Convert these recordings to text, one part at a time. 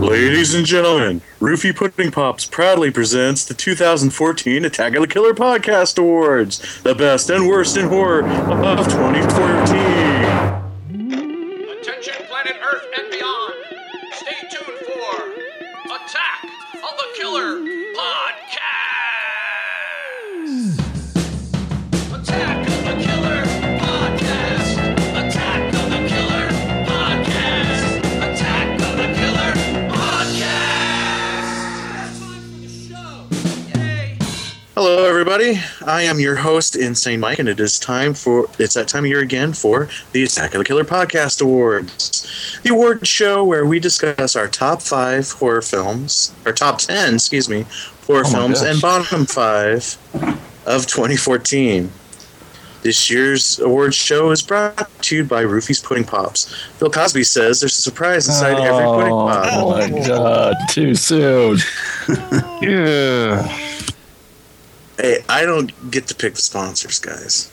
Ladies and gentlemen, Roofie Pudding Pops proudly presents the 2014 Attack of the Killer Podcast Awards, the best and worst in horror of 2014. Hello, everybody. I am your host, Insane Mike, and it is time for it's that time of year again for the Attack of the Killer Podcast Awards, the award show where we discuss our top five horror films, or top ten, excuse me, horror Oh films, gosh. and bottom five of 2014. This year's awards show is brought to you by Roofie's Pudding Pops. Bill Cosby says there's a surprise inside every pudding oh pop. Oh my god, too soon. yeah. Hey, I don't get to pick the sponsors, guys.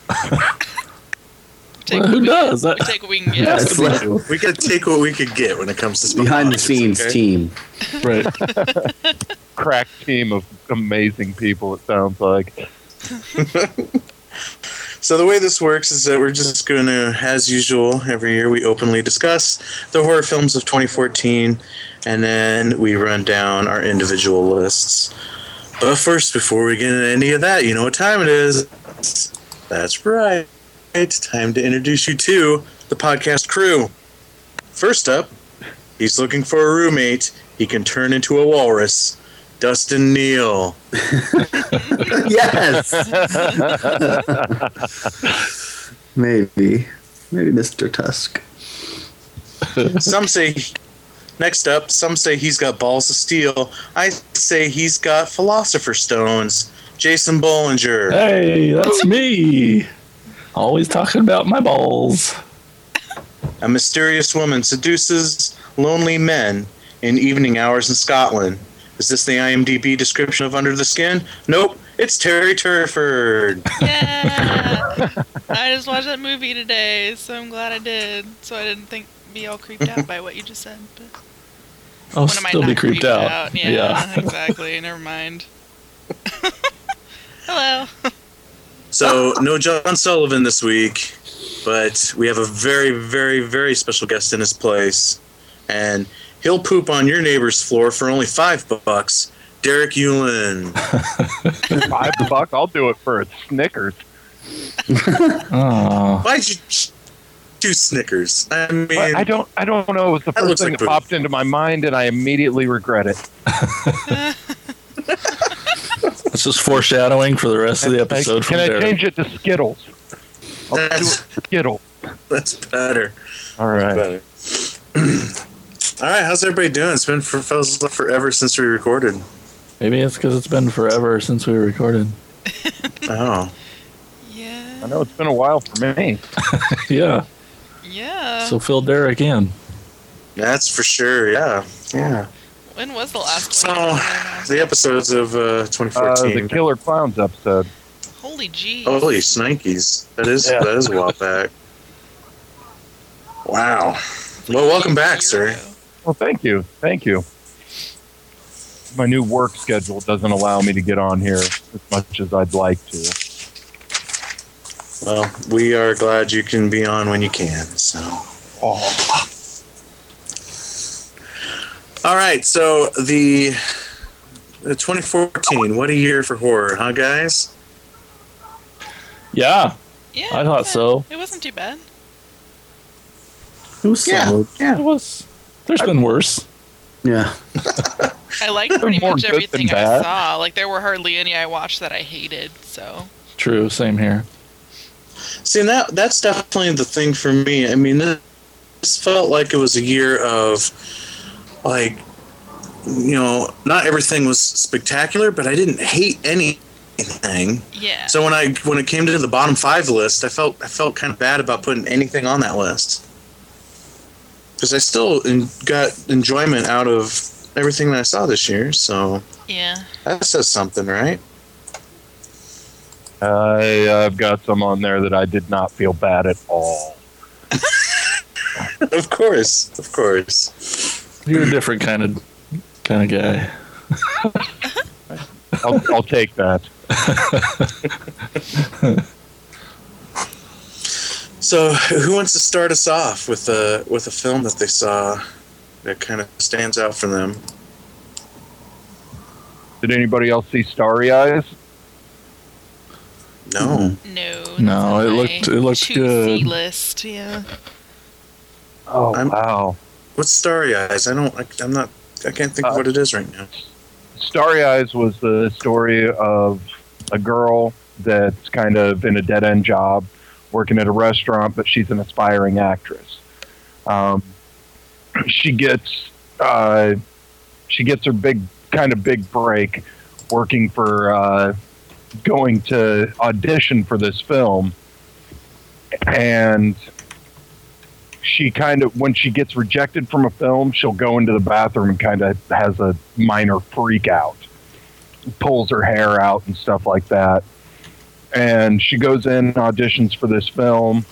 Take Well, who we does? That- We take what we can get. Has That's to like- We gotta take what we could get when it comes to sponsors. behind the scenes okay? team. Right. crack team of amazing people. It sounds like. So the way this works is that we're just going to, as usual, every year we openly discuss the horror films of 2014, and then we run down our individual lists. But first, before we get into any of that, you know what time it is? That's right. It's time to introduce you to the podcast crew. First up, he's looking for a roommate. He can turn into a walrus. Dustin Neal. yes. Maybe. Maybe Mr. Tusk. some say next up some say he's got balls of steel i say he's got philosopher stones jason bollinger Hey, that's me. Always talking about my balls. a mysterious woman seduces lonely men in evening hours in scotland is this the imdb description of under the skin nope it's terry turford Yeah. I just watched that movie today, so I'm glad I did. So I didn't think be all creeped out by what you just said. But Oh, I'll when still be not creeped out. Yeah, exactly. Never mind. Hello. so no john sullivan this week but we have a very very very special guest in his place and he'll poop on your neighbor's floor for only five bucks derek Yulin. Five buck, I'll do it for a Snickers. Oh, Why'd you ch- choose Snickers? I mean, But I don't, I don't know. It was the first thing like that poop. popped into my mind, and I immediately regret it. this is foreshadowing for the rest of the episode from Can I there. change it to Skittles? I'll do that's, Skittles. that's better. All right. better. All right, how's everybody doing? It's been for forever since we recorded. Maybe it's because it's been forever since we recorded. Oh, Yeah. I know it's been a while for me. yeah. Yeah. So fill Derek in. that's for sure. Yeah, yeah. when was the last So one? the episodes of uh, Uh, 2014. the Killer Clowns episode. Holy jeez. Holy snikes! That is Yeah. that is a while back. Wow. Well, welcome back, sir. Well, thank you, thank you. My new work schedule doesn't allow me to get on here as much as I'd like to. Well, we are glad you can be on when you can. So. All right, so the, the 2014, what a year for horror, huh, guys? Yeah, Yeah. I thought so. It wasn't too bad. It was Yeah. solid. It was. There's been worse. Yeah. I liked pretty much everything I saw. Like there were hardly any I watched that I hated. So True. Same here. See, that that's definitely the thing for me. I mean, this felt like it was a year of, like, you know, not everything was spectacular, but I didn't hate anything. yeah. So when I when it came to the bottom five list, I felt I felt kind of bad about putting anything on that list because I still en- got enjoyment out of everything that I saw this year. So yeah. that says something, right? I, I've got some on there that I did not feel bad at all. of course, of course. You're a different kind of kind of guy. I'll, I'll take that. So, who wants to start us off with a with a film that they saw that kind of stands out for them? Did anybody else see Starry Eyes? No. No. No, it looked- it looked 2C good. list, yeah. Oh I'm- wow! What's Starry Eyes? I don't. I, I'm not. I can't think of Uh, what it is right now. Starry Eyes was the story of a girl that's kind of in a dead end job, working at a restaurant, but she's an aspiring actress. Um, she gets uh, she gets her big kind of big break working for uh, going to audition for this film, and she kind of when she gets rejected from a film, she'll go into the bathroom and kind of has a minor freak out, pulls her hair out and stuff like that. And she goes in, auditions for this film,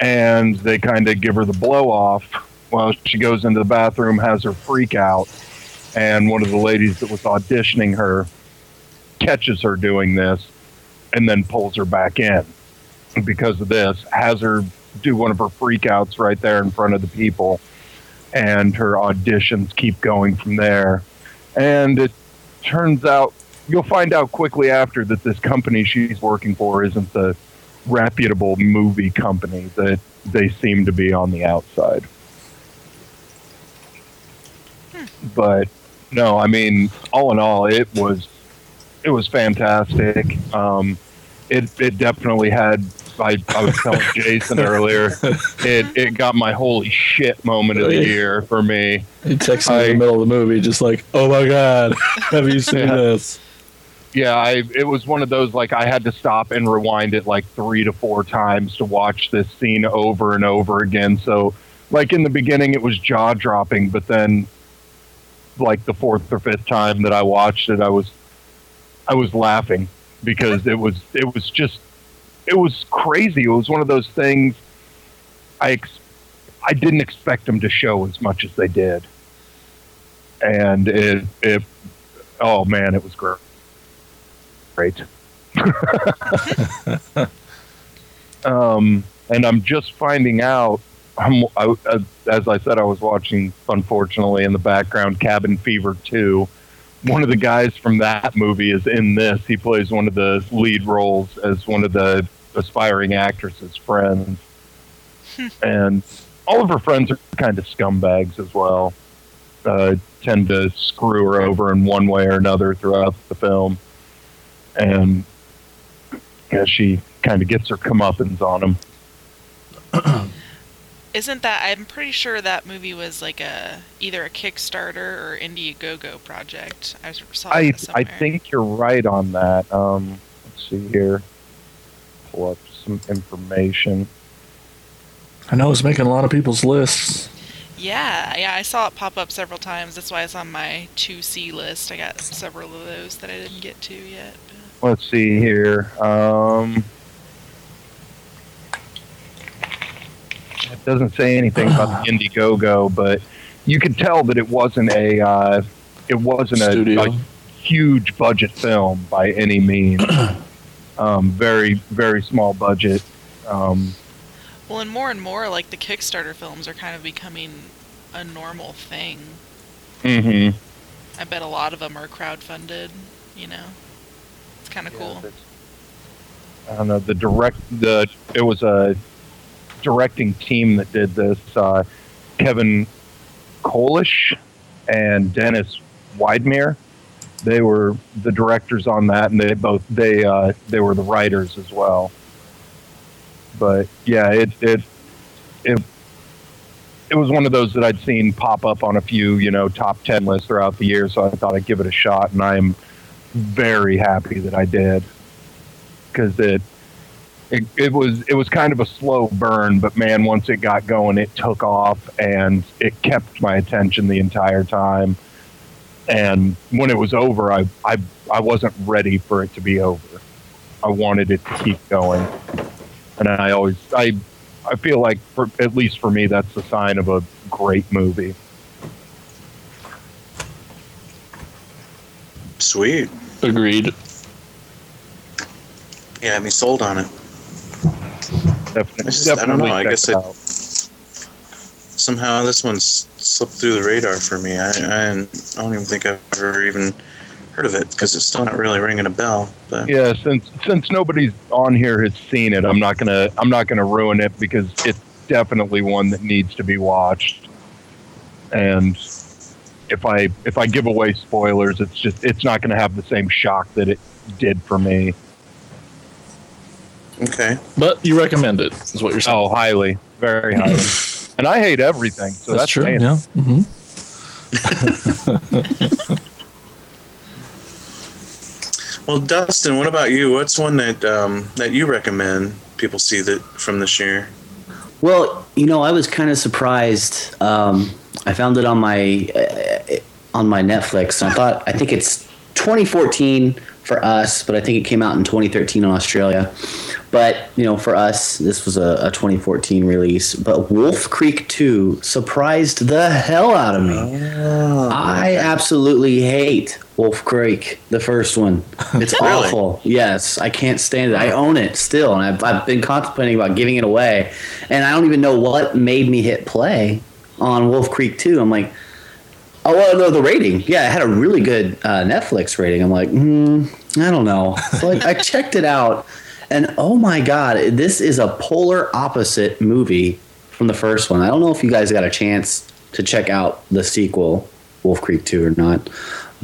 and they kind of give her the blow off. Well, she goes into the bathroom, has her freak out, and one of the ladies that was auditioning her catches her doing this and then pulls her back in because of this, has her do one of her freakouts right there in front of the people, and her auditions keep going from there. And it turns out you'll find out quickly after that this company she's working for isn't the reputable movie company that they seem to be on the outside. Hmm. But no, I mean, all in all, it was it was fantastic. Um, it it definitely had. I, I was telling Jason earlier, it it got my holy shit moment of the year for me. He texted me in the middle of the movie, just like, "Oh my god, have you seen Yeah. this?" Yeah, I it was one of those like I had to stop and rewind it like three to four times to watch this scene over and over again. So like in the beginning it was jaw dropping, but then like the fourth or fifth time that I watched it, I was I was laughing because it was it was just it was crazy. It was one of those things I ex- I didn't expect them to show as much as they did, and it it oh man, it was great. Great. um, and I'm just finding out. I'm, I, as- as I said, I was watching, unfortunately, in the background, Cabin Fever 2. One of the guys from that movie is in this. He plays one of the lead roles as one of the aspiring actresses' friends. and all of her friends are kind of scumbags as well. Uh, tend to screw her over in one way or another throughout the film. And yeah, she kind of gets her comeuppance on him. Isn't that? I'm pretty sure that movie was like a either a Kickstarter or Indiegogo project. I saw I that I think you're right on that. Um, let's see here. Pull up some information. I know it's making a lot of people's lists. Yeah, yeah, I saw it pop up several times. That's why it's on my 2C list. I got several of those that I didn't get to yet. but- Let's see here. Um, doesn't say anything about the Indiegogo, but you could tell that it wasn't a uh, it wasn't a, a huge budget film by any means. um, very very small budget. Um, Well, and more and more, like the Kickstarter films are kind of becoming a normal thing. mhm. I bet a lot of them are crowdfunded. You know, it's kind of cool. I don't know the direct the it was a directing team that did this. Uh, Kevin Kolsch and Dennis Widmyer. They were the directors on that, and they both they uh, they were the writers as well. But yeah, it it it it was one of those that I'd seen pop up on a few you know top ten lists throughout the year, so I thought I'd give it a shot, and I am very happy that I did because it, it it was it was kind of a slow burn, but man, once it got going, it took off and it kept my attention the entire time. And when it was over, I I I wasn't ready for it to be over. I wanted it to keep going, and I always I I feel like for at least for me, that's the sign of a great movie. Sweet. Agreed. Yeah, me sold on it. Definitely, It's just- I don't know, I guess it it- out. Somehow this one's slipped through the radar for me. I, I, I don't even think I've ever even heard of it because it's still not really ringing a bell. But Yeah, since since nobody's on here has seen it, I'm not gonna I'm not gonna ruin it because it's definitely one that needs to be watched. And if I if I give away spoilers, it's just it's not gonna have the same shock that it did for me. Okay, But you recommend it, is what you're saying. Oh, highly, very highly. and I hate everything, so that's, true. saying- Yeah. hmm well, Dustin, what about you? What's one that um, that you recommend people see that from this year? Well, you know, I was kind of surprised. Um, I found it on my uh, on my Netflix. And I thought I think it's 2014 for us, but I think it came out in 2013 in Australia. But you know, for us, this was a, a 2014 release. But Wolf Creek 2 surprised the hell out of me. I absolutely hate Wolf Creek, the first one. It's Really? awful. Yes, I can't stand it. I own it still, and I've, I've been contemplating about giving it away. And I don't even know what made me hit play on Wolf Creek 2. I'm like, oh, well, no, the rating. Yeah, it had a really good uh, Netflix rating. I'm like, hmm, I don't know. So I, I checked it out, and oh my God, this is a polar opposite movie from the first one. I don't know if you guys got a chance to check out the sequel, Wolf Creek 2 or not,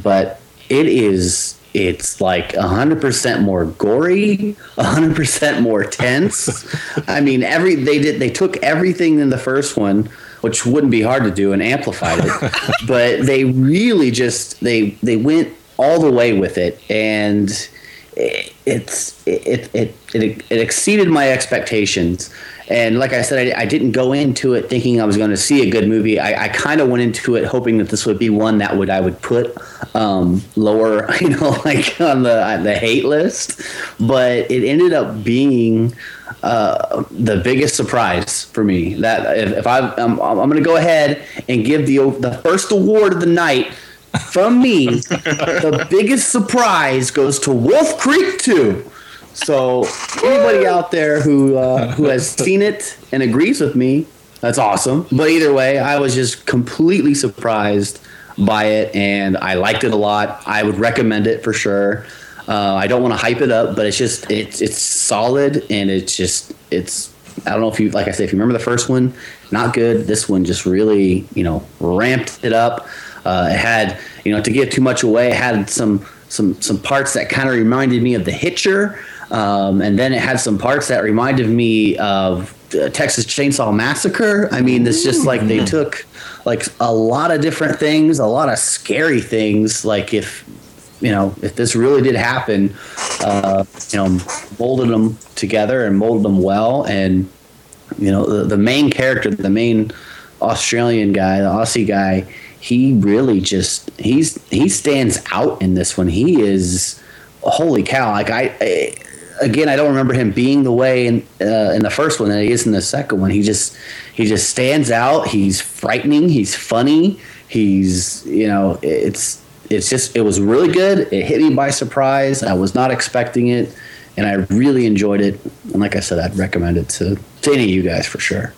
but it is it's like 100% more gory 100% more tense i mean every they did they took everything in the first one which wouldn't be hard to do and amplified it but they really just they they went all the way with it and it, it's it, it it it exceeded my expectations and like I said, I, I didn't go into it thinking I was going to see a good movie. I, I kind of went into it hoping that this would be one that would I would put um, lower, you know, like on the on the hate list. But it ended up being uh, the biggest surprise for me. That if, if I I'm, I'm going to go ahead and give the the first award of the night from me. the biggest surprise goes to Wolf Creek Two. So anybody out there who uh, who has seen it and agrees with me, that's awesome. But either way, I was just completely surprised by it, and I liked it a lot. I would recommend it for sure. Uh, I don't want to hype it up, but it's just it's it's solid, and it's just it's. I don't know if you like I said if you remember the first one, not good. This one just really you know ramped it up. Uh, it had you know to give too much away, it had some some some parts that kind of reminded me of The Hitcher. Um, and then it had some parts that reminded me of Texas Chainsaw Massacre. I mean, it's just like they took like a lot of different things, a lot of scary things. Like if you know if this really did happen, uh, you know, molded them together and molded them well. And you know, the, the main character, the main Australian guy, the Aussie guy, he really just he's he stands out in this one. He is holy cow! Like I, I again, I don't remember him being the way in uh, in the first one that he is in the second one. He just he just stands out. He's frightening. He's funny. He's you know it's it's just it was really good. It hit me by surprise. I was not expecting it, and I really enjoyed it. And like I said, I'd recommend it to to any of you guys for sure.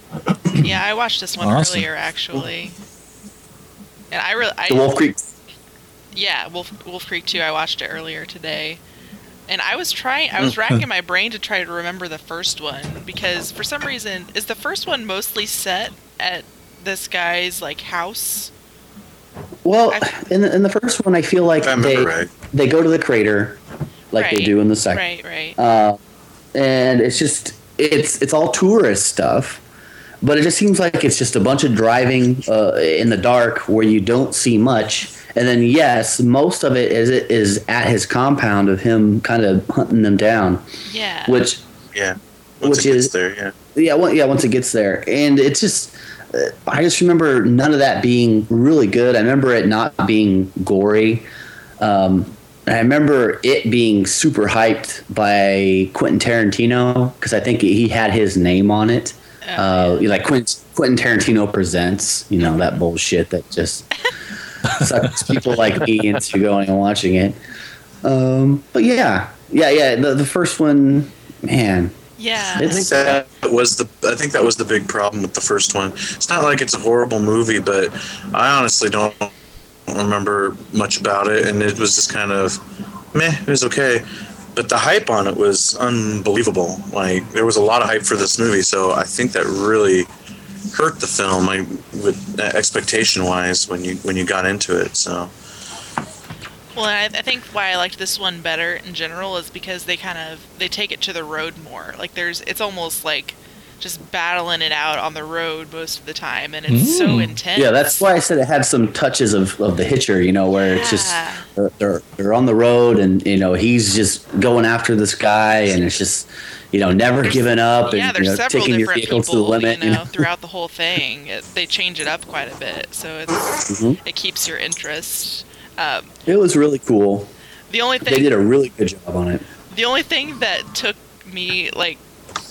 Yeah, I watched this one Awesome. earlier actually, and I really, I, The Wolf Creek. yeah, Wolf Wolf Creek Two. I watched it earlier today, and I was trying, I was racking my brain to try to remember the first one because for some reason, is the first one mostly set at this guy's like house? Well, I- in the, in the first one, I feel like I they right. they go to the crater, like they do in the second. Right, right. uh, and it's just it's it's all tourist stuff but it just seems like it's just a bunch of driving uh, in the dark where you don't see much and then yes most of it is is at his compound of him kind of hunting them down yeah. which Yeah. Once Which it gets is- there, yeah. yeah, well, yeah. Once it gets there, and it's just, uh, I just remember none of that being really good. I remember it not being gory. Um, I remember it being super hyped by Quentin Tarantino because I think he had his name on it. Uh, like Quentin, Quentin Tarantino presents, you know that bullshit that just. sucks people like me into going and watching it. Um, but yeah, yeah, yeah. The the first one, man, Yeah. I think that was the I think that was the big problem with the first one. It's not like it's a horrible movie, but I honestly don't remember much about it, and it was just kind of meh. It was okay, but the hype on it was unbelievable. Like there was a lot of hype for this movie, so I think that really hurt the film, I with uh, expectation wise when you when you got into it. So Well, I, I think why I liked this one better in general is because they kind of they take it to the road more. Like there's, it's almost like just battling it out on the road most of the time, and it's so Mm. intense. yeah. That's why I said it had some touches of, of the Hitcher, you know, where it's just they're, they're they're on the road and you know he's just going after this guy and it's just you know never There's- giving up yeah, and there's you know, several taking your vehicle people, to the limit. you know, throughout the whole thing. It, they change it up quite a bit, so it's Mhm. it keeps your interest. Um, It was really cool. the only thing They did a really good job on it. The only thing that took me like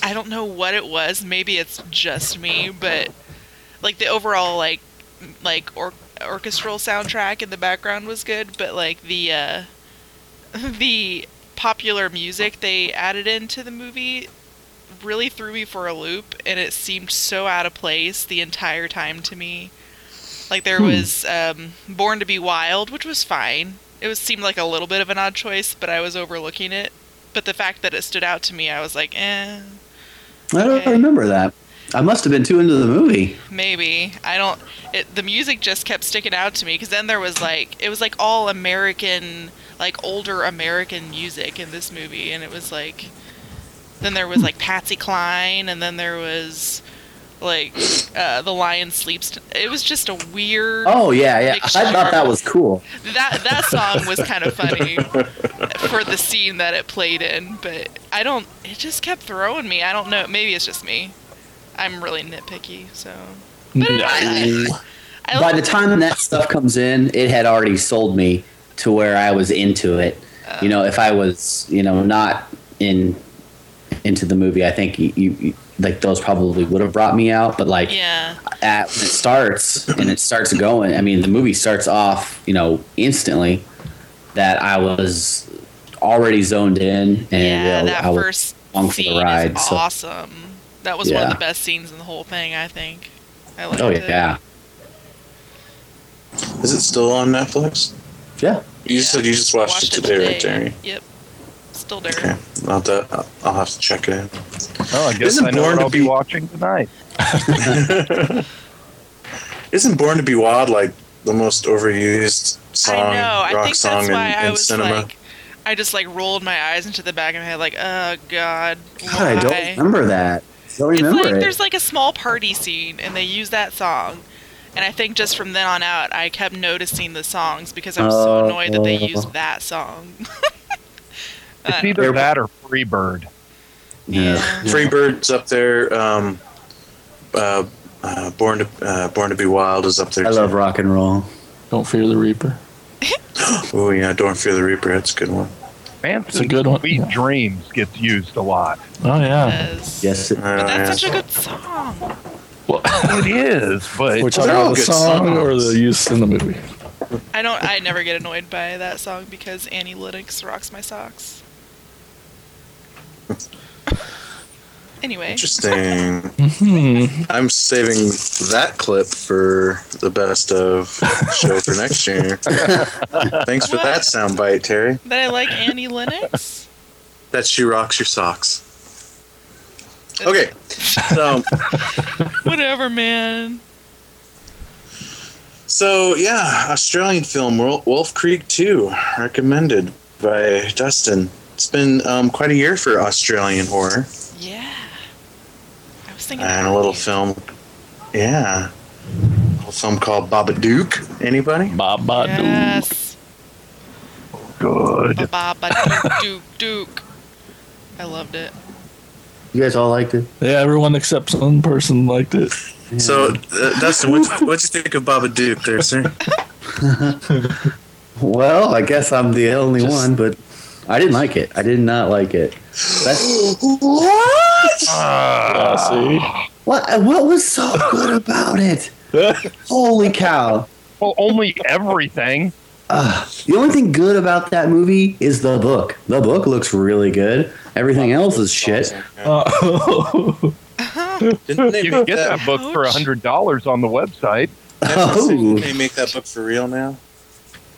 I don't know what it was. Maybe it's just me, but like the overall like like or- orchestral soundtrack in the background was good, but like the uh the popular music they added into the movie really threw me for a loop and it seemed so out of place the entire time to me. Like there was um, Born to Be Wild, which was fine. It was seemed like a little bit of an odd choice, but I was overlooking it. But the fact that it stood out to me, I was like, eh, I don't Okay. remember that. I must have been too into the movie. maybe. I don't. It, the music just kept sticking out to me because then there was like it was like all American, like older American music in this movie, and it was like. Then there was like Patsy Cline, and then there was like uh, the Lion Sleeps. T- it was just a weird. Oh yeah, yeah. I thought that was cool. that that song was kind of funny for the scene that it played in, but I don't. It just kept throwing me. I don't know. Maybe it's just me. I'm really nitpicky, so. But it- I, I, I By the time that stuff comes in, it had already sold me to where I was into it. Uh. you know, if I was, you know, not in into the movie, I think you, you like those probably would have brought me out. But like Yeah, at when it starts and it starts going, I mean, the movie starts off, you know, instantly. That I was already zoned in, and yeah. uh, That I was first along for the scene ride, is so- awesome. That was one of the best scenes in the whole thing. I think. I liked Oh it. yeah, is it still on Netflix? yeah. You said you just watched, it today, right, Terry? Yep. Still there. Okay, I'll, have to- I'll have to check it out. Oh, I guess Isn't I know Born to I'll be Be- watching tonight. Isn't Born to Be Wild like the most overused song, I know. I rock think song that's why in, I in was cinema? like, I just like rolled my eyes into the back of my head, like, oh god, God, I don't remember that. I don't It's remember like it. there's like a small party scene, and they use that song. And I think just from then on out, I kept noticing the songs because I'm so Oh. annoyed that they used that song. It's Uh, either that or Freebird. yeah. Freebird's up there. Um, uh, uh, Born to uh, Born to Be Wild is up there. I love rock and roll. Don't fear the Reaper. Oh yeah, Don't Fear the Reaper. That's a good one. Fancy It's a good one. Sweet Yeah. Dreams gets used a lot. Oh yeah. Yes. Yes, it, Uh, But yeah. that's such a good song. Well, It is, but we're talking They're about the good song or the use in the movie. I don't. I never get annoyed by that song because Annie Lennox rocks my socks. Anyway, Interesting. Hmm. I'm saving that clip for the best of show for next year. Thanks for that soundbite, Terry. that I like Annie Lennox. That she rocks your socks. Okay, so Whatever, man. so yeah, Australian film Wolf Creek Two, recommended by Dustin. It's been um, quite a year for Australian horror. Yeah. I was thinking. and a little you. film. Yeah, a little film called Babadook. Anybody? Baba Doo. Yes. good. Ba ba duke duke duke. I loved it. you guys all liked it. Yeah, everyone except one person liked it. So, uh, Dustin, what what'd you think of Babadook, there, sir? Well, I guess I'm the only Just- one, but I didn't like it. I did not like it. That's, what? Ah, Uh, what? What was so good about it? Holy cow! Well, only everything. Uh, the only thing good about that movie is the book. The book looks really good. Everything else is shit. Oh. Didn't they You can get that? that book for a hundred dollars on the website. Oh. Didn't they make that book for real now?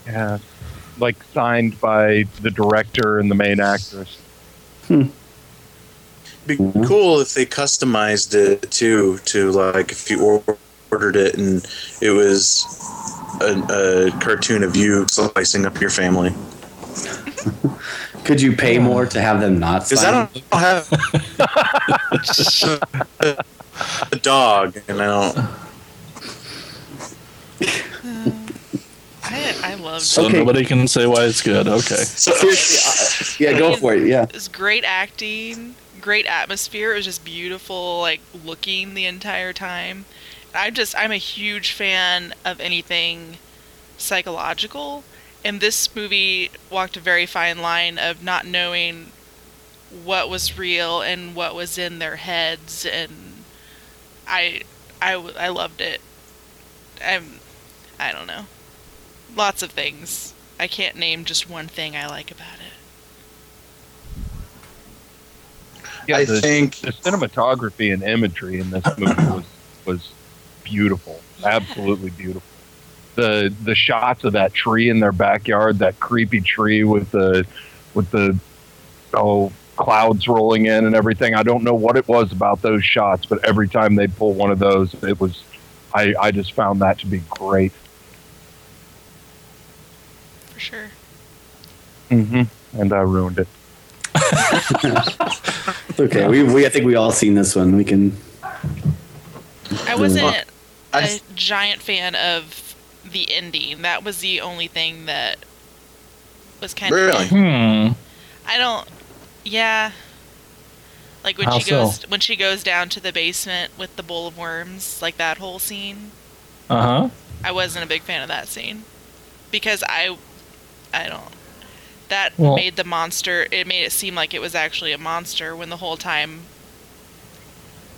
Yeah, like signed by the director and the main actress. Hmm. Be cool if they customized it too, to like if you ordered it and it was a, a cartoon of you slicing up your family. Could you pay more to have them not Because I don't have a dog, and I don't. I, I loved so Okay. nobody can say why it's good. Okay. So, Seriously, uh, yeah, go for it. Yeah. it. It great acting, great atmosphere. It was just beautiful, like looking the entire time. I'm just I'm a huge fan of anything psychological, and this movie walked a very fine line of not knowing what was real and what was in their heads, and I I I loved it. I'm I don't know, lots of things. I can't name just one thing I like about it. Yeah, I the, think the cinematography and imagery in this movie was was beautiful, absolutely beautiful. The the shots of that tree in their backyard, that creepy tree with the with the oh clouds rolling in and everything. I don't know what it was about those shots, but every time they pull one of those, it was I I just found that to be great. For sure. hmm And I ruined it. Okay, we, we I think we all seen this one. We can. I wasn't a giant fan of the ending. That was the only thing that was kind Really? of. Hmm. I don't. Yeah. Like when How she so? goes when she goes down to the basement with the bowl of worms, like that whole scene. Uh huh. I wasn't a big fan of that scene because I, I don't. That Well- made the monster. It made it seem like it was actually a monster when the whole time.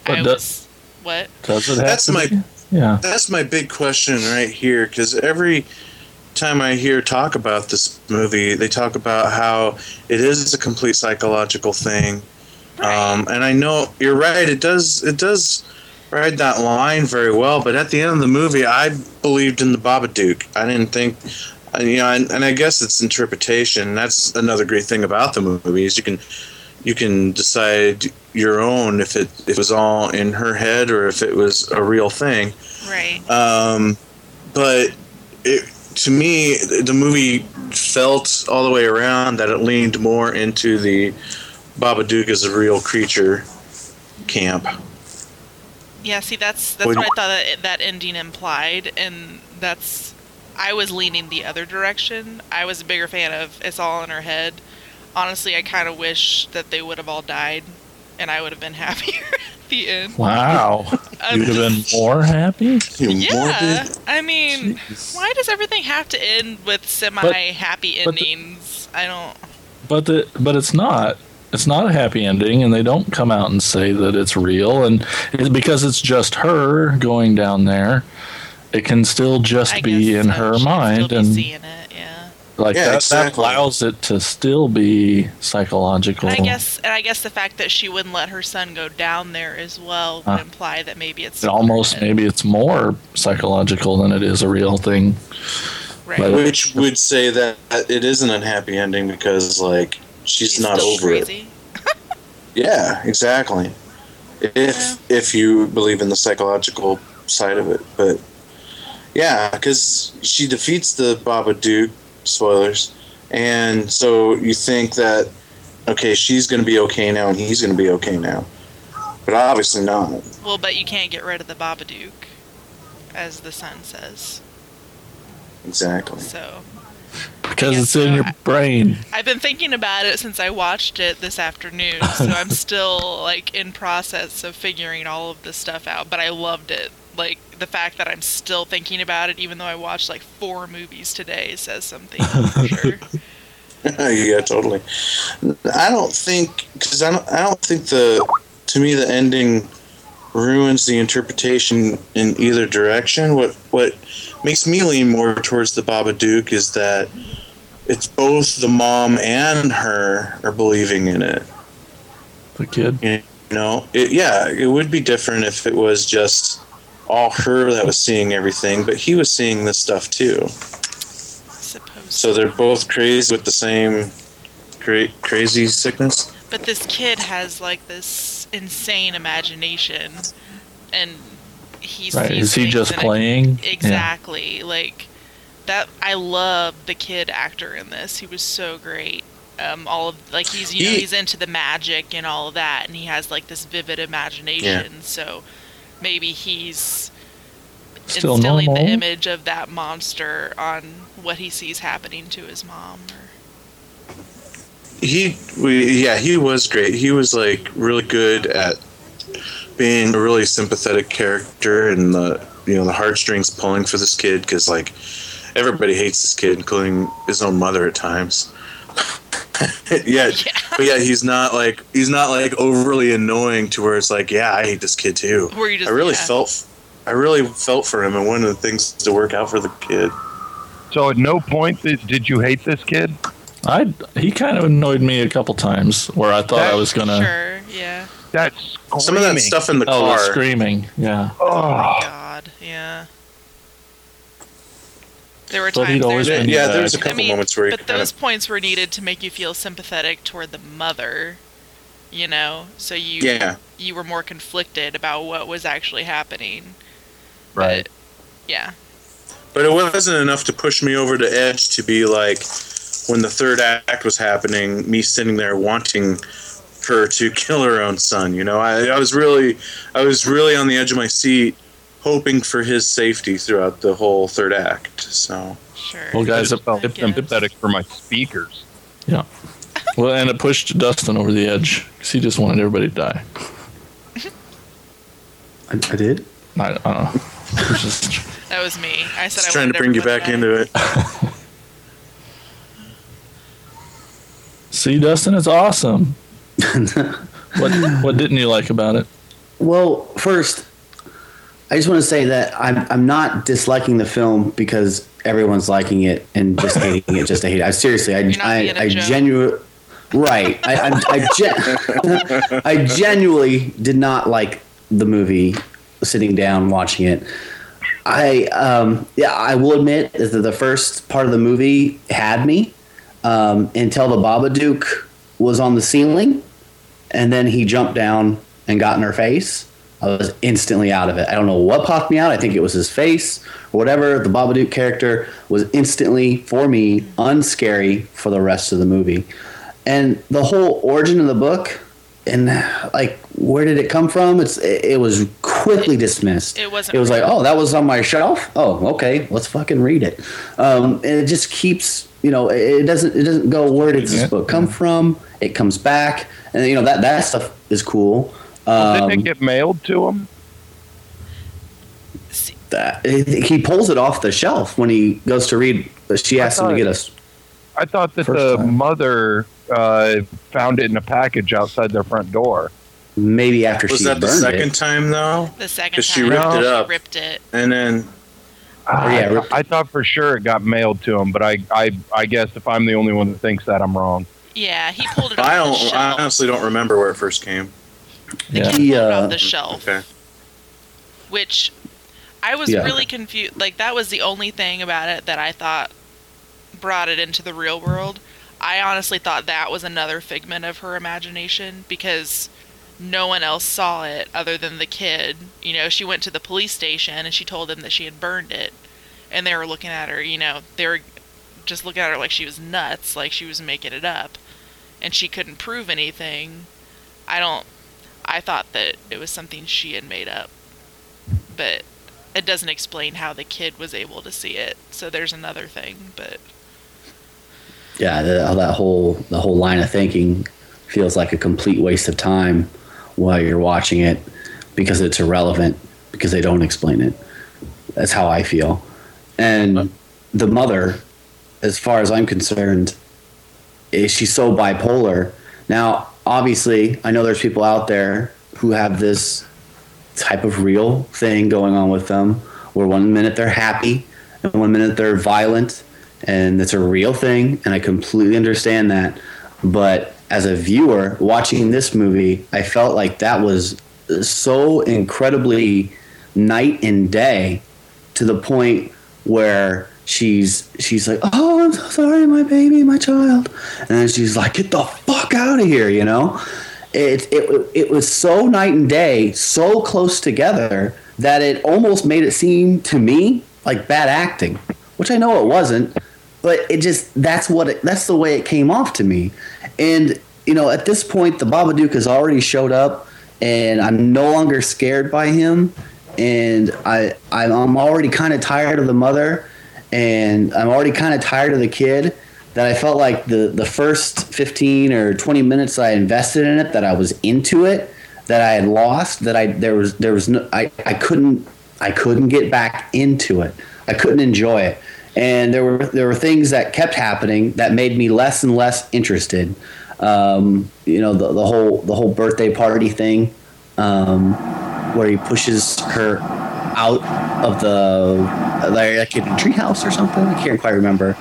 But I the- was. What? Does it That's my- be? Yeah. that's my big question right here. Because every time I hear talk about this movie, they talk about how it is a complete psychological thing. Um, and I know you're right. It does. It does ride that line very well. But at the end of the movie, I believed in the Babadook. I didn't think, and, you know, and, and I guess it's interpretation. That's another great thing about the movie is you can you can decide your own if it if it was all in her head or if it was a real thing. Right. Um, but it, to me, the movie felt all the way around that it leaned more into the Babadook as a real creature camp. Yeah, see, that's that's Would- what I thought that that ending implied, and that's I was leaning the other direction. I was a bigger fan of it's all in her head. Honestly, I kind of wish that they would have all died, and I would have been happier at the end. Wow. Um, You'd have been more happy. Yeah, morbid. I mean, why does everything have to end with semi-happy but the- endings? I don't. But the but it's not. It's not a happy ending, and they don't come out and say that it's real. And it, because it's just her going down there, it can still just I be in so. her She mind, still be and seeing it. Yeah. like Yeah, that, that allows it to still be psychological. I guess, and I guess the fact that she wouldn't let her son go down there as well would Huh. imply that maybe it's it almost maybe it's more psychological than it is a real thing. right. but- Which would say that it is an unhappy ending because, like, she's, not still over it. Yeah, exactly. If if you believe in the psychological side of it, but yeah, because she defeats the Babadook. Spoilers, and so you think that okay, she's going to be okay now, and he's going to be okay now, but obviously not. Well, but you can't get rid of the Baba Babadook, as the son says. Exactly. So Because Yeah, it's in so your I- brain. I've been thinking about it since I watched it this afternoon. So I'm still like in process of figuring all of this stuff out. But I loved it. Like the fact that I'm still thinking about it, even though I watched like four movies today, says something for sure. yeah, totally. I don't think because I don't. I don't think the to me the ending ruins the interpretation in either direction. What what makes me lean more towards the Babadook is that it's both the mom and her are believing in it. The kid. You know, it, yeah, it would be different if it was just all her that was seeing everything, but he was seeing this stuff too. So they're both crazy with the same cra- crazy sickness. But this kid has like this insane imagination, and he's Right. Is he just in a- playing? Yeah. Exactly. Like that. I love the kid actor in this. He was so great. Um, all of like he's you know he's into the magic and all of that, and he has like this vivid imagination. So maybe he's Still instilling normal. the image of that monster on what he sees happening to his mom. Or, He, we, yeah, he was great. He was like really good at being a really sympathetic character, and the you know the heartstrings pulling for this kid because like everybody hates this kid, including his own mother at times. yeah, Yeah. but yeah, he's not like he's not like overly annoying to where it's like, yeah, I hate this kid too. Where you just I really yeah. felt, I really felt for him, and one of the things to work out for the kid. So at no point did, did you hate this kid? I he kind of annoyed me a couple times where I thought I was gonna. Sure. Yeah. That's screaming. Some of that stuff in the Oh, the car. screaming. Yeah. Oh, God, yeah. There were But times he'd always there, been yeah, back. there was a I couple mean, moments where he but those of points were needed to make you feel sympathetic toward the mother. You know, so you yeah. you were more conflicted about what was actually happening. right. But, yeah. But it wasn't enough to push me over the edge to be like, when the third act was happening, me sitting there wanting her to kill her own son. You know, I, I was really, I was really on the edge of my seat, hoping for his safety throughout the whole third act. So Sure. Well, I guys, just felt guess. sympathetic for my speakers. Yeah. Well, and it pushed Dustin over the edge because he just wanted everybody to die. I, I did. I, I don't know. It was just- that was me. I said just I was trying to bring you back die. into it. See, Dustin, it's awesome. what What didn't you like about it? Well, first, I just want to say that I'm I'm not disliking the film because everyone's liking it and just hating it just to hate it. I seriously, I I, I genuinely. Right, I I, I, gen- I genuinely did not like the movie. Sitting down watching it, I um, yeah, I will admit that the first part of the movie had me um, until the Babadook was on the ceiling, and then he jumped down and got in her face. I was instantly out of it. I don't know what popped me out. I think it was his face or whatever. The Babadook character was instantly, for me, unscary for the rest of the movie. And the whole origin of the book and like where did it come from? It's it, it was quickly dismissed. it wasn't It was like, oh, that was on my shelf. Oh, okay, let's fucking read it. Um, and it just keeps, you know, it it doesn't it doesn't go where did this Yeah. book come from? It comes back, and you know that that stuff is cool. Well, Um, didn't it get mailed to him? That he pulls it off the shelf when he goes to read. She asks him to get us. I thought that the time. mother uh, found it in a package outside their front door. Maybe after Was she that the second it. time though? the second 'Cause she time ripped it up. ripped it. And then Ah, yeah, I, ripped I thought for sure it got mailed to him, but I, I, I guess if I'm the only one that thinks that, I'm wrong. Yeah, he pulled it off I the don't. shelf. I honestly don't remember where it first came. The Yeah. kid He, pulled it uh, off the shelf. Okay. which I was Yeah. really confused. Like that was the only thing about it that I thought brought it into the real world. I honestly thought that was another figment of her imagination because no one else saw it other than the kid. You know, she went to the police station and she told them that she had burned it, and they were looking at her. You know, they were just looking at her like she was nuts, like she was making it up, and she couldn't prove anything. I don't. I thought that it was something she had made up but it doesn't explain how the kid was able to see it. So there's another thing, but Yeah, the, that whole the whole line of thinking feels like a complete waste of time while you're watching it because it's irrelevant because they don't explain it. That's how I feel. And uh-huh. the mother, as far as I'm concerned, is she's so bipolar. Now, obviously, I know there's people out there who have this type of real thing going on with them where one minute they're happy and one minute they're violent, and it's a real thing, and I completely understand that. But as a viewer watching this movie, I felt like that was so incredibly night and day to the point where she's she's like, "Oh, I'm so sorry, my baby, my child," and then she's like, "Get the fuck out of here," you know. It it it was so night and day, so close together that it almost made it seem to me like bad acting, which I know it wasn't, but it just that's what it, that's the way it came off to me, and you know at this point the Babadook has already showed up, and I'm no longer scared by him, and I I'm already kind of tired of the mother and I'm already kind of tired of the kid that I felt like the the first 15 or 20 minutes I invested in it that I was into it that I had lost that I there was there was no I, I couldn't I couldn't get back into it. I couldn't enjoy it. And there were there were things that kept happening that made me less and less interested. Um, you know the, the whole the whole birthday party thing um, where he pushes her out of the like in a treehouse or something. I can't quite remember.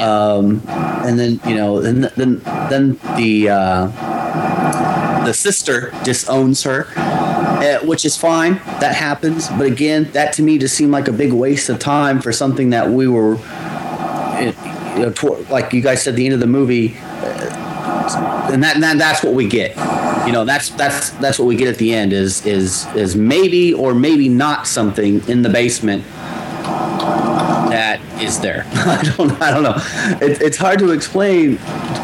Um, and then you know, then then then the uh, the sister disowns her, uh, which is fine. That happens, but again, that to me just seemed like a big waste of time for something that we were, uh, you know, toward, like you guys said, the end of the movie. uh, And that, and that that's what we get, you know. That's that's that's what we get at the end is is is maybe or maybe not something in the basement that is there. I don't I don't know. It, it's hard to explain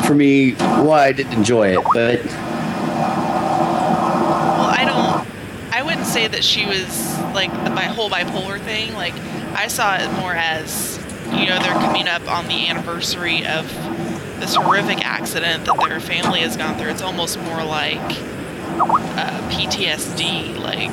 for me why I didn't enjoy it, but Well, I don't. I wouldn't say that she was like the whole bipolar thing. Like, I saw it more as, you know, they're coming up on the anniversary of this horrific accident that their family has gone through. It's almost more like uh, PTSD. Like,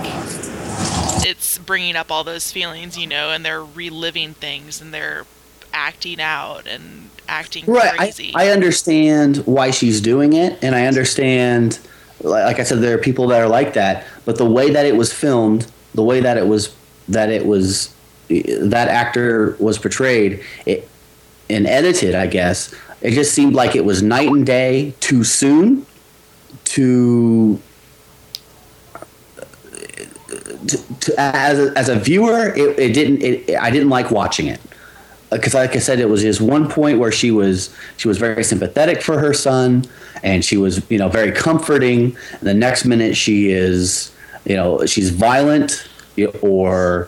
it's bringing up all those feelings, you know, and they're reliving things and they're acting out and acting right. I, crazy. I understand why she's doing it, and I understand, like like I said, there are people that are like that. But the way that it was filmed, the way that it was that it was that actor was portrayed it, and edited, I guess it just seemed like it was night and day too soon to to, to as a, as a viewer it, it didn't it, I didn't like watching it. Uh, because like I said it was just one point where she was she was very sympathetic for her son and she was you know very comforting. And the next minute she is you know she's violent or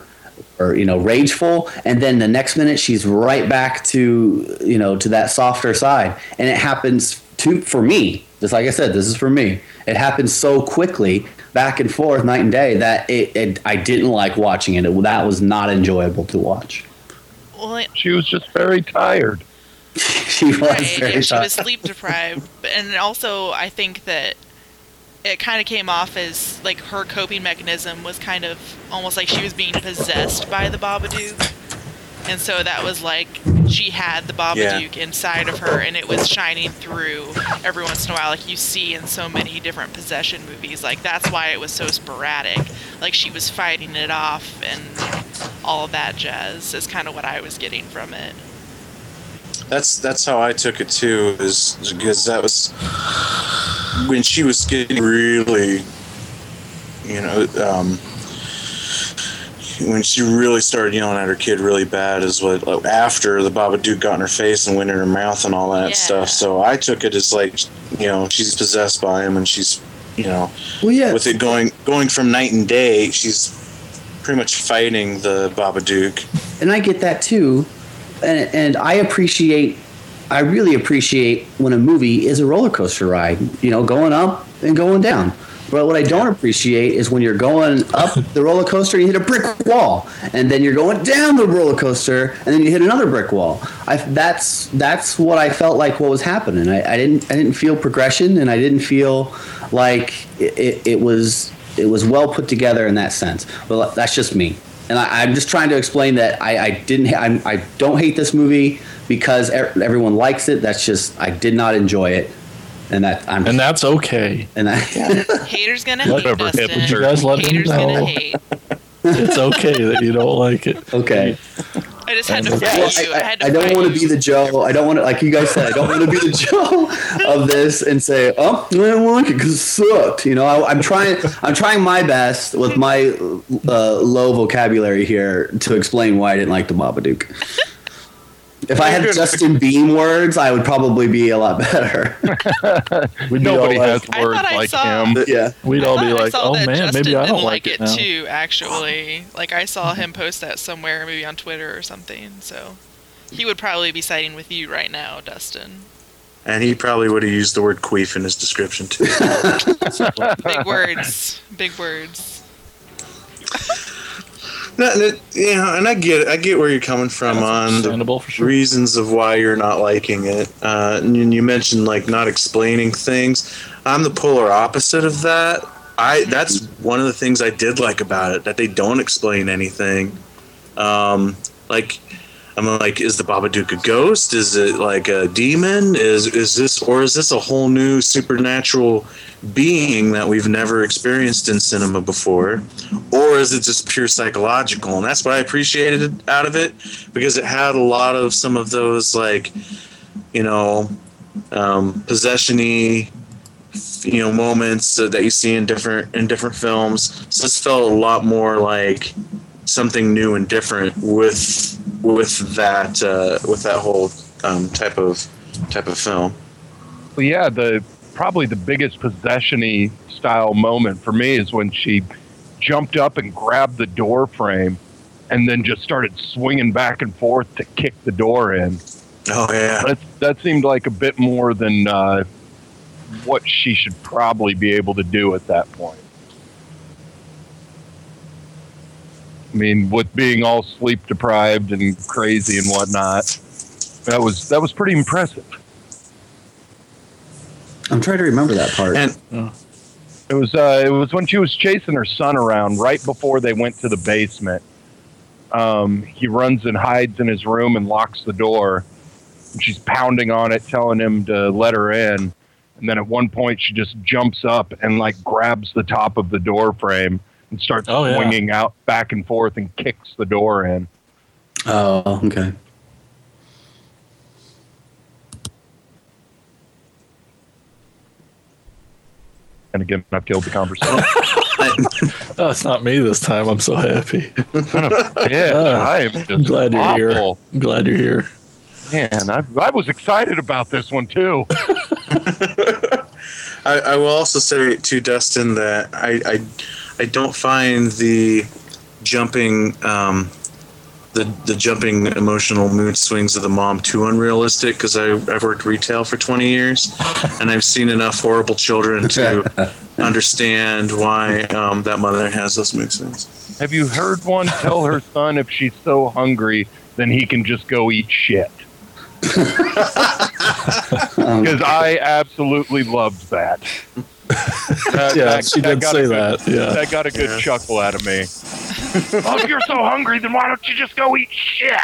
or you know rageful and then the next minute she's right back to you know to that softer side and it happens to for me just like i said this is for me it happens so quickly back and forth night and day that it, it i didn't like watching it. it that was not enjoyable to watch well, She was just very tired. she was right, very and she tired. was sleep deprived. And also, I think that it kind of came off as like her coping mechanism was kind of almost like she was being possessed by the Babadook. And so that was like she had the Babadook inside of her and it was shining through every once in a while, like you see in so many different possession movies. Like that's why it was so sporadic. Like she was fighting it off and all of that jazz is kind of what I was getting from it. That's that's how I took it too. Is because that was when she was getting really, you know, um, when she really started yelling at her kid really bad is what like, after the Babadook got in her face and went in her mouth and all that Yeah. stuff. So I took it as like you know she's possessed by him and she's you know well yeah with it going going from night and day she's pretty much fighting the Babadook. and I get that too, and and I appreciate, I really appreciate when a movie is a roller coaster ride. You know, going up and going down. But what I don't appreciate is when you're going up the roller coaster, you hit a brick wall, and then you're going down the roller coaster, and then you hit another brick wall. I, that's that's what I felt like what was happening. I, I didn't I didn't feel progression, and I didn't feel like it, it, it was it was well put together in that sense. But that's just me, and I, I'm just trying to explain that I, I didn't ha- I'm, I don't hate this movie because er- everyone likes it. That's just I did not enjoy it, and that I'm and that's okay. and I, Haters gonna Whatever, hate, Dustin. You guys let him Haters know. gonna hate. It's okay that you don't like it. Okay. I just had to Well, fight you. I, I, had to I, I don't want to be the Joe. I don't want to, like you guys said, I don't want to be the Joe of this and say, "Oh, I don't like it because it sucked." You know, I, I'm trying. I'm trying my best with my uh, low vocabulary here to explain why I didn't like the Babadook. If I had Justin Beam words, I would probably be a lot better. We'd Nobody all has like, words like saw- him. yeah. we'd I all be I like, oh man, Justin maybe I didn't don't like it now. too. Actually, like I saw him post that somewhere, maybe on Twitter or something. So he would probably be siding with you right now, Dustin. And he probably would have used the word queef in his description too. Big words. Big words. No, no, you know, and I get. I get where you're coming from That's on the sure. reasons of why you're not liking it. Uh, and you mentioned like not explaining things. I'm the polar opposite of that. I that's one of the things I did like about it that they don't explain anything. Um, like I'm like, is the Babadook a ghost? Is it like a demon? Is is this or is this a whole new supernatural being that we've never experienced in cinema before? Or is it just pure psychological? And that's what I appreciated out of it because it had a lot of some of those like, you know, um, possession-y you know moments that you see in different in different films. So this felt a lot more like something new and different with with that uh, with that whole um, type of type of film. Well, yeah, the probably the biggest possession-y style moment for me is when she jumped up and grabbed the door frame and then just started swinging back and forth to kick the door in. Oh yeah, That, that seemed like a bit more than uh, what she should probably be able to do at that point. I mean, with being all sleep deprived and crazy and whatnot, that was that was pretty impressive. I'm trying to remember that part. and It was uh, it was when she was chasing her son around right before they went to the basement. Um, he runs and hides in his room and locks the door. And she's pounding on it, telling him to let her in. And then at one point, she just jumps up and like grabs the top of the door frame and starts Oh, yeah. swinging out back and forth and kicks the door in. oh, okay. And again, I've killed the conversation. Oh, it's not me this time. I'm so happy. yeah, I am just I'm glad you're here. I'm glad you're here. Man, I, I was excited about this one too. I, I will also say to Dustin that I I, I don't find the jumping um, the the jumping emotional mood swings of the mom too unrealistic because I've worked retail for 20 years and I've seen enough horrible children to understand why um, that mother has those mood swings. Have you heard one tell her son if she's so hungry, then he can just go eat shit? Because I absolutely loved that. That- Yeah, that- she that did got say a good- that. Yeah. That got a good Yeah. chuckle out of me. oh, if you're so hungry, then why don't you just go eat shit?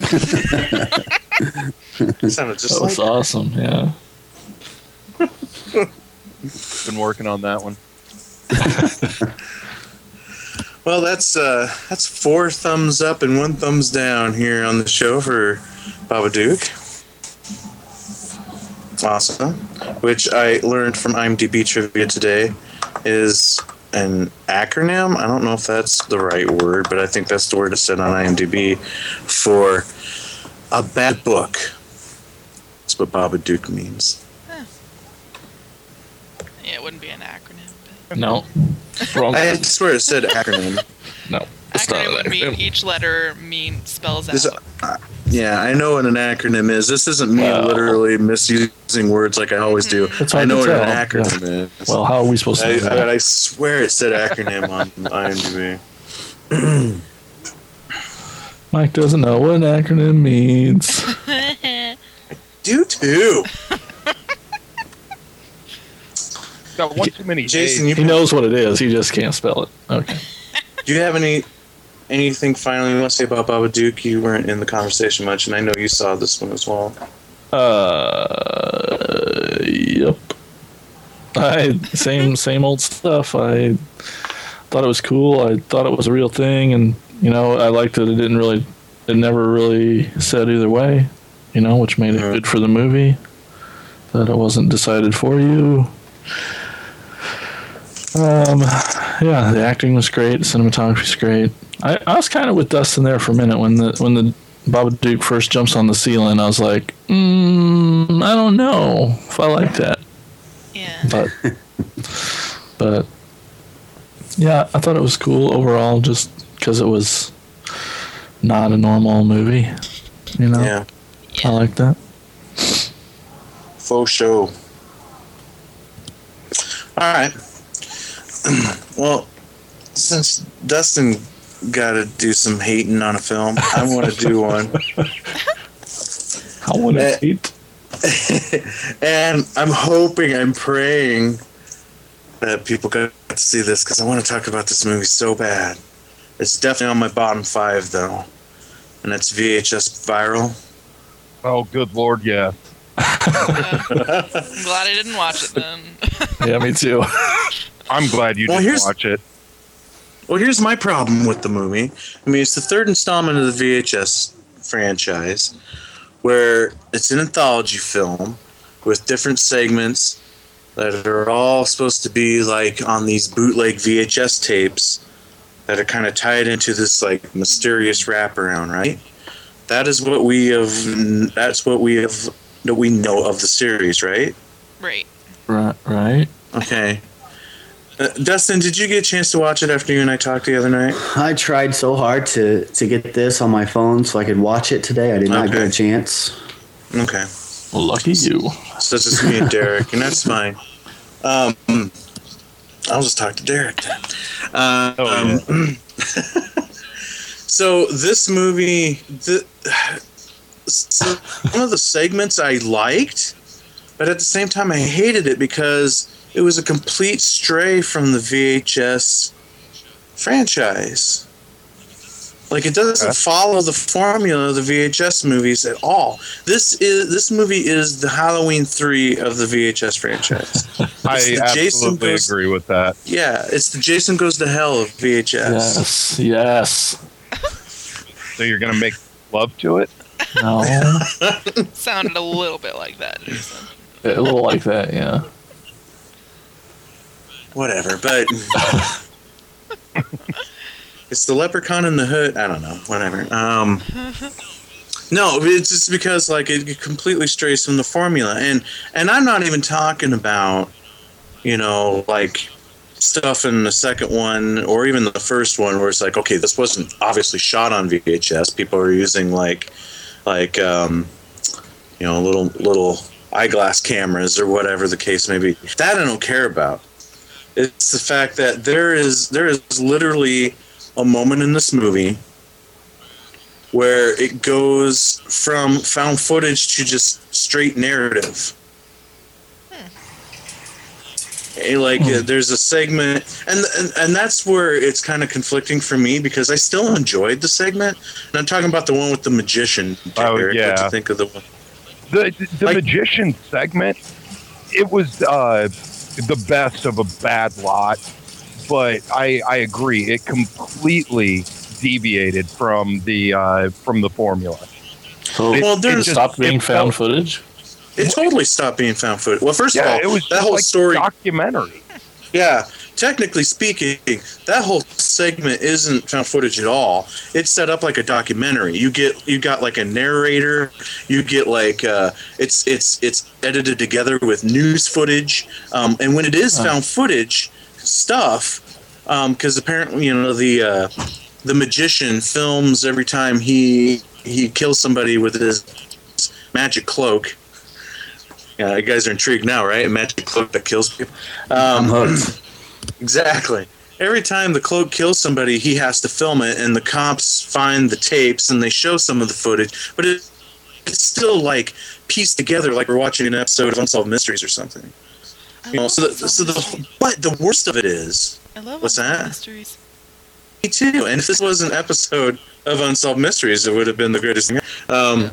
It sounded just That was like awesome. Yeah. Been working on that one. Well, that's uh, that's four thumbs up and one thumbs down here on the show for Babadook. Awesome. Which I learned from IMDb trivia today is an acronym. I don't know if that's the right word, but I think that's the word it said on IMDb for a bad book. That's what Babadook means. Yeah, it wouldn't be an acronym. But No. Wrong. I swear it said acronym. no. It's not acronym would mean each letter mean spells This- out. Uh, Yeah, I know what an acronym is. This isn't me Well- literally misusing words like I always do. I know to what an tell, acronym is. Well, how are we supposed to I, do that? I swear it said acronym on IMDb. Mike doesn't know what an acronym means. I Do too. Got one too many Jason, you, He knows what it is. He just can't spell it. Okay. do you have any anything finally you want to say about Babadook? You weren't in the conversation much, and I know you saw this one as well. Uh, yep. I same same old stuff. I thought it was cool. I thought it was a real thing, and you know, I liked that it didn't really, it never really said either way, you know, which made it good for the movie. That it wasn't decided for you. Um, yeah, the acting was great. The cinematography was great. I, I was kind of with Dustin there for a minute when the when the Babadook first jumps on the ceiling. I was like, mm, I don't know if I like that, Yeah. but but yeah, I thought it was cool overall, just because it was not a normal movie. You know, Yeah, I like that. faux show. All right. well, since Dustin got to do some hating on a film, I want to do one. I want Eh. to hate. and I'm hoping, I'm praying that people get to see this because I want to talk about this movie so bad. It's definitely on my bottom five, though, and it's VHS Viral. Oh, good lord, yeah. I'm glad I didn't watch it then. Yeah, me too. I'm glad you Well, didn't watch it. Well, here's my problem with the movie. I mean, it's the third installment of the VHS franchise, where it's an anthology film with different segments that are all supposed to be like on these bootleg VHS tapes that are kind of tied into this like mysterious wraparound, right? That is what we have. That's what we have. That we know of the series, right? right. right, right. Okay. Uh, Dustin, did you get a chance to watch it after you and I talked the other night? I tried so hard to to get this on my phone so I could watch it today. I did not get a chance. Okay. Well, lucky you. So it's just me and Derek, and that's fine. Um, I'll just talk to Derek then. Uh, Oh, um, so this movie, the, so one of the segments I liked, but at the same time I hated it because it was a complete stray from the VHS franchise. Like it doesn't Okay. follow the formula of the VHS movies at all. This is this movie is the Halloween three of the VHS franchise. I It's Jason absolutely goes- agree with that. yeah, it's the Jason Goes to Hell of VHS. Yes, yes. So you're gonna make love to it? No, Sounded a little bit like that, Jason. a little like that. Yeah. Whatever, but it's the Leprechaun in the Hood. I don't know. Whatever. Um, no, it's just because like it completely strays from the formula, and and I'm not even talking about you know like stuff in the second one or even the first one where it's like okay this wasn't obviously shot on VHS people are using like like um you know little little eyeglass cameras or whatever the case may be that I don't care about it's the fact that there is there is literally a moment in this movie where it goes from found footage to just straight narrative. Eh, Like uh, there's a segment, and, and and that's where it's kind of conflicting for me because I still enjoyed the segment, and I'm talking about the one with the magician. Oh, Derek. What'd yeah. you think of the one? The the Like- magician segment, it was uh, the best of a bad lot, but I I agree it completely deviated from the uh, from the formula. So It- Well, it there's- stopped being found felt- footage. It totally stopped being found footage. Well, first of all, it was that whole like story. documentary. Yeah, technically speaking, that whole segment isn't found footage at all. It's set up like a documentary. You get you got like a narrator. You get like uh, it's it's it's edited together with news footage. Um, and when it is found footage stuff, because apparently you know the uh, the magician films every time he he kills somebody with his magic cloak. Yeah, you guys are intrigued now, right? A magic cloak that kills people. Um. Exactly. Every time the cloak kills somebody, he has to film it, and the cops find the tapes and they show some of the footage, but it, it's still like pieced together, like we're watching an episode of Unsolved Mysteries or something. I You know, love so, the, so the but the worst of it is I love what's Unsolved that? Mysteries. me too. And if this was an episode of Unsolved Mysteries, it would have been the greatest thing. Um,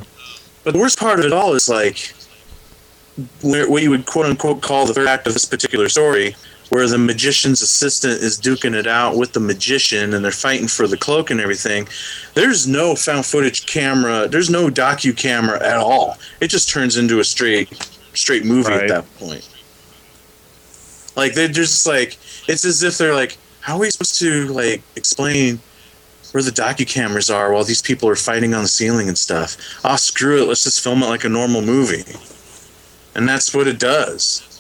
But the worst part of it all is like where, what you would quote unquote call the third act of this particular story, where the magician's assistant is duking it out with the magician and they're fighting for the cloak and everything. There's no found footage camera. There's no docu camera at all. It just turns into a straight straight movie Right. at that point. Like they're just like it's as if they're like, how are we supposed to like explain where the docu cameras are while these people are fighting on the ceiling and stuff? Oh screw it, let's just film it like a normal movie. And that's what it does.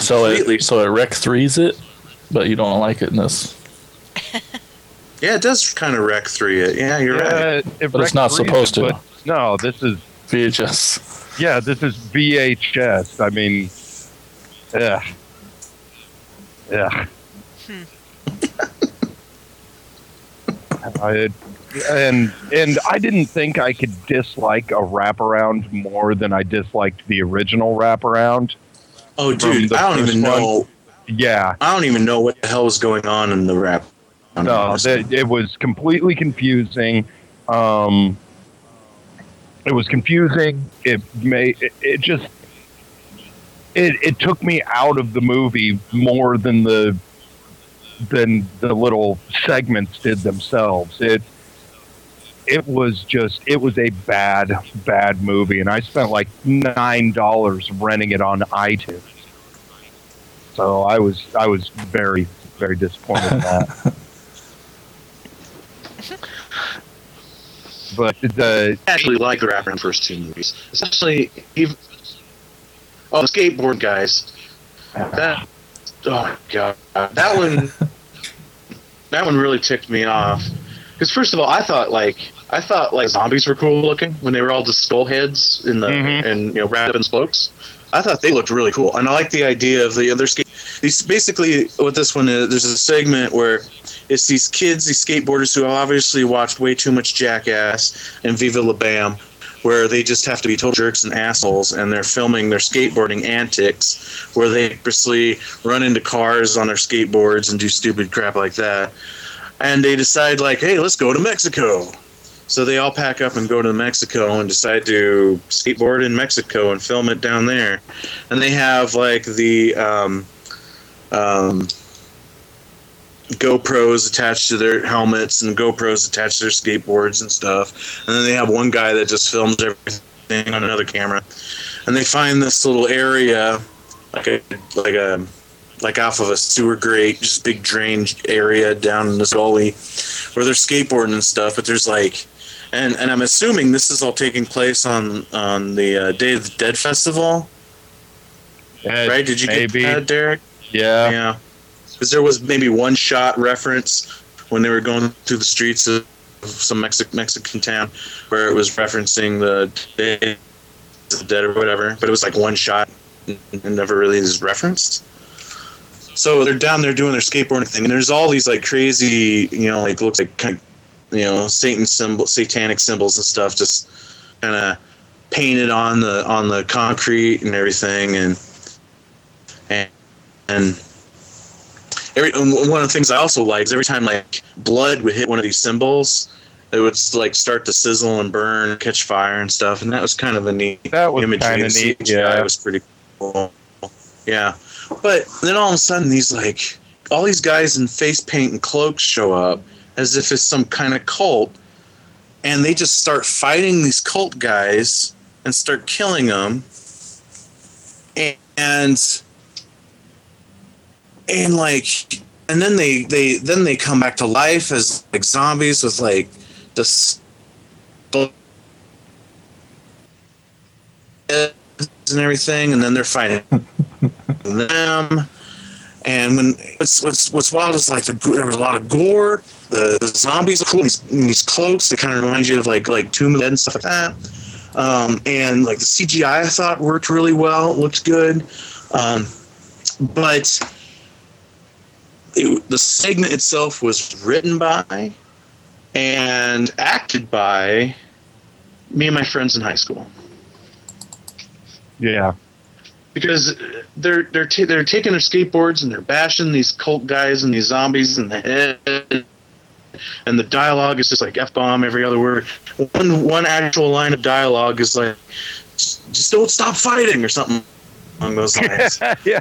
So it so it rec threes it, but you don't like it in this. Yeah, it does kind of wreck three it. Yeah, you're right. Yeah, it But it's not wrecked supposed to. No, this is VHS. yeah, this is VHS. I mean, yeah, yeah. Hmm. I, and and I didn't think I could dislike a wraparound more than I disliked the original wraparound. Oh, dude, I don't even one? know. Yeah, I don't even know what the hell was going on in the rap. No, that, it was completely confusing. Um, it was confusing. It may it, it just it it took me out of the movie more than the than the little segments did themselves. It it was just it was a bad bad movie, and I spent like nine dollars renting it on iTunes. So I was I was very very disappointed in that. but the I actually like the rapper wraparound first two movies, especially even oh the skateboard guys. That oh god, that one that one really ticked me off. Because first of all, I thought like I thought like zombies were cool looking when they were all just skull heads in the Mhm. and you know wrapped up in spokes. I thought they looked really cool, and I like the idea of the other skate. These basically what this one is. There's a segment where it's these kids, these skateboarders who obviously watched way too much Jackass and Viva La Bam, where they just have to be total jerks and assholes, and they're filming their skateboarding antics, where they purposely run into cars on their skateboards and do stupid crap like that. And they decide like, hey, let's go to Mexico. So they all pack up and go to Mexico and decide to skateboard in Mexico and film it down there. And they have like the um, um, GoPros attached to their helmets and GoPros attached to their skateboards and stuff. And then they have one guy that just films everything on another camera. And they find this little area, like a like a like off of a sewer grate, just big drain area down in this gully, where they're skateboarding and stuff. But there's like, and and I'm assuming this is all taking place on on the uh, Day of the Dead festival, right? Did you maybe get that, Derek? yeah Yeah, because there was maybe one shot reference when they were going through the streets of some Mexic- Mexican town where it was referencing the Day of the Dead or whatever, but it was like one shot and never really is referenced. So they're down there doing their skateboarding thing, and there's all these like crazy, you know, like looks like kind of, you know, Satan symbol, satanic symbols and stuff, just kind of painted on the on the concrete and everything, and and and every and one of the things I also like is every time like blood would hit one of these symbols, it would like start to sizzle and burn, catch fire and stuff, and that was kind of a neat that was imagery. neat CGI yeah was pretty cool. Yeah, but then all of a sudden, these like all these guys in face paint and cloaks show up as if it's some kind of cult, and they just start fighting these cult guys and start killing them, and and like and then they they then they come back to life as like zombies with like this and everything, and then they're fighting them. And when what's what's what's wild is like the, there was a lot of gore. The, the zombies are cool. These, these cloaks that kind of remind you of like like Tomb of the Dead and stuff like that. Um, and like the CGI, I thought worked really well. Looked good. Um, but it, the segment itself was written by and acted by me and my friends in high school yeah because they're they're ta- they're taking their skateboards and they're bashing these cult guys and these zombies in the head, and the dialogue is just like f bomb every other word. One one actual line of dialogue is like, "Just don't stop fighting" or something along those lines. yeah.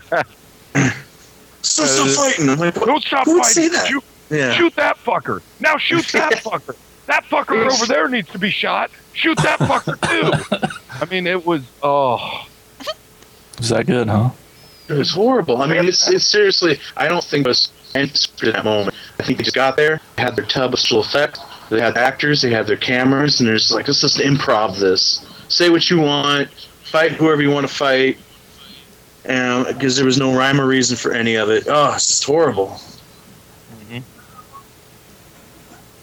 so stop uh, fighting. I'm like, what? Don't stop Who would fighting. say that? Shoot, Yeah. shoot that fucker. Now shoot that fucker. That fucker over there needs to be shot. Shoot that fucker too. I mean, it was oh. Is that good, huh? It was horrible. I mean, it's, it's seriously. I don't think it was at that moment. I think they just got there, had their tub of special effect, they had actors, they had their cameras, and they're just like, let's just improv this. Say what you want, fight whoever you want to fight, and because there was no rhyme or reason for any of it. Oh, it's just horrible. Mm-hmm.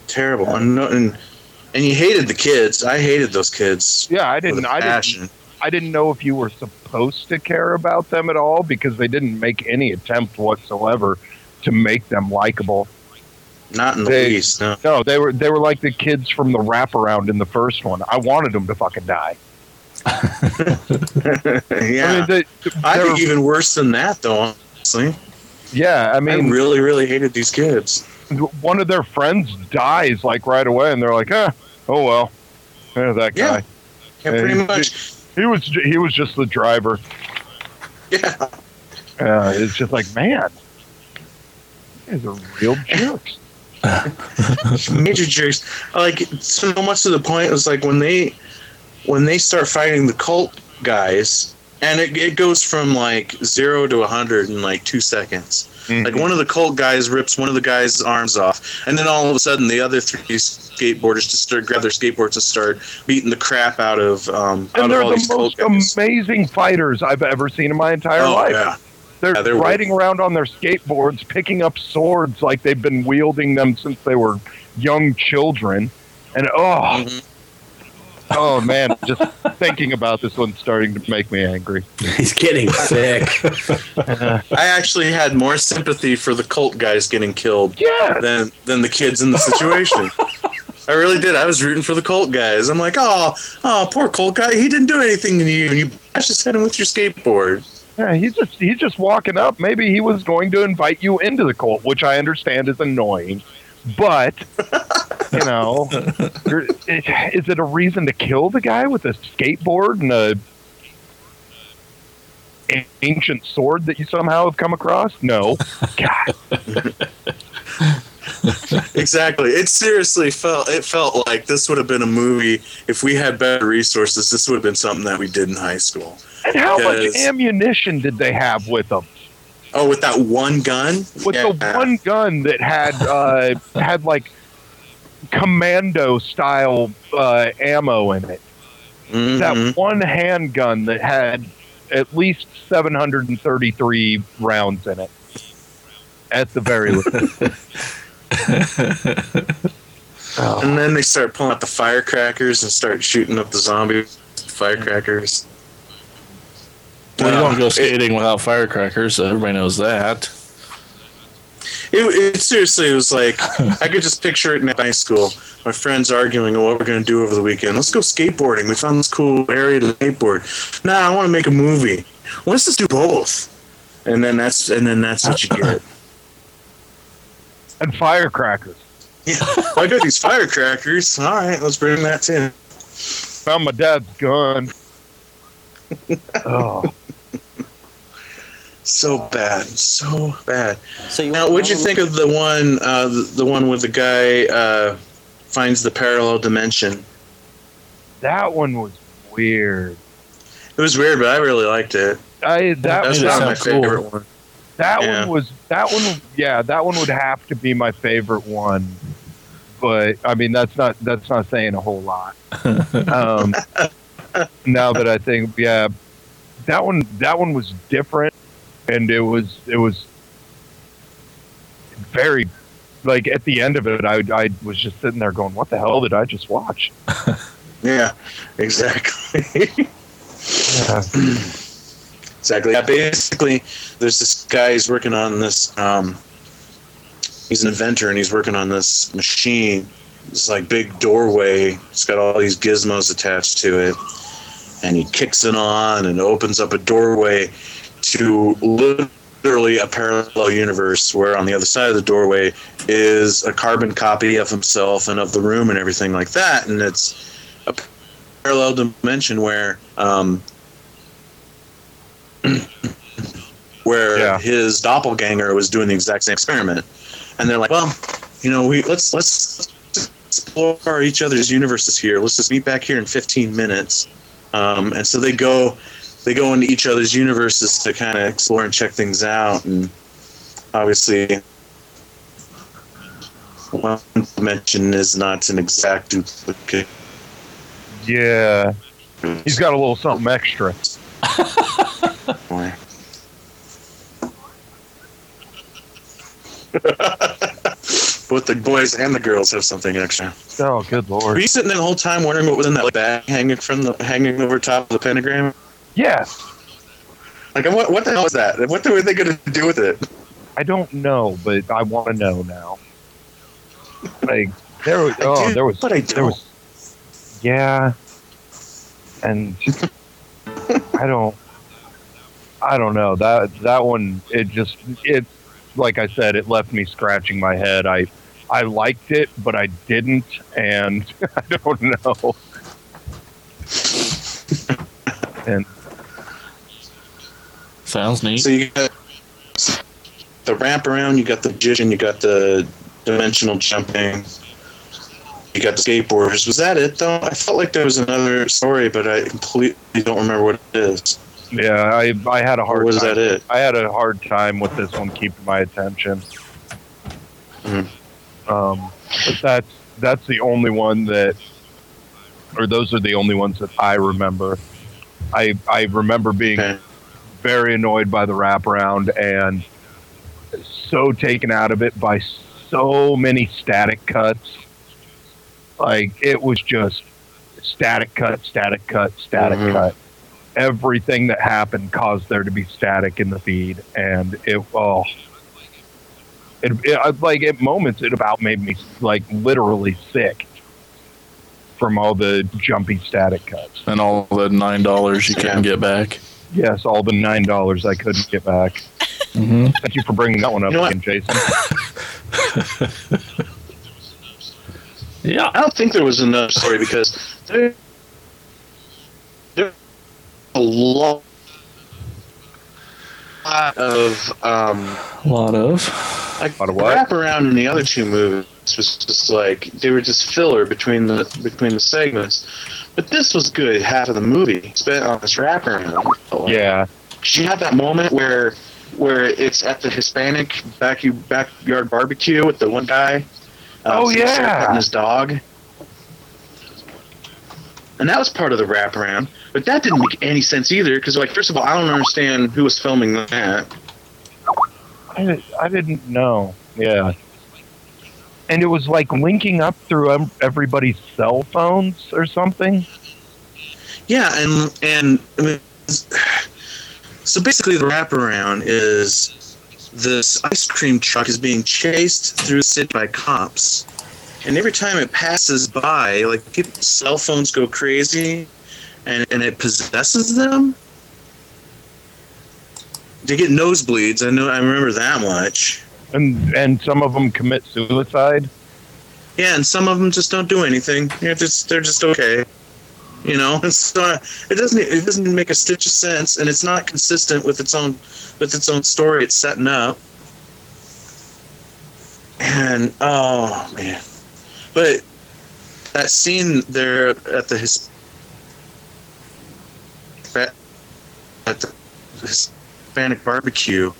Terrible. And, no- and and you hated the kids. I hated those kids. Yeah, I didn't. I didn't. I didn't know if you were supposed to care about them at all because they didn't make any attempt whatsoever to make them likable. Not in the They- least. No. No, they were they were like the kids from the wraparound in the first one. I wanted them to fucking die. yeah. I mean, they, I think even worse than that, though. Honestly, yeah. I I mean, really, really hated these kids. one of their friends dies like right away, and they're like, "Eh, oh well, yeah, that guy. Yeah, Yeah, pretty much. He was he was just the driver. Yeah, Uh, it's just like, man, these are real jerks. major jerks. Like so much to the point. It was like when they when they start fighting the cult guys, and it, it goes from like zero to a hundred in like two seconds. Like one of the cult guys rips one of the guy's arms off, and then all of a sudden the other three skateboarders just start grab their skateboards and start beating the crap out of um out and of they're all the most amazing fighters I've ever seen in my entire Oh life. yeah. They're Yeah, they're riding around on their skateboards, picking up swords like they've been wielding them since they were young children. And oh, Mhm. Oh man, just thinking about this one's starting to make me angry. He's getting sick. I actually had more sympathy for the cult guys getting killed Yeah, than than the kids in the situation. I really did. I was rooting for the cult guys. I'm like, oh, oh, poor cult guy. He didn't do anything to you, and you bashed his head in with your skateboard. yeah, he's just he's just walking up. Maybe he was going to invite you into the cult, which I understand is annoying. But you know, is it a reason to kill the guy with a skateboard and a ancient sword that you somehow have come across? No. God. Exactly. It seriously felt. It felt like this would have been a movie if we had better resources. This would have been something that we did in high school. And how much ammunition did they have with them? Oh, with that one gun. With the one gun that had uh, had like commando style uh, ammo in it. Mhm. That one handgun that had at least 733 rounds in it. At the very least. Oh. And then they start pulling out the firecrackers and start shooting up the zombies. Firecrackers. Well, you don't go it- skating without firecrackers. Everybody knows that. It, it seriously was like I could just picture it in high school. My friends arguing what we're going to do over the weekend. Let's go skateboarding. We found this cool area to skateboard. Nah, I want to make a movie. Let's just do both. And then that's and then that's what you get. and firecrackers. Yeah, I got these firecrackers. All right, let's bring that in. Found my dad's gun. oh. So bad, so bad. So you Now, what'd you think of the one, uh, the, the one with the guy uh, finds the parallel dimension? That one was weird. It was weird, but I really liked it. I that was not my cool. favorite one. That Yeah. one was that one. Yeah, that one would have to be my favorite one. But I mean, that's not that's not saying a whole lot. Um, now that I think, yeah, that one that one was different, and it was it was very like at the end of it, I I was just sitting there going, "What the hell did I just watch?" Yeah, exactly. exactly. Yeah, basically, there's this guy. He's working on this. Um, he's an inventor, and he's working on this machine. It's like big doorway. It's got all these gizmos attached to it, and he kicks it on and opens up a doorway to literally a parallel universe where on the other side of the doorway is a carbon copy of himself and of the room and everything like that and it's a parallel dimension where um, where Yeah. his doppelganger was doing the exact same experiment, and they're like, well, you know, we let's let's explore each other's universes here. Let's just meet back here in 15 minutes. Um, and so they go they go into each other's universes to kind of explore and check things out, and obviously. One dimension is not an exact duplicate. Yeah, he's got a little something extra. Boy. Both the boys and the girls have something extra. Oh, good Were lord. you sitting there the whole time wondering what was in that bag hanging from the hanging over top of the pentagram? Yes, Like, what what the hell is that? What are they going to do with it? I don't know, but I want to know now. Like there was, oh, do, there was, but I there was, yeah, and I don't, I don't know that that one. It just it, like I said, it left me scratching my head. I, I liked it, but I didn't, and I don't know. and Sounds neat. So you got the wraparound, you got the magician, you got the dimensional jumping, you got the skateboarders. Was that it though? I felt like there was another story, but I completely don't remember what it is. yeah, I I had a Or hard was time. that it? I had a hard time with this one keeping my attention. Mhm. Um, but that's that's the only one that, or those are the only ones that I remember. I I remember being Okay. Very annoyed by the wraparound and so taken out of it by so many static cuts. Like it was just static cut, static cut, static Mhm. cut. Everything that happened caused there to be static in the feed, and it oh, it, it like at moments it about made me like literally sick from all the jumpy static cuts. and all the nine dollars you couldn't get back. Yes, all the nine dollars I couldn't get back. hmm Thank you for bringing that one up You know again, Jason. Yeah. I don't think there was another story because there, there a lot of um, A lot of. like Lot of the what? wraparound in the other two movies was just like they were just filler between the between the segments. But this was good half of the movie spent on this wraparound. Yeah, you have that moment where where it's at the Hispanic back backyard barbecue with the one guy. uh, Oh, yeah. petting his dog. And that was part of the wraparound, but that didn't make any sense either. Because, like, first of all, I don't understand who was filming that. I, I didn't know. Yeah, and it was like linking up through everybody's cell phones or something. Yeah, and and I mean, so basically, the wraparound is this ice cream truck is being chased through the city by cops, and every time it passes by, like people's cell phones go crazy, and and it possesses them. They get nosebleeds. I know. I remember that much. And and some of them commit suicide. Yeah, and some of them just don't do anything. They're just they're just okay. You know, it's not. It doesn't. It doesn't make a stitch of sense, and it's not consistent with its own with its own story. It's setting up. And oh man, but that scene there at the his at the Hispanic barbecue,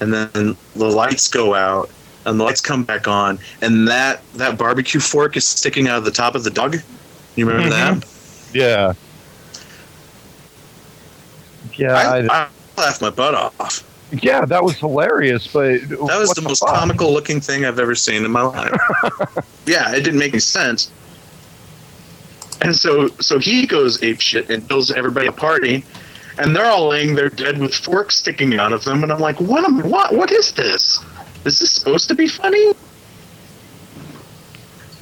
and then the lights go out, and the lights come back on, and that that barbecue fork is sticking out of the top of the dog. You remember Mhm. that? Yeah. Yeah, I, I, I laughed my butt off. yeah, that was hilarious. But That was what the most fuck? comical looking thing I've ever seen in my life. yeah, it didn't make any sense. And so so he goes ape shit and kills everybody at a party, and they're all laying there dead with forks sticking out of them, and I'm like, what am what what is this? Is this supposed to be funny?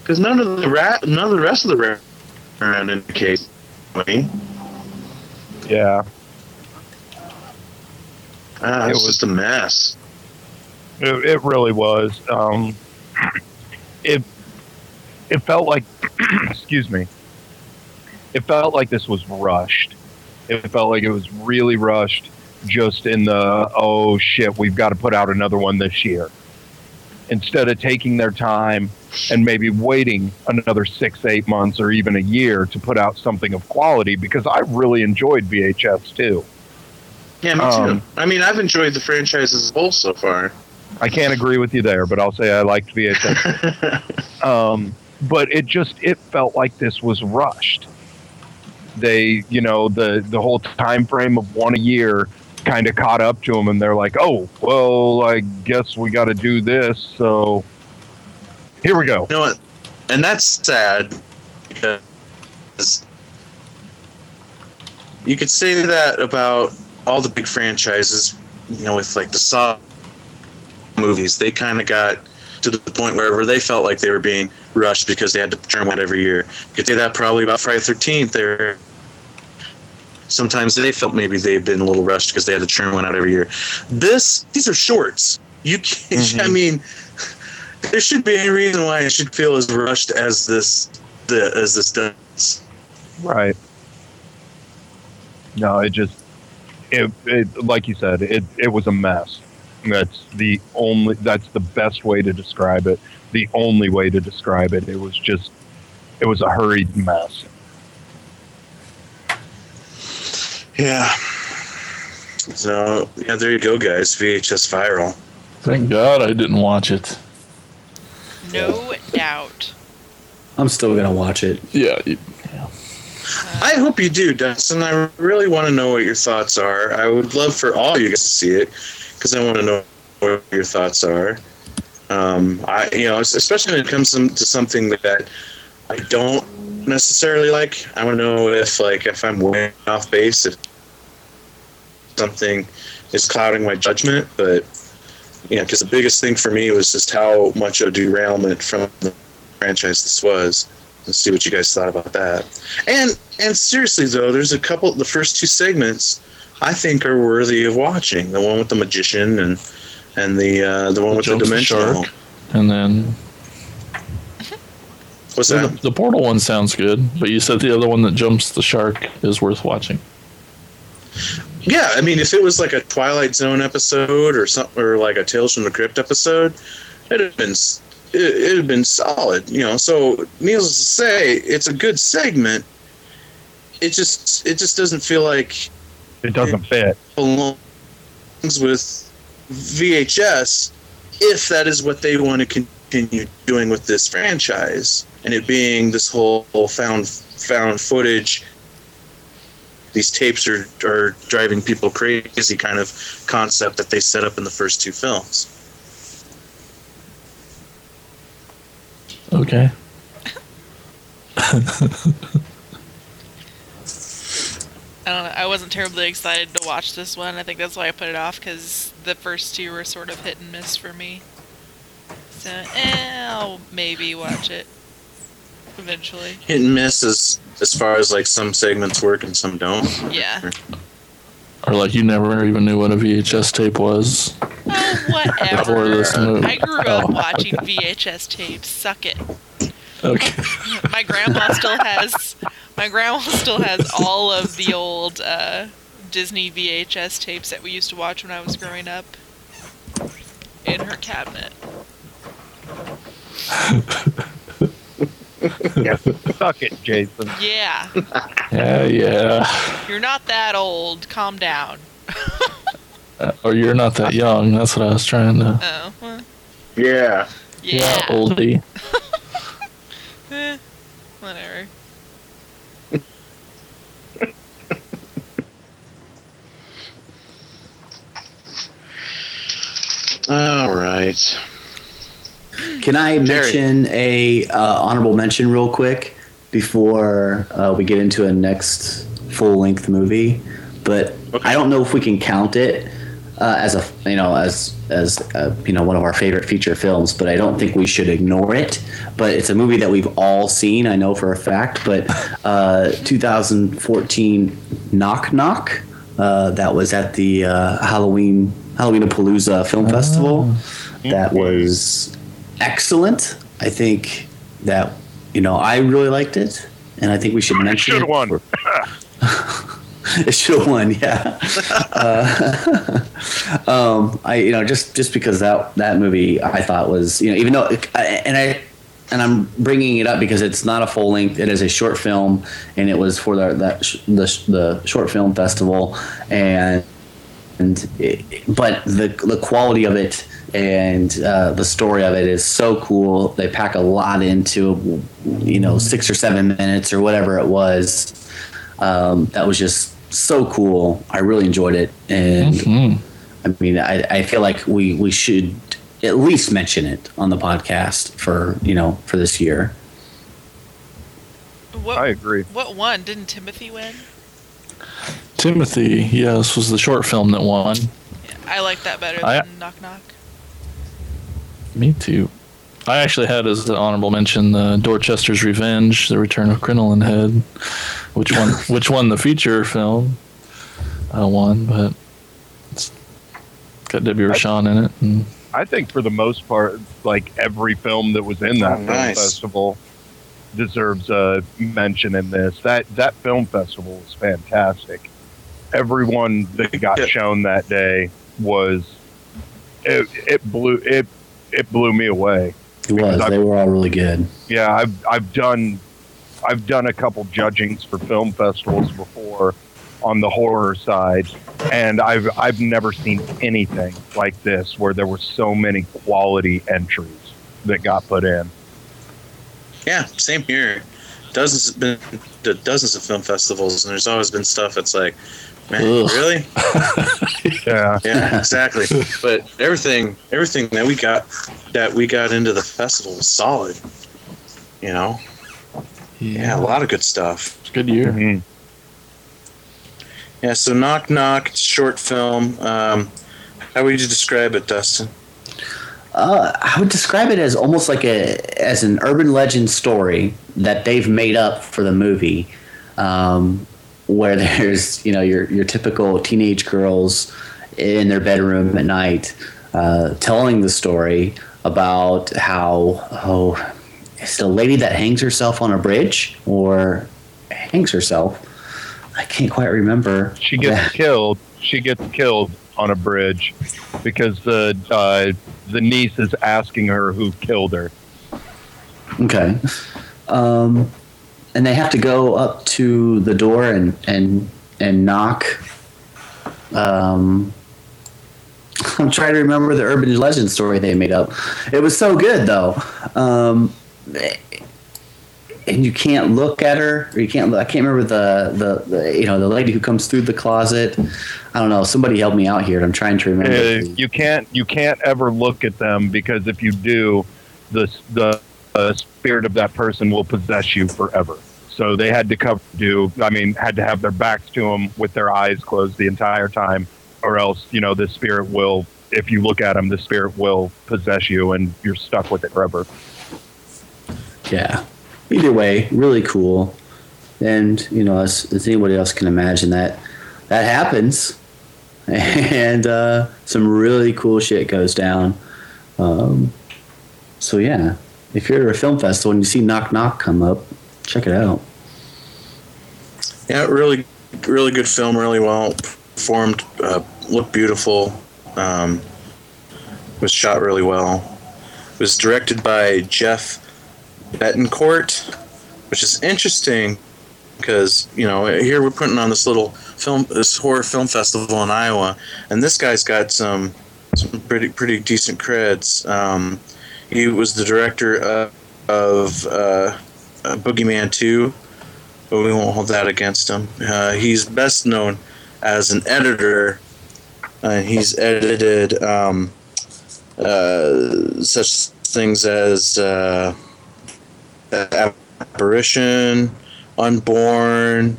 Because none of the rat none of the rest of the rat around indicate funny. Yeah, Ah, It was- just a mess. it, it really was. Um, it it felt like, excuse me, it felt like this was rushed. It felt like it was really rushed, just in the oh shit, we've got to put out another one this year. Instead of taking their time and maybe waiting another six, eight months or even a year to put out something of quality, because I really enjoyed VHS too. Yeah, me Um, too. I mean, I've enjoyed the franchise as a whole so far. I can't agree with you there, but I'll say I liked VHS. um, but it just it felt like this was rushed. They, you know, the the whole time frame of one a year kind of caught up to them, and they're like, "Oh, well, I guess we got to do this." So here we go. You know what? And that's sad because you could say that about all the big franchises, you know, with like the Saw movies. They kind of got to the point where they felt like they were being rushed because they had to turn one every year. You could say that probably about Friday 13th. They're sometimes they felt maybe they've been a little rushed because they had to churn one out every year. This, these are shorts. You can't. I mm-hmm. mean, there should be any reason why it should feel as rushed as this, the as this does. Right. No, it just it, it like you said, it it was a mess. That's the only that's the best way to describe it. The only way to describe it. It was just it was a hurried mess. Yeah. So yeah, there you go, guys. VHS viral. Thank God I didn't watch it. No doubt. I'm still gonna watch it. Yeah, you- I hope you do, Dustin. I really want to know what your thoughts are. I would love for all you guys to see it because I want to know what your thoughts are. Um, I, you know, especially when it comes to something that I don't necessarily like. I want to know if, like, if I'm way off base, if something is clouding my judgment. But you know, because the biggest thing for me was just how much a derailment from the franchise this was. Let's see what you guys thought about that. And and seriously though, there's a couple. The first two segments I think are worthy of watching. The one with the magician and and the uh, the one with the the dimensional. shark. and then What's the, that? the portal one sounds good, but you said the other one that jumps the shark is worth watching. Yeah, I mean, if it was like a Twilight Zone episode or something, or like a Tales from the Crypt episode, it'd have been it, it'd have been solid. You know, so needless to say, it's a good segment. It just it just doesn't feel like It doesn't fit. belongs with VHS if that is what they want to continue doing with this franchise and it being this whole found found footage these tapes are, are driving people crazy kind of concept that they set up in the first two films Okay. I don't know. I wasn't terribly excited to watch this one. I think that's why I put it off because the first two were sort of hit and miss for me. So, eh, I'll maybe watch it eventually. hit and miss as as far as like some segments work and some don't Yeah. Or like you never even knew what a VHS tape was. Oh, whatever. Before this movie. I grew up Oh, watching VHS tapes. Suck it. Okay. My grandma still has. My grandma still has all of the old uh, Disney VHS tapes that we used to watch when I was growing up in her cabinet. Yeah. fuck it, Jason. Yeah, Yeah, yeah. you're not that old. Calm down. Uh, Or you're not that young. That's what I was trying to. Oh, well, yeah yeah. oldie. Eh, whatever. all right Can I Jerry. mention a uh, honorable mention real quick before uh, we get into a next full length movie? But Okay. I don't know if we can count it uh, as a you know as as uh, you know one of our favorite feature films. But I don't think we should ignore it. But it's a movie that we've all seen. I know for a fact. But uh, 2014 Knock Knock. Uh, that was at the uh, Halloween Halloween Palooza Film Festival. That was excellent. I think that you know I really liked it, and I think we should mention Should it. it should have won. Yeah. uh, um, I you know just just because that that movie I thought was you know even though and I and I'm bringing it up because it's not a full length. It is a short film, and it was for the that the, the short film festival, and and it, but the the quality of it and uh, the story of it is so cool. They pack a lot into you know six or seven minutes or whatever it was. Um, that was just so cool. I really enjoyed it, and Mhm. I mean, I, I feel like we we should at least mention it on the podcast for you know for this year. What I agree. what won? Didn't Timothy win? Timothy, yes, was the short film that won. I like that better I- than Knock Knock. Me too. I actually had as the honorable mention the Dorchester's Revenge, The Return of Crinoline Head, which won which won the feature film. Uh, won, but it's got Debbie Rochon in it. And I think for the most part, like every film that was in that Oh, film nice. festival deserves a mention in this. That that film festival was fantastic. Everyone that got Yeah. shown that day was it, it blew it it blew me away. It was. Because I- They were all really good. Yeah, I've I've done I've done a couple judgings for film festivals before on the horror side, and I've I've never seen anything like this where there were so many quality entries that got put in. Yeah, same here. Dozens been to dozens of film festivals, and there's always been stuff that's like, man, Ugh. Really? Yeah, Yeah, exactly. but everything, everything that we got, that we got into the festival was solid. You know, yeah, a lot of good stuff. it's a good year. Mhm. Yeah, so knock knock short film. Um, how would you describe it, Dustin? Uh, I would describe it as almost like a as an urban legend story that they've made up for the movie, um, where there's you know your your typical teenage girls in their bedroom at night uh, telling the story about how oh it's the lady that hangs herself on a bridge or hangs herself. I can't quite remember. she gets killed. She gets killed on a bridge because the uh, the niece is asking her who killed her. Okay. Um, and they have to go up to the door and and and knock. Um, I'm trying to remember the urban legend story they made up. It was so good though. Um, and you can't look at her, or you can't. I can't remember the, the the you know the lady who comes through the closet. I don't know. Somebody help me out here. I'm trying to remember. Uh, you can't you can't ever look at them because if you do, the the uh, spirit of that person will possess you forever. So they had to cover do. I mean, had to have their backs to them with their eyes closed the entire time, or else you know the spirit will. If you look at them, the spirit will possess you, and you're stuck with it forever. yeah either way really cool and you know as, as anybody else can imagine that that happens and uh, some really cool shit goes down um, so yeah if you're at a film festival and you see knock knock come up check it out Yeah, really, really good film. Really well performed. Uh, looked beautiful. Um, was shot really well. Was directed by Jeff Betancourt, which is interesting because you know here we're putting on this little film, this horror film festival in Iowa, and this guy's got some some pretty pretty decent creds. Um, he was the director of, of uh, uh, Boogeyman Two but we won't hold that against him. Uh, he's best known as an editor, and he's edited um, uh, such things as uh, Apparition, Unborn,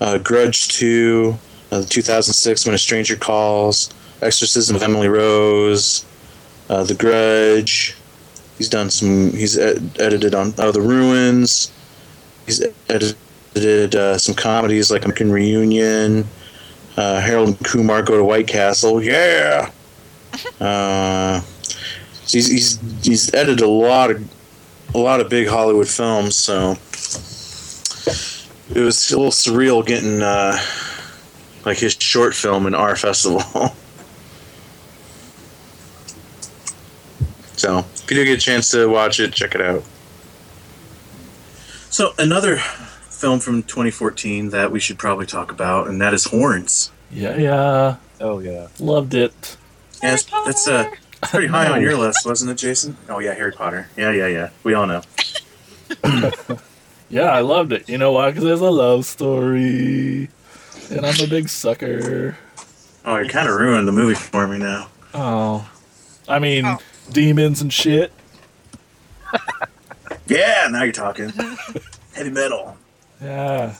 uh, Grudge 2, uh, 2006 When a Stranger Calls, Exorcism of Emily Rose, The Grudge. He's done some. He's ed- edited on uh, The Ruins. He's edited uh, some comedies like American Reunion, uh, Harold and Kumar Go to White Castle. Yeah. Uh, he's, he's he's edited a lot of a lot of big Hollywood films, so it was a little surreal getting uh, like his short film in our festival. So if you do get a chance to watch it, check it out. So another film from 2014 that we should probably talk about, and that is Horns. Yeah, yeah. Oh yeah. Loved it. Yeah, it's, that's uh, pretty high on your list, wasn't it, Jason? Oh yeah, Harry Potter. Yeah, yeah, yeah. We all know. Yeah, I loved it. You know why? Because it's a love story. And I'm a big sucker. Oh, you kind of ruined the movie for me now. Oh. I mean, Oh. Demons and shit. Yeah, now you're talking. Heavy metal. Yeah.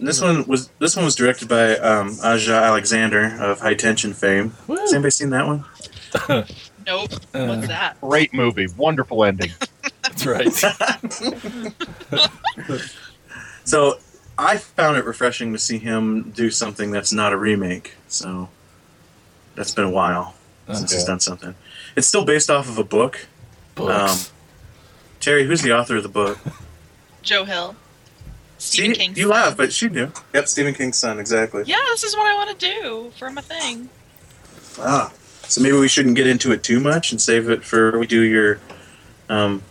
And this one was this one was directed by um, Aja Alexander of High Tension fame. Woo. Has anybody seen that one? Nope. Uh. What's that? Great movie. Wonderful ending. That's right. So I found it refreshing to see him do something that's not a remake. So that's been a while since he's done something. It's still based off of a book. Books. Terry, who's the author of the book? Joe Hill. Stephen See, King. you laugh, but she knew. Yep, Stephen King's son, exactly. Yeah, this is what I want to do for my thing. Ah, so maybe we shouldn't get into it too much and save it for we do your um,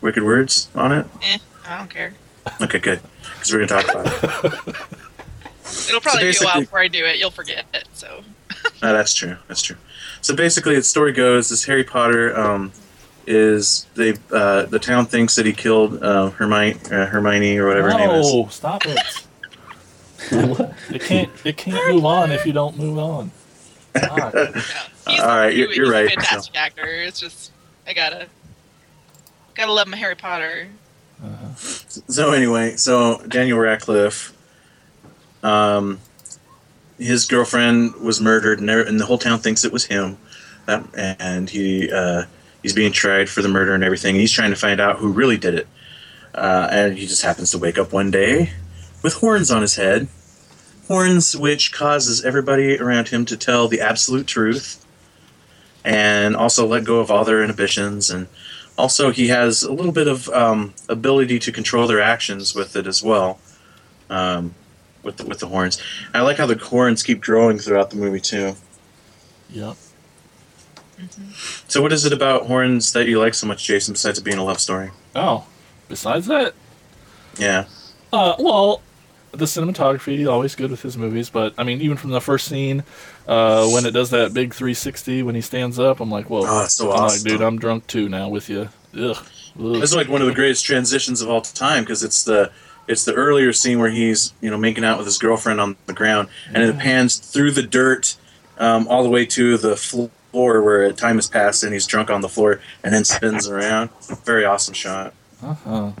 wicked words on it. Eh, I don't care. Okay, good, because we're gonna talk about it. It'll probably be a while before I do it. You'll forget it. So No, that's true. That's true. So basically, the story goes: this Harry Potter um, is they uh, the town thinks that he killed uh, Hermione, uh, Hermione or whatever her name is. no, stop it. it can't. It can't move on if you don't move on. Fuck. yeah. All right, he- you're- you're he's right, A fantastic actor. It's just I gotta gotta love my Harry Potter. So anyway, so Daniel Radcliffe, um, his girlfriend was murdered, and, and the whole town thinks it was him. That, and he uh, he's being tried for the murder and everything. And he's trying to find out who really did it. Uh, and he just happens to wake up one day with horns on his head, horns which causes everybody around him to tell the absolute truth, and also let go of all their inhibitions and also he has a little bit of um, ability to control their actions with it as well um, with, the, with the horns i like how the horns keep growing throughout the movie too Yep. so what is it about horns that you like so much jason besides it being a love story Oh, besides that, yeah uh, well, the cinematography always good with his movies, but I mean, even from the first scene, uh, when it does that big 360 when he stands up, I'm like, whoa, Oh, it's so I'm awesome. like, dude, I'm drunk too now with you. Ugh. Ugh. this like one of the greatest transitions of all time because it's the it's the earlier scene where he's you know making out with his girlfriend on the ground and it pans through the dirt um, all the way to the floor where time has passed and he's drunk on the floor and then spins around very awesome shot Uh-huh.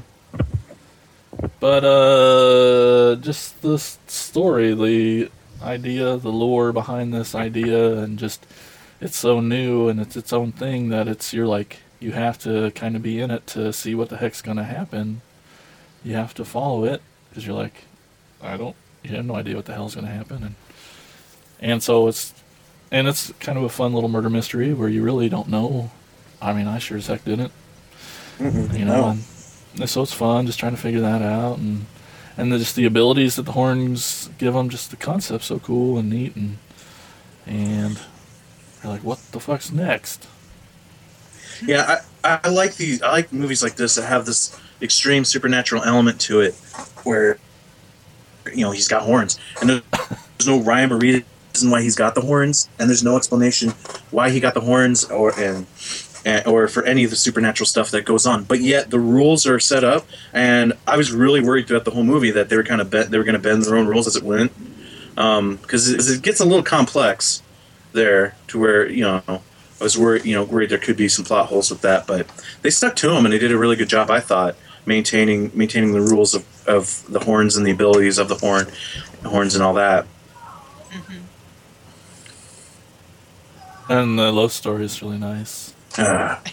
But uh just the story, the idea, the lore behind this idea and just it's so new and it's its own thing that it's you're like you have to kind of be in it to see what the heck's going to happen. You have to follow it because you're like I don't you have no idea what the hell's going to happen and and so it's and it's kind of a fun little murder mystery where you really don't know. I mean, I sure as heck didn't you know. No. And so it's fun just trying to figure that out, and and the, just the abilities that the horns give them, just the concept's so cool and neat, and and you're like, what the fuck's next? Yeah, I, I like these. I like movies like this that have this extreme supernatural element to it, where you know he's got horns, and there's no rhyme or reason why he's got the horns, and there's no explanation why he got the horns, or and, and or for any of the supernatural stuff that goes on. But yet the rules are set up, and I was really worried throughout the whole movie that they were kind of they were going to bend their own rules as it went, um, because it, it gets a little complex there to where you know I was worried, you know, worried there could be some plot holes with that, but they stuck to them and they did a really good job, I thought, maintaining maintaining the rules of, of the horns and the abilities of the horn, horns and all that. And the love story is really nice. Ah,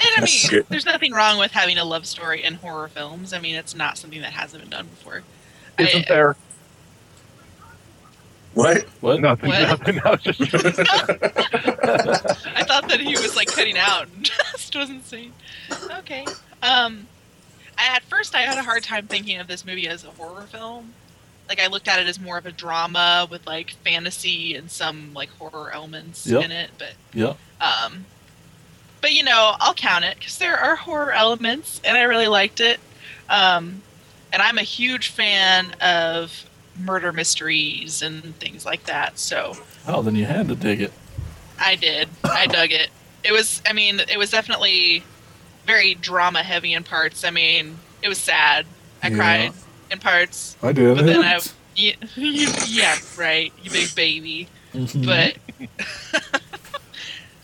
And I mean, good. there's nothing wrong with having a love story in horror films. I mean, it's not something that hasn't been done before. Isn't I, there? what? What? Nothing. What? Nothing. I was just. I thought that he was like cutting out and just wasn't saying. Okay. Um, I, at first I had a hard time thinking of this movie as a horror film like I looked at it as more of a drama with like fantasy and some like horror elements Yep. in it, but Yeah. um, but you know, I'll count it because there are horror elements, and I really liked it. Um, and I'm a huge fan of murder mysteries and things like that. So Oh, then you had to dig it. I did. I dug it. It was. I mean, it was definitely very drama heavy in parts. I mean, it was sad. I Yeah. cried in parts. I did. But then I, yeah, yeah, right, you big baby. Mm-hmm. But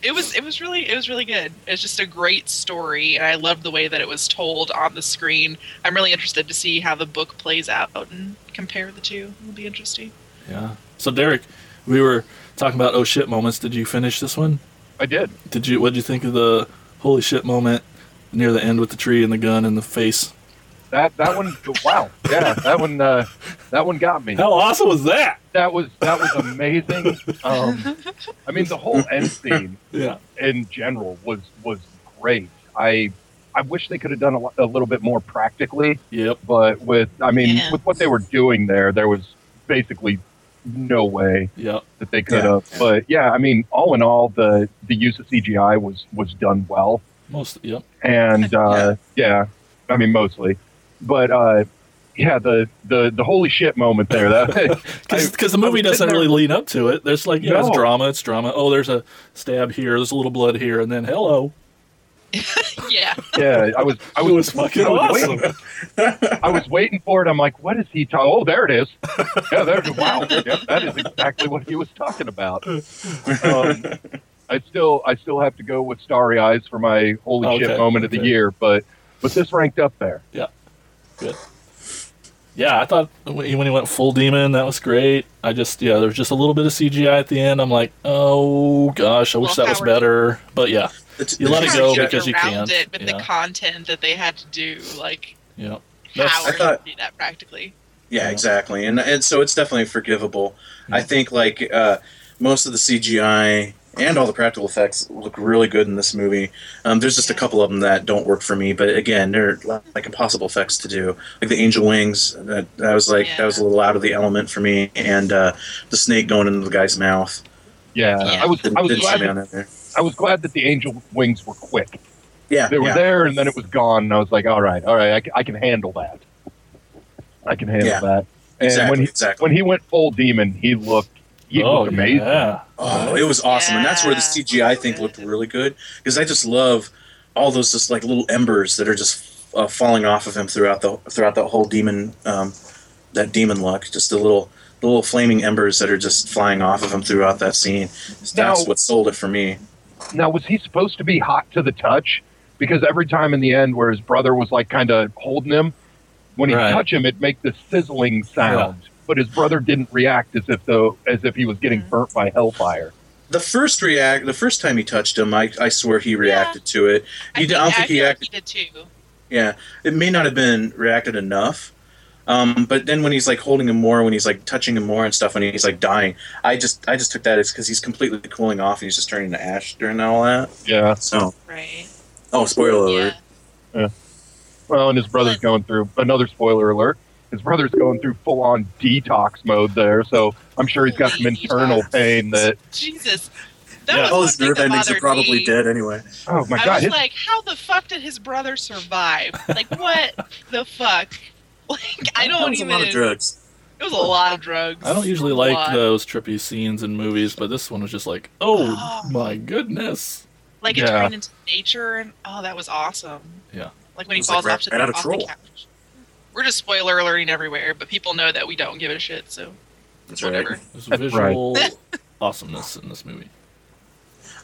it was it was really it was really good. It's just a great story, and I loved the way that it was told on the screen. I'm really interested to see how the book plays out and compare the two. It'll be interesting. yeah. So Derek, we were talking about oh shit moments. Did you finish this one? I did. Did you? What did you think of the holy shit moment near the end with the tree and the gun and the face? That that one. wow. Yeah, that one. Uh, that one got me. How awesome was that? That was that was amazing. Um, I mean, the whole end scene Yeah. in general was was great. I I wish they could have done a, a little bit more practically, Yep. but with I mean, Yeah. with what they were doing there, there was basically no way Yep. that they could Yeah. have. But yeah, I mean, all in all, the the use of CGI was was done well, Most. Yep. and uh, yeah, I mean mostly, but uh, yeah, the the the holy shit moment there. That Because the movie doesn't there- really lead up to it. There's like, yeah, it's drama, it's drama. Oh, there's a stab here, there's a little blood here, and then hello. Yeah, yeah, I was I was, was fucking I was awesome. waiting. I was waiting for it. I'm like, what is he talking? Oh, there it is. Yeah, there's wow. Yep, that is exactly what he was talking about. Um, I still, I still have to go with Starry Eyes for my holy Okay, shit moment of the year, but but this ranked up there. Yeah, good. Yeah, I thought when he went full demon, that was great. I just, yeah, there was just a little bit of CGI at the end. I'm like, oh gosh, I wish Well, that was better. But yeah, The- You let it go because you around can't, it with yeah. the content that they had to do. Like, yeah. That's- how I thought- do that practically? Yeah, exactly, and and so it's definitely forgivable. I think like uh, most of the CGI and all the practical effects look really good in this movie. Um, there's just a couple of them that don't work for me, but again, they're like impossible effects to do. Like the angel wings, that that was like that was a little out of the element for me, and uh, the snake going into the guy's mouth. Yeah, Yeah. I was, Didn't, I was didn't glad, see me on that, that there. I was glad that the angel wings were quick. Yeah, They were yeah. there, and then it was gone. And I was like, all right, all right, I, I can handle that. I can handle Yeah. that. And Exactly, when he exactly. when he went full demon, he looked he oh, amazing. Yeah. Oh, it was awesome, and that's where the CGI I think looked really good because I just love all those just like little embers that are just uh, falling off of him throughout the throughout the whole demon um, that demon look. Just the little the little flaming embers that are just flying off of him throughout that scene. That's Now- what sold it for me. Now, was he supposed to be hot to the touch? Because every time in the end, where his brother was like kind of holding him, when he Right. touch him, it make this sizzling sound. But his brother didn't react as if though as if he was getting burnt by hellfire. The first react, the first time he touched him, I, I swear he reacted to it. He, did- I don't think he feel like acted. he did too. Yeah, it may not have been reacted enough. Um, but then when he's like holding him more, when he's like touching him more and stuff, when he's like dying, I just I just took that as because he's completely cooling off and he's just turning to ash during all that. Yeah. So, Right. oh, spoiler alert. Yeah. Well, and his brother's But- going through another spoiler alert. His brother's going through full on detox mode there, so I'm sure he's got some internal pain that. Jesus. That Yeah. was All his nerve that endings are probably me. dead anyway. Oh my I god! was His, like, how the fuck did his brother survive? Like, what the fuck? Like, I don't was even. a lot of drugs. It was a lot of drugs. I don't usually A like lot. those trippy scenes in movies, but this one was just like, oh Oh. my goodness. Like it Yeah. turned into nature, and oh, that was awesome. Yeah. Like when he falls like off, right- to right the, out of off the couch. We're just spoiler alerting everywhere, but people know that we don't give a shit. So That's whatever. right. There's That's visual awesomeness in this movie.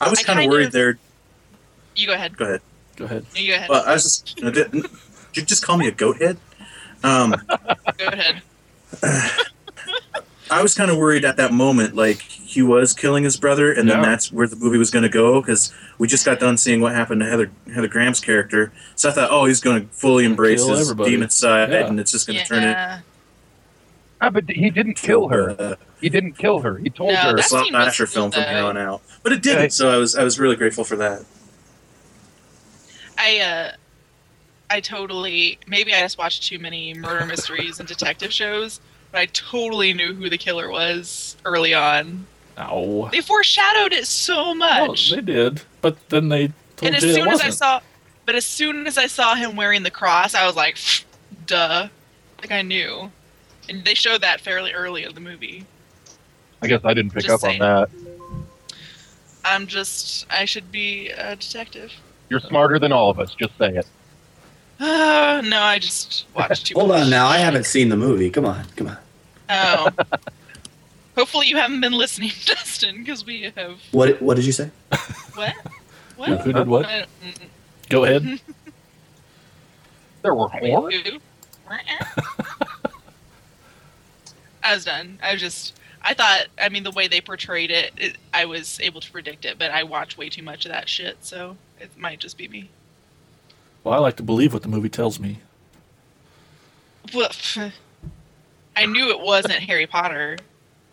I was I kind of kind worried of- there. You go ahead. Go ahead. Go ahead. You go ahead. Well, I was just. Did, did you just call me a goat head? Um, go ahead. I was kind of worried at that moment, like he was killing his brother, and then Yeah. that's where the movie was going to go because we just got done seeing what happened to Heather Heather Graham's character. So I thought, oh, he's going to fully embrace his everybody. demon side, Yeah. and it's just going to turn it. Ah, but he didn't kill her. Uh, He didn't kill her. He told No, her. a that slap scene was slasher film from here on out, but it didn't. Okay. So I was I was really grateful for that. I uh, I totally maybe I just watched too many murder mysteries and detective shows, but I totally knew who the killer was early on. Ow. They foreshadowed it so Well, much. they did, but then they told and as soon it as I saw, but as soon as I saw him wearing the cross, I was like, duh. Like I knew. And they showed that fairly early in the movie. I guess I didn't pick Just up saying. on that. I'm just, I should be a detective. You're smarter than all of us. Just say it. Uh, no, I just watched too Hold much. on now. I haven't seen the movie. Come on. Come on. Oh. Hopefully you haven't been listening, Dustin, because we have. What What did you say? What? What? Who did what? I- Go ahead. There were wait, horror. who? I was done. I was just. I thought. I mean, the way they portrayed it, it, I was able to predict it, but I watch way too much of that shit, so it might just be me. Well, I like to believe what the movie tells me. Well, I knew it wasn't Harry Potter.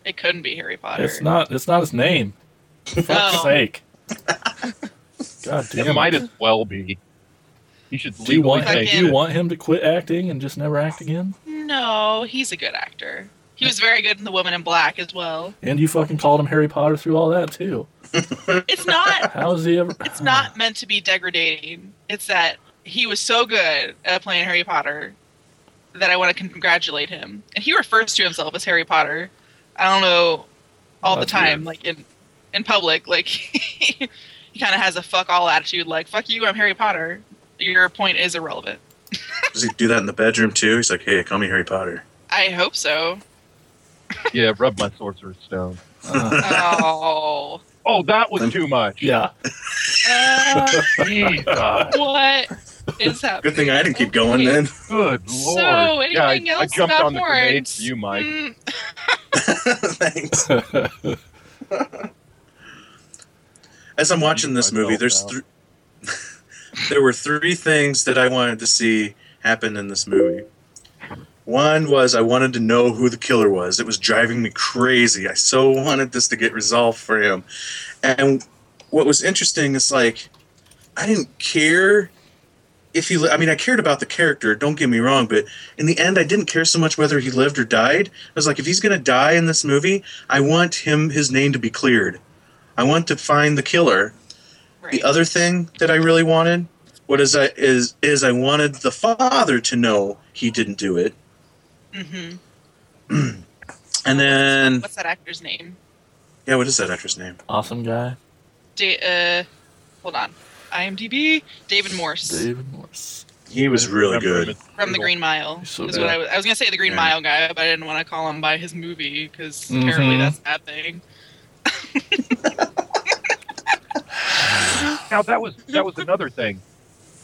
It couldn't be Harry Potter. It's not. It's not his name. For fuck's Oh. sake. God damn It might as well be. He should Do you want Fucking- him, do you want him to quit acting and just never act again? No, he's a good actor. He was very good in The Woman in Black as well. And you fucking called him Harry Potter through all that too. It's not. How is he ever? it's not meant to be degrading. It's that he was so good at playing Harry Potter that I want to congratulate him. And he refers to himself as Harry Potter. I don't know all the time, weird. like in in public, like he kind of has a fuck all attitude. Like fuck you, I'm Harry Potter. Your point is irrelevant. Does he do that in the bedroom too? He's like, "Hey, call me Harry Potter." I hope so. Yeah, rub my sorcerer's stone. Uh, Oh, Oh, that was too much. yeah. uh, Jesus. what is happening? Good thing I didn't keep going then. Good lord. So, yeah, I, anything I else jumped about on the grenade for you, Mike. Mm, Thanks. As I'm watching this movie, there's th- there were three things that I wanted to see happen in this movie. One was I wanted to know who the killer was. It was driving me crazy. I so wanted this to get resolved for him. And what was interesting is like I didn't care if he li- I mean I cared about the character, don't get me wrong, but in the end I didn't care so much whether he lived or died. I was like if he's going to die in this movie, I want him his name to be cleared. I want to find the killer. right. The other thing that I really wanted, what is I is is I wanted the father to know he didn't do it. Mm-hmm. And then What's that actor's name? yeah, what is that actor's name? awesome guy. Da- uh, hold on. IMDb. David Morse David Morse. He was really good. from The Green Mile. So is what I was. I was gonna say the Green Yeah. Mile guy, but I didn't want to call him by his movie because apparently Mhm. that's a bad thing. Now that was that was another thing.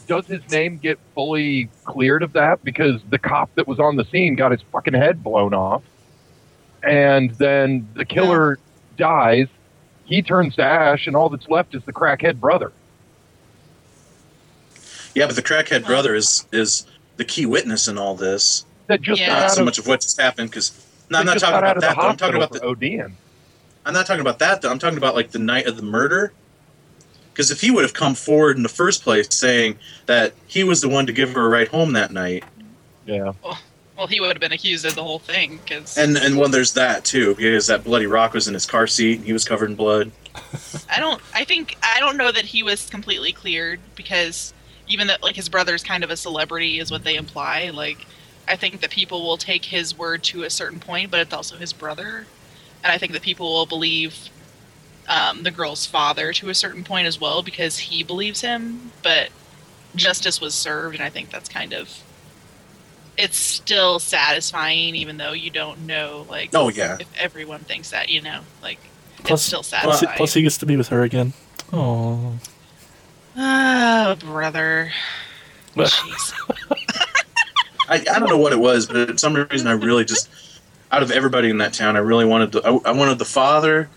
Does his name get fully cleared of that? Because the cop that was on the scene got his fucking head blown off, and then the killer dies. He turns to ash, and all that's left is the crackhead brother. Yeah, but the crackhead brother is is the key witness in all this. That just Yeah. Not so of, much of what just happened because no, I'm not talking about that. Though. I'm talking about the for ODing. I'm not talking about that though. I'm talking about like the night of the murder. Because if he would have come forward in the first place saying that he was the one to give her a ride home that night, Yeah, Well, he would have been accused of the whole thing because and and when there's that too, because that bloody rock was in his car seat, he was covered in blood. I don't. I think I don't know that he was completely cleared because even that like his brother's kind of a celebrity is what they imply. Like I think that people will take his word to a certain point, but it's also his brother, and I think that people will believe um, the girl's father to a certain point as well because he believes him. But justice was served, and I think that's kind of. It's still satisfying, even though you don't know, like, Oh yeah, if everyone thinks that, you know, like, Plus- it's still satisfying. plus he gets to be with her again. Oh. Oh, brother. Jeez. I, I don't know what it was, but for some reason I really just out of everybody in that town, I really wanted the I, I wanted the father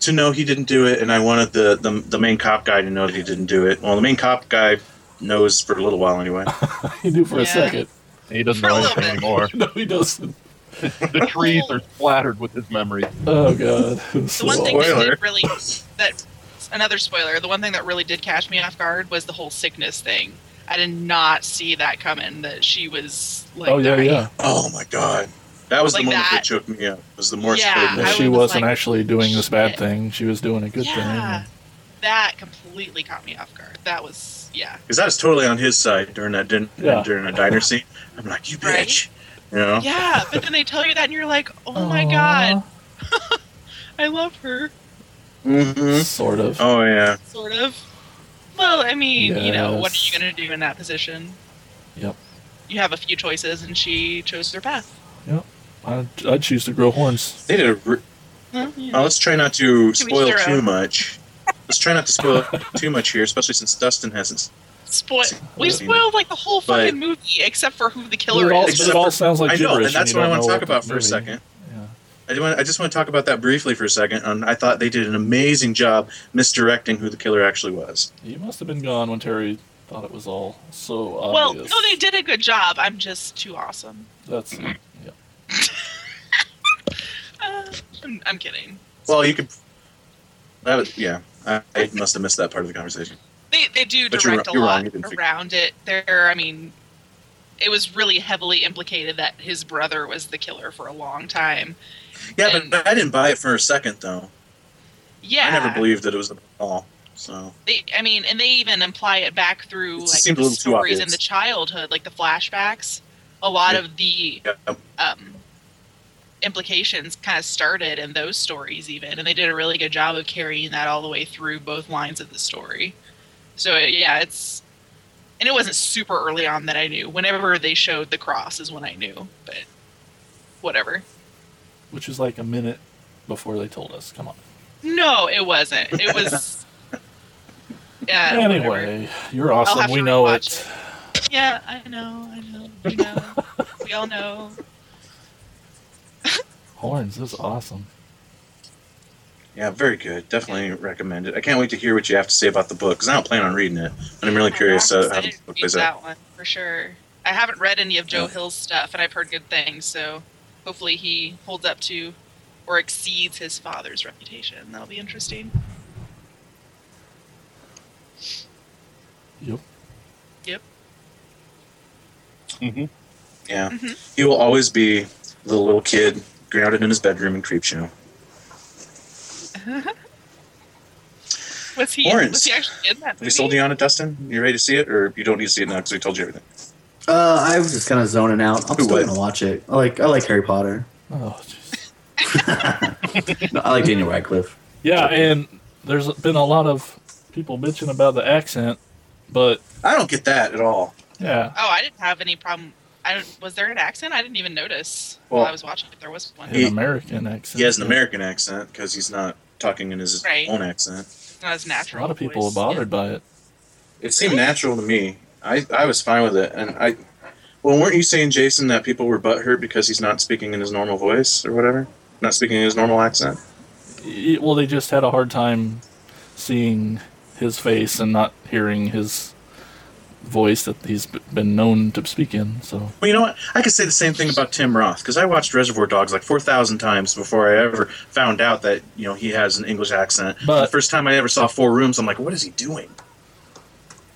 to know he didn't do it, and I wanted the, the the main cop guy to know that he didn't do it. Well, the main cop guy knows for a little while anyway. he knew for a second. he doesn't know anything anymore. No, he doesn't. the trees are splattered with his memory. Oh god. The one thing that did really that another spoiler, the one thing that really did catch me off guard was the whole sickness thing. I did not see that coming that she was like oh yeah, dying. yeah. Oh my god, That was Like the moment that. that. choked me up. Was the more Yeah, code. That she was wasn't like, actually doing this bad shit. thing. She was doing a good yeah, thing. that completely caught me off guard. That was yeah. Because I was totally on his side during that din- Yeah. during a diner scene. I'm like, you Right? bitch. You know? Yeah, but then they tell you that, and you're like, oh my god, I love her. Hmm Sort of. Oh yeah. Sort of. Well, I mean, you know, what are you gonna do in that position? Yep. You have a few choices, and she chose her path. Yep. I'd, I'd choose to grow horns. They did a. Re- Well, yeah. oh, let's try not to each spoil too own. much. Let's try not to spoil too much here, especially since Dustin hasn't. Spoil. We spoiled like the whole but- fucking movie except for who the But killer it all, is. it all sounds like I know, and that's what I want to talk about the for a second. Yeah. I, want, I just want to talk about that briefly for a second. And I thought they did an amazing job misdirecting who the killer actually was. You must have been gone when Terry thought it was all so obvious. Well, no, they did a good job. I'm just too awesome. That's yeah. Uh, I'm, I'm kidding. Well, you could. That was, yeah, I, I must have missed that part of the conversation. They they do But you're direct a you're lot you didn't figure- around it. There, I mean, it was really heavily implicated that his brother was the killer for a long time. Yeah, And- but I didn't buy it for a second though. Yeah, I never believed that it was the ball. So They, I mean, and they even imply it back through It like the stories in the childhood, like the flashbacks. A lot Yeah. of the yeah, um, implications kind of started in those stories, even, and they did a really good job of carrying that all the way through both lines of the story. So yeah, it's and it wasn't super early on that I knew. Whenever they showed the cross is when I knew, but whatever. Which is like a minute before they told us. Come on. No, it wasn't. It was. Yeah. whatever. anyway, you're awesome. We know rewatch it. Yeah, I know. I know. We know. we all know. Horns is awesome. yeah, very good. Definitely recommend it. I can't wait to hear what you have to say about the book because I don't plan on reading it, and I'm really curious I'm uh, how the book plays read out. that one for sure. I haven't read any of Joe Yeah. Hill's stuff, and I've heard good things. So hopefully he holds up to or exceeds his father's reputation. That'll be interesting. Yep. Yep. hmm Yeah, Mhm. he will always be the little kid grounded in his bedroom in Creepshow. Was he? Lawrence. Was he actually in that movie? we sold you on it, Dustin? You ready to see it, or you don't need to see it now because we told you everything? Uh, I was just kind of zoning out. I'm Who still would? gonna watch it. I like I like Harry Potter. Oh, jeez. No, I like Daniel Radcliffe. Yeah, and there's been a lot of people bitching about the accent, but I don't get that at all. yeah, Oh, I didn't have any problem. I don't, was there an accent? I didn't even notice Well, while I was watching if there was one. an He- American accent. He has an American accent because he's not talking in his Right. own accent. It's not as A natural. lot of people voice. are bothered by it. It seemed natural to me. I, I was fine with it, and I. Well, weren't you saying, Jason, that people were butthurt because he's not speaking in his normal voice or whatever? Not speaking in his normal accent. Y- Well, they just had a hard time seeing his face and not hearing his voice that he's been known to speak in. So Well, you know what? I could say the same thing about Tim Roth because I watched Reservoir Dogs like four thousand times before I ever found out that you know he has an English accent. But- the first time I ever saw Four Rooms, I'm like, what is he doing?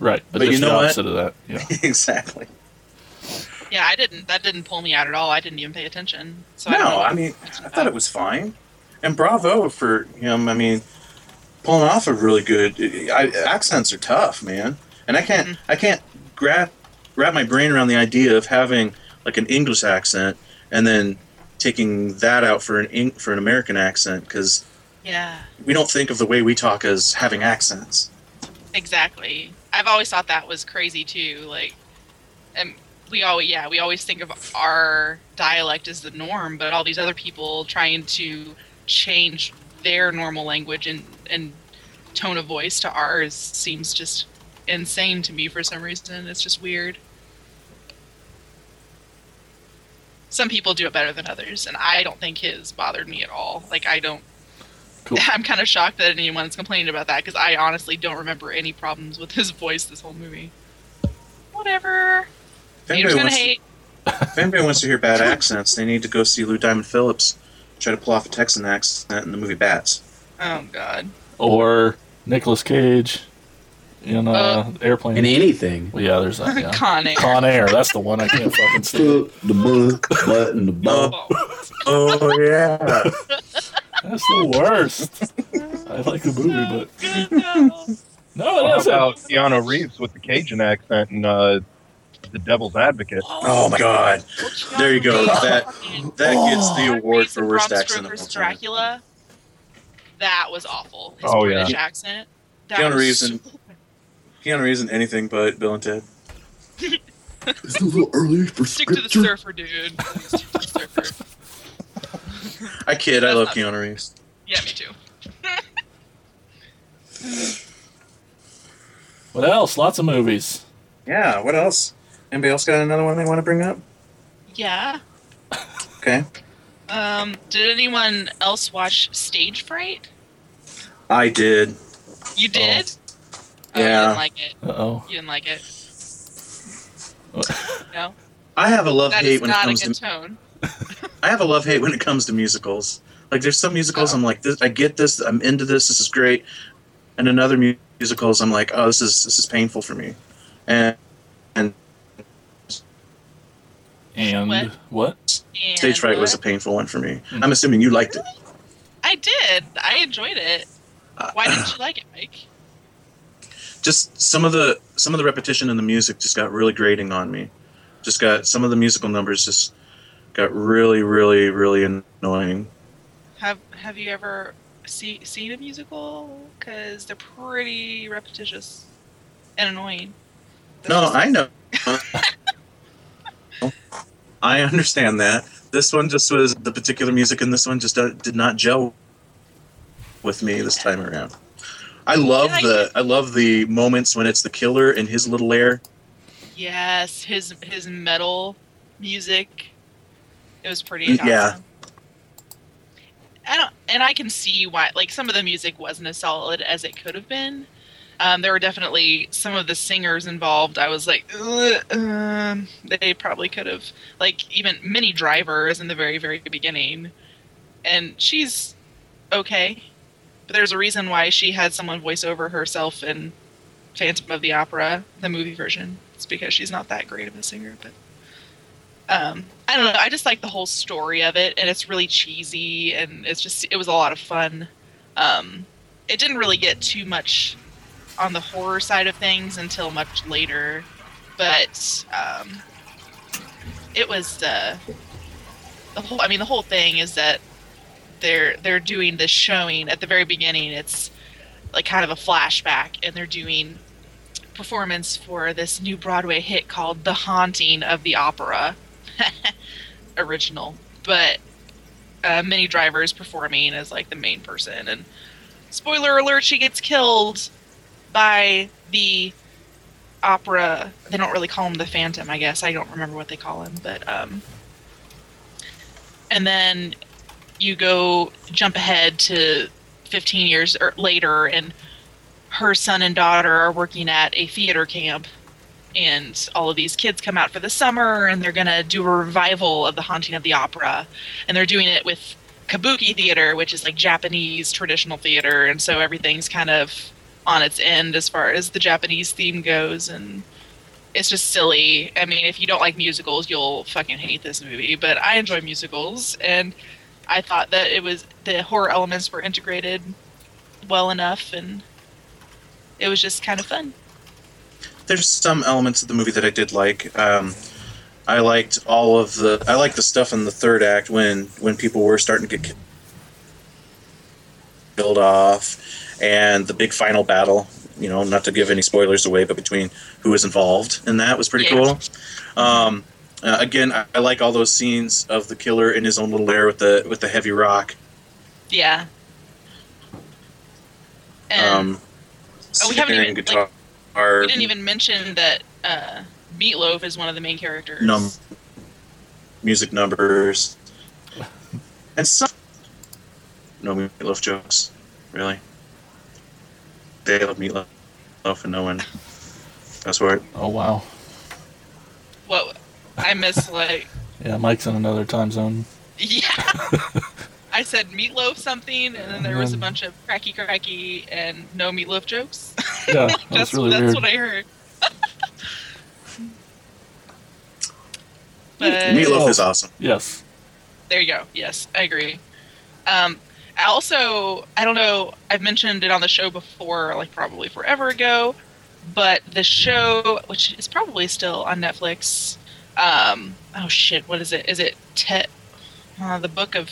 Right, but, But you just know the what? opposite of that. Yeah, exactly. Yeah, I didn't. That didn't pull me out at all. I didn't even pay attention. So I no, what I mean, I thought it was fine, and bravo for him. I mean, pulling off a really good I, accents are tough, man. And I can't, Mm-hmm. I can't wrap wrap my brain around the idea of having like an English accent and then taking that out for an Eng- for an American accent because Yeah, we don't think of the way we talk as having accents. exactly. I've always thought that was crazy too. Like, and we always, yeah, we always think of our dialect as the norm, but all these other people trying to change their normal language and and tone of voice to ours seems just insane to me for some reason. It's just weird. Some people do it better than others, and I don't think his bothered me at all. Like I don't. Cool. I'm kind of shocked that anyone's complaining about that because I honestly don't remember any problems with his voice this whole movie. Whatever. If Haters anybody, gonna wants to, if anybody wants to hear bad accents, they need to go see Lou Diamond Phillips try to pull off a Texan accent in the movie Bats. Oh God. or Nicolas Cage in uh, Uh, airplane. In anything. well, yeah, there's that. Yeah. Con Air. Con Air, that's the one I can't fucking stand. the book, button, the Oh, ball. Oh yeah. That's the worst. I like the movie, but Good, no. no, it How isn't. about Keanu Reeves with the Cajun accent and uh, the Devil's Advocate? Oh my god. There you go. That that gets the award for worst accent of all Stoker's time. Dracula. That was awful. His Oh, British yeah. accent. That Keanu was Reeves and Keanu Reeves in anything but Bill and Ted. It's a little early for Stick to the surfer, dude. Stick to the surfer. I kid. I love Keanu Reeves. Yeah, me too. What else? Lots of movies. Yeah. What else? Anybody else got another one they want to bring up? Yeah. Okay. Um, did anyone else watch Stage Fright? I did. You did? Oh, Yeah. You didn't like it. Uh oh. You didn't like it. No, I have a love that hate is when it not a comes good to tone. I have a love hate when it comes to musicals. Like there's some musicals I'm like this I get this, I'm into this, this is great. And in other mu- musicals I'm like, oh this is this is painful for me. And and And What? what? And Stage Fright was a painful one for me. Hmm. I'm assuming you liked it. I did. I enjoyed it. Why didn't you like it, Mike? Just some of the some of the repetition in the music just got really grating on me. Just got some of the musical numbers just got really, really, really annoying. Have Have you ever see, seen a musical? Because they're pretty repetitious and annoying. No, I know. I understand that. This one just was the particular music in this one just uh, did not gel with me this time around. I love Yeah, the I love the moments when it's the killer in his little lair. Yes, his his metal music. It was pretty. Yeah. I don't, and I can see why. Like some of the music wasn't as solid as it could have been. Um, there were definitely some of the singers involved. I was like, "Ugh, um, they probably could have. Like even Minnie Driver is in the very very beginning, and she's okay, but there's a reason why she had someone voice over herself in Phantom of the Opera, the movie version. It's because she's not that great of a singer, but um, I don't know. I just like the whole story of it, and it's really cheesy, and it's just it was a lot of fun. Um, it didn't really get too much on the horror side of things until much later, but um, it was uh, the whole. I mean, the whole thing is that they're they're doing this showing at the very beginning. It's like kind of a flashback, and they're doing performance for this new Broadway hit called The Haunting of the Opera. Original. But uh, Minnie Driver is performing as like the main person. And spoiler alert, she gets killed by the opera. They don't really call him the Phantom, I guess. I don't remember what they call him. But, um, and then you go jump ahead to 15 years later and her son and daughter are working at a theater camp and all of these kids come out for the summer and they're going to do a revival of the haunting of the opera. And they're doing it with kabuki theater which is like japanese traditional theater and so everything's kind of on its end as far as the japanese theme goes and it's just silly. I mean if you don't like musicals you'll fucking hate this movie but i enjoy musicals and i thought that it was the horror elements were integrated well enough and it was just kind of fun There's some elements of the movie that I did like. Um, I liked all of the I liked the stuff in the third act when when people were starting to get killed off and the big final battle. You know, not to give any spoilers away, but between who was involved in that was pretty Yeah. cool. Um, uh, again, I, I like all those scenes of the killer in his own little lair with the with the heavy rock. Yeah. And Um, Oh, we haven't even, and like, guitar. we didn't even mention that uh, Meatloaf is one of the main characters. num- music numbers and some no meatloaf jokes really they love meatloaf and no one that's where Oh wow. What I miss, like, Yeah, Mike's in another time zone. yeah. I said Meatloaf something, and then there was a bunch of cracky cracky and no Meatloaf jokes. Yeah, that's that's really that's weird. what I heard. but meatloaf is awesome Yes. There you go. Yes, I agree. Um, I also, I don't know, I've mentioned it on the show before, like probably forever ago, but the show, which is probably still on Netflix, um, oh shit, what is it? Is it te- uh, the Book of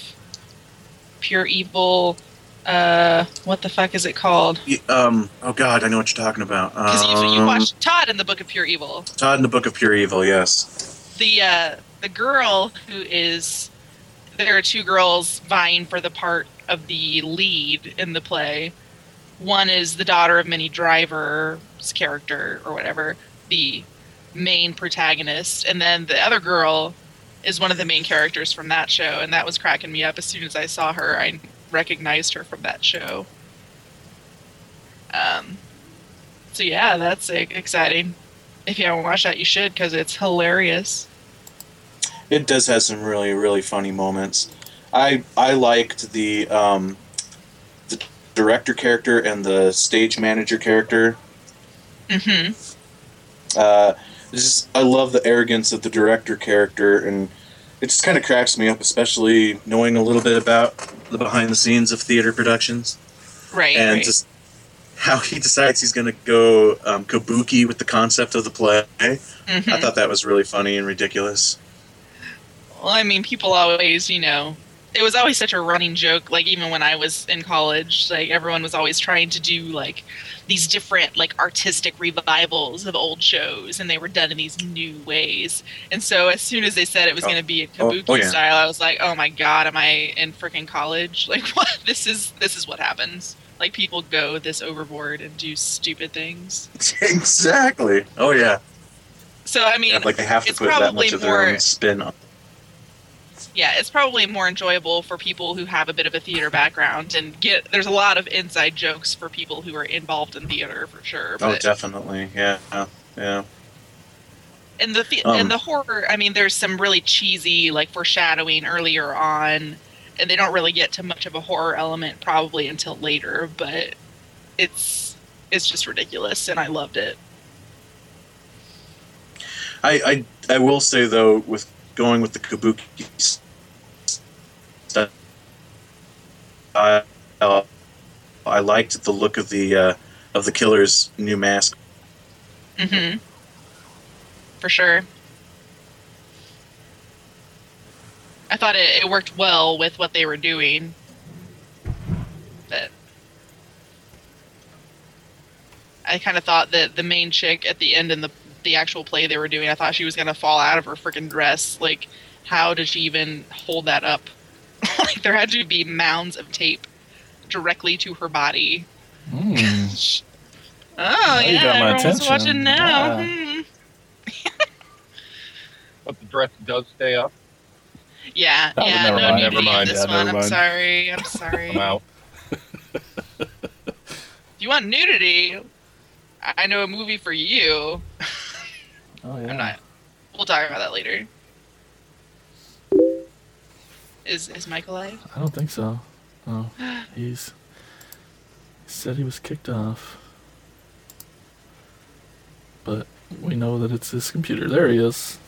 Pure Evil? Uh, what the fuck is it called? Y- Um, oh God, I know what you're talking about. Because you, you Um, watched Todd and the Book of Pure Evil. Todd and the Book of Pure Evil. Yes. the uh, the girl who is there are two girls vying for the part of the lead in the play. One is the daughter of Minnie Driver's character or whatever, the main protagonist, and then the other girl is one of the main characters from that show, and that was cracking me up as soon as I saw her. I recognized her from that show. Um, so yeah, that's exciting. If you haven't watched that, you should because it's hilarious. It does have some really really funny moments. I I liked the um, the director character and the stage manager character. hmm Uh, just I love the arrogance of the director character, and it just kind of cracks me up, especially knowing a little bit about the behind the scenes of theater productions Right. and right. just how he decides he's going to go um, kabuki with the concept of the play. Mhm. I thought that was really funny and ridiculous. Well, I mean, people always, you know, it was always such a running joke. Like even when I was in college, like everyone was always trying to do like these different like artistic revivals of old shows, and they were done in these new ways. And so as soon as they said it was Oh. going to be a Oh, oh kabuki oh, yeah. style, I was like, oh my god, am I in freaking college? Like what? This is this is what happens. Like people go this overboard and do stupid things. exactly. Oh yeah. So I mean, Yeah, like they have to put that much of their more- own spin on. Yeah, it's probably more enjoyable for people who have a bit of a theater background and get. There's a lot of inside jokes for people who are involved in theater for sure. Oh, definitely. Yeah. Yeah. in the the Um, in the horror, I mean, there's some really cheesy like foreshadowing earlier on, and they don't really get to much of a horror element probably until later. But it's it's just ridiculous, and I loved it. I, I I will say though, with going with the kabuki stuff, I I liked the look of the uh, of the killer's new mask. hmm For sure. I thought it, it worked well with what they were doing. But I kind of thought that the main chick at the end in the the actual play they were doing, I thought she was gonna fall out of her freaking dress. Like, how did she even hold that up? like, there had to be mounds of tape directly to her body. Mm. Oh Now you yeah, got my everyone's attention. watching now. Yeah. Hmm. But the dress does stay up. Yeah, Oh, yeah, never no mind, nudity never mind, in this yeah, one. I'm mind. sorry. I'm sorry. I'm out. If you want nudity, I I know a movie for you. Oh yeah. I'm not. We'll talk about that later. Is is Mike alive? I don't think so. Oh, he's he said he was kicked off, but we know that it's his computer. There he is,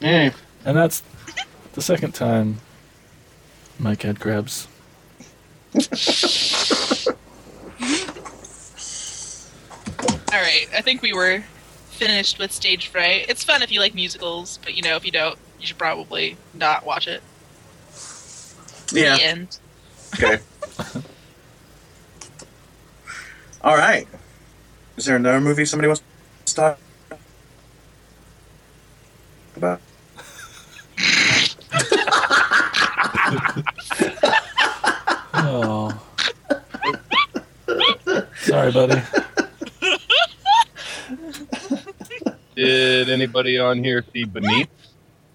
Yeah. and that's the second time Mike had crabs. All right. I think we were finished with stage fright. It's fun if you like musicals, but you know if you don't, you should probably not watch it. Yeah. The end. Okay. All right. Is there another movie somebody wants to talk about? Oh, sorry, buddy. Did anybody on here see Beneath?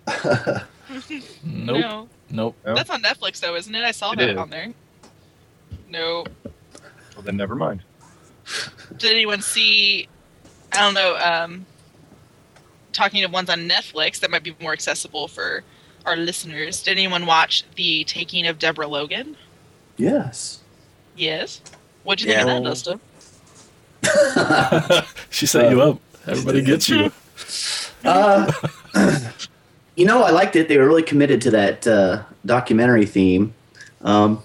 Nope. No, Nope. No? that's on Netflix though, isn't it? I saw It that is. on there. No. Well, then never mind. did anyone see i don't know um talking of ones on netflix that might be more accessible for our listeners did anyone watch the taking of deborah logan Yes. yes what'd you think Yeah. of that dustin she set you up. Everybody gets you. Uh, You know, I liked it. They were really committed to that uh, documentary theme. Um,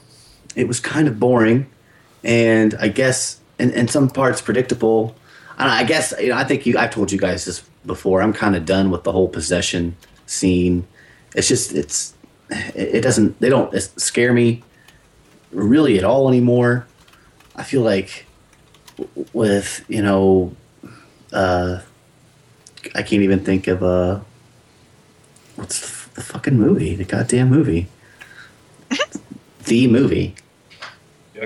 it was kind of boring, and I guess in, in some parts predictable. I, I guess you know, I think you. I've told you guys this before. I'm kind of done with the whole possession scene. It's just it's it, doesn't. They don't scare me really at all anymore. I feel like with you know, uh, I can't even think of uh, what's the, the fucking movie? The goddamn movie. the movie.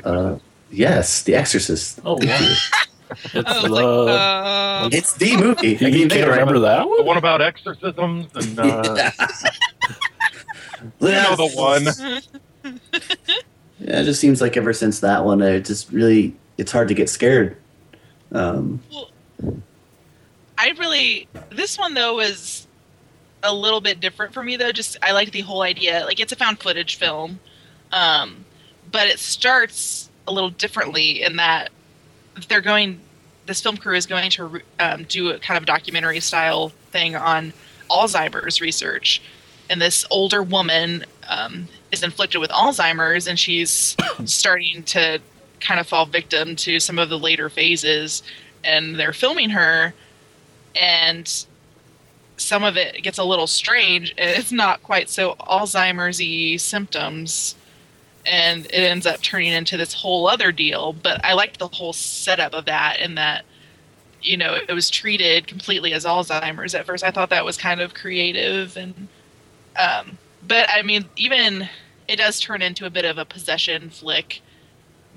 Uh, yes, The Exorcist. Oh, wow. It's I the, like, uh, It's the movie. I you, can't you can't remember that one. The one? one about exorcisms and uh, you know the one. Yeah, it just seems like ever since that one, it just really it's hard to get scared. Um, I really this one though was a little bit different for me though. Just I like the whole idea. Like it's a found footage film, um, but it starts a little differently in that they're going. This film crew is going to um, do a kind of documentary style thing on Alzheimer's research, and this older woman um, is inflicted with Alzheimer's, and she's starting to kind of fall victim to some of the later phases. And they're filming her, and some of it gets a little strange. It's not quite so Alzheimer's y symptoms. And it ends up turning into this whole other deal. But I liked the whole setup of that, in that, you know, it was treated completely as Alzheimer's at first. I thought that was kind of creative. And, um, but I mean, even it does turn into a bit of a possession flick.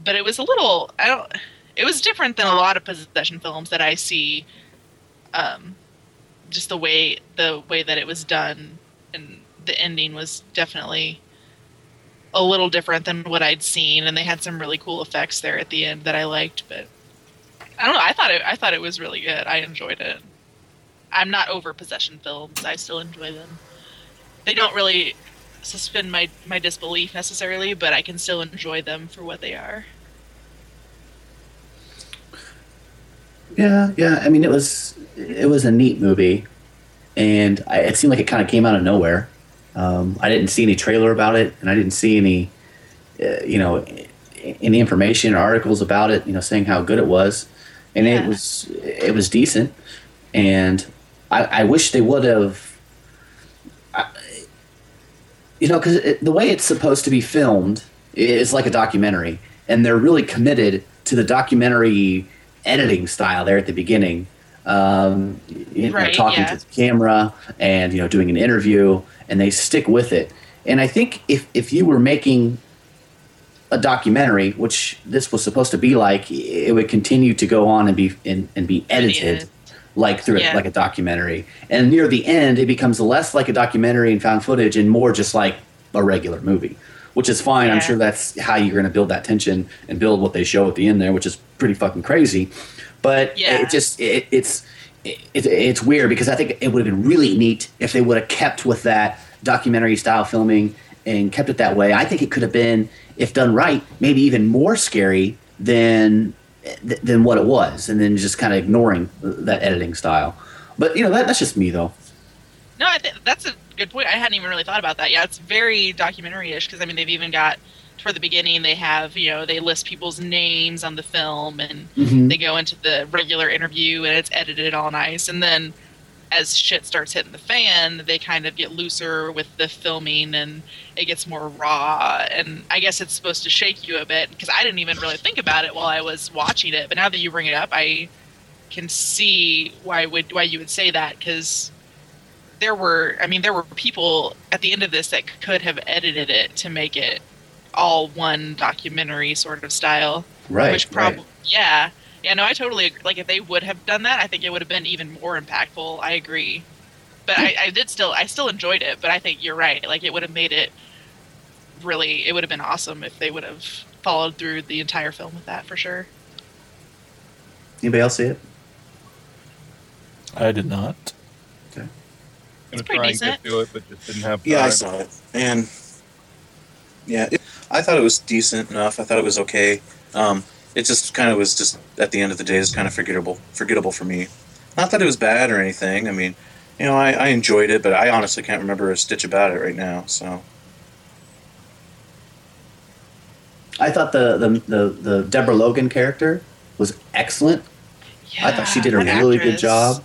But it was a little, I don't, it was different than a lot of possession films that I see um, just the way the way that it was done and the ending was definitely a little different than what I'd seen. And they had some really cool effects there at the end that I liked but I don't know. I thought it I thought it was really good. I enjoyed it. I'm not over possession films. I still enjoy them. They don't really suspend my my disbelief necessarily but I can still enjoy them for what they are. Yeah, yeah. I mean, it was it was a neat movie, and I, it seemed like it kind of came out of nowhere. Um, I didn't see any trailer about it, and I didn't see any, uh, you know, any information or articles about it. You know, saying how good it was, and Yeah. it was it was decent. And I, I wish they would have. You know, because the way it's supposed to be filmed is like a documentary, and they're really committed to the documentary editing style there at the beginning. Um, you know, talking yeah. to the camera and you know doing an interview, and they stick with it. And I think if if you were making a documentary, which this was supposed to be like, it would continue to go on and be and, and be edited like through Yeah. like a documentary. And near the end, it becomes less like a documentary and found footage and more just like a regular movie, which is fine. I'm sure that's how you're going to build that tension and build what they show at the end there, which is pretty fucking crazy. But Yeah. it just it, it's it, it's weird because I think it would have been really neat if they would have kept with that documentary style filming and kept it that way. I think it could have been, if done right, maybe even more scary than than what it was, and then just kind of ignoring that editing style. But you know that, that's just me though. No, I think that's a good point. I hadn't even really thought about that. Yeah, it's very documentary-ish because I mean they've even got toward the beginning they have you know they list people's names on the film and Mhm. they go into the regular interview and it's edited all nice. And then as shit starts hitting the fan they kind of get looser with the filming and it gets more raw. And I guess it's supposed to shake you a bit because I didn't even really think about it while I was watching it. But now that you bring it up I can see why would why you would say that because there were i mean there were people at the end of this that could have edited it to make it all one documentary sort of style Right. which right. probably yeah yeah no i totally agree. like if they would have done that i think it would have been even more impactful i agree but I, I did still i still enjoyed it but i think you're right like it would have made it really it would have been awesome if they would have followed through the entire film with that for sure Anybody else see it? I did not. Okay, gonna pretty try and decent. it, but just didn't have time. Yeah, I saw it, and yeah, it, I thought it was decent enough. I thought it was okay. Um, it just kind of was just at the end of the day, it's kind of forgettable, forgettable for me. Not that it was bad or anything. I mean, you know, I, I enjoyed it, but I honestly can't remember a stitch about it right now. So I thought the the the, the Deborah Logan character was excellent. I thought she did a that really good job.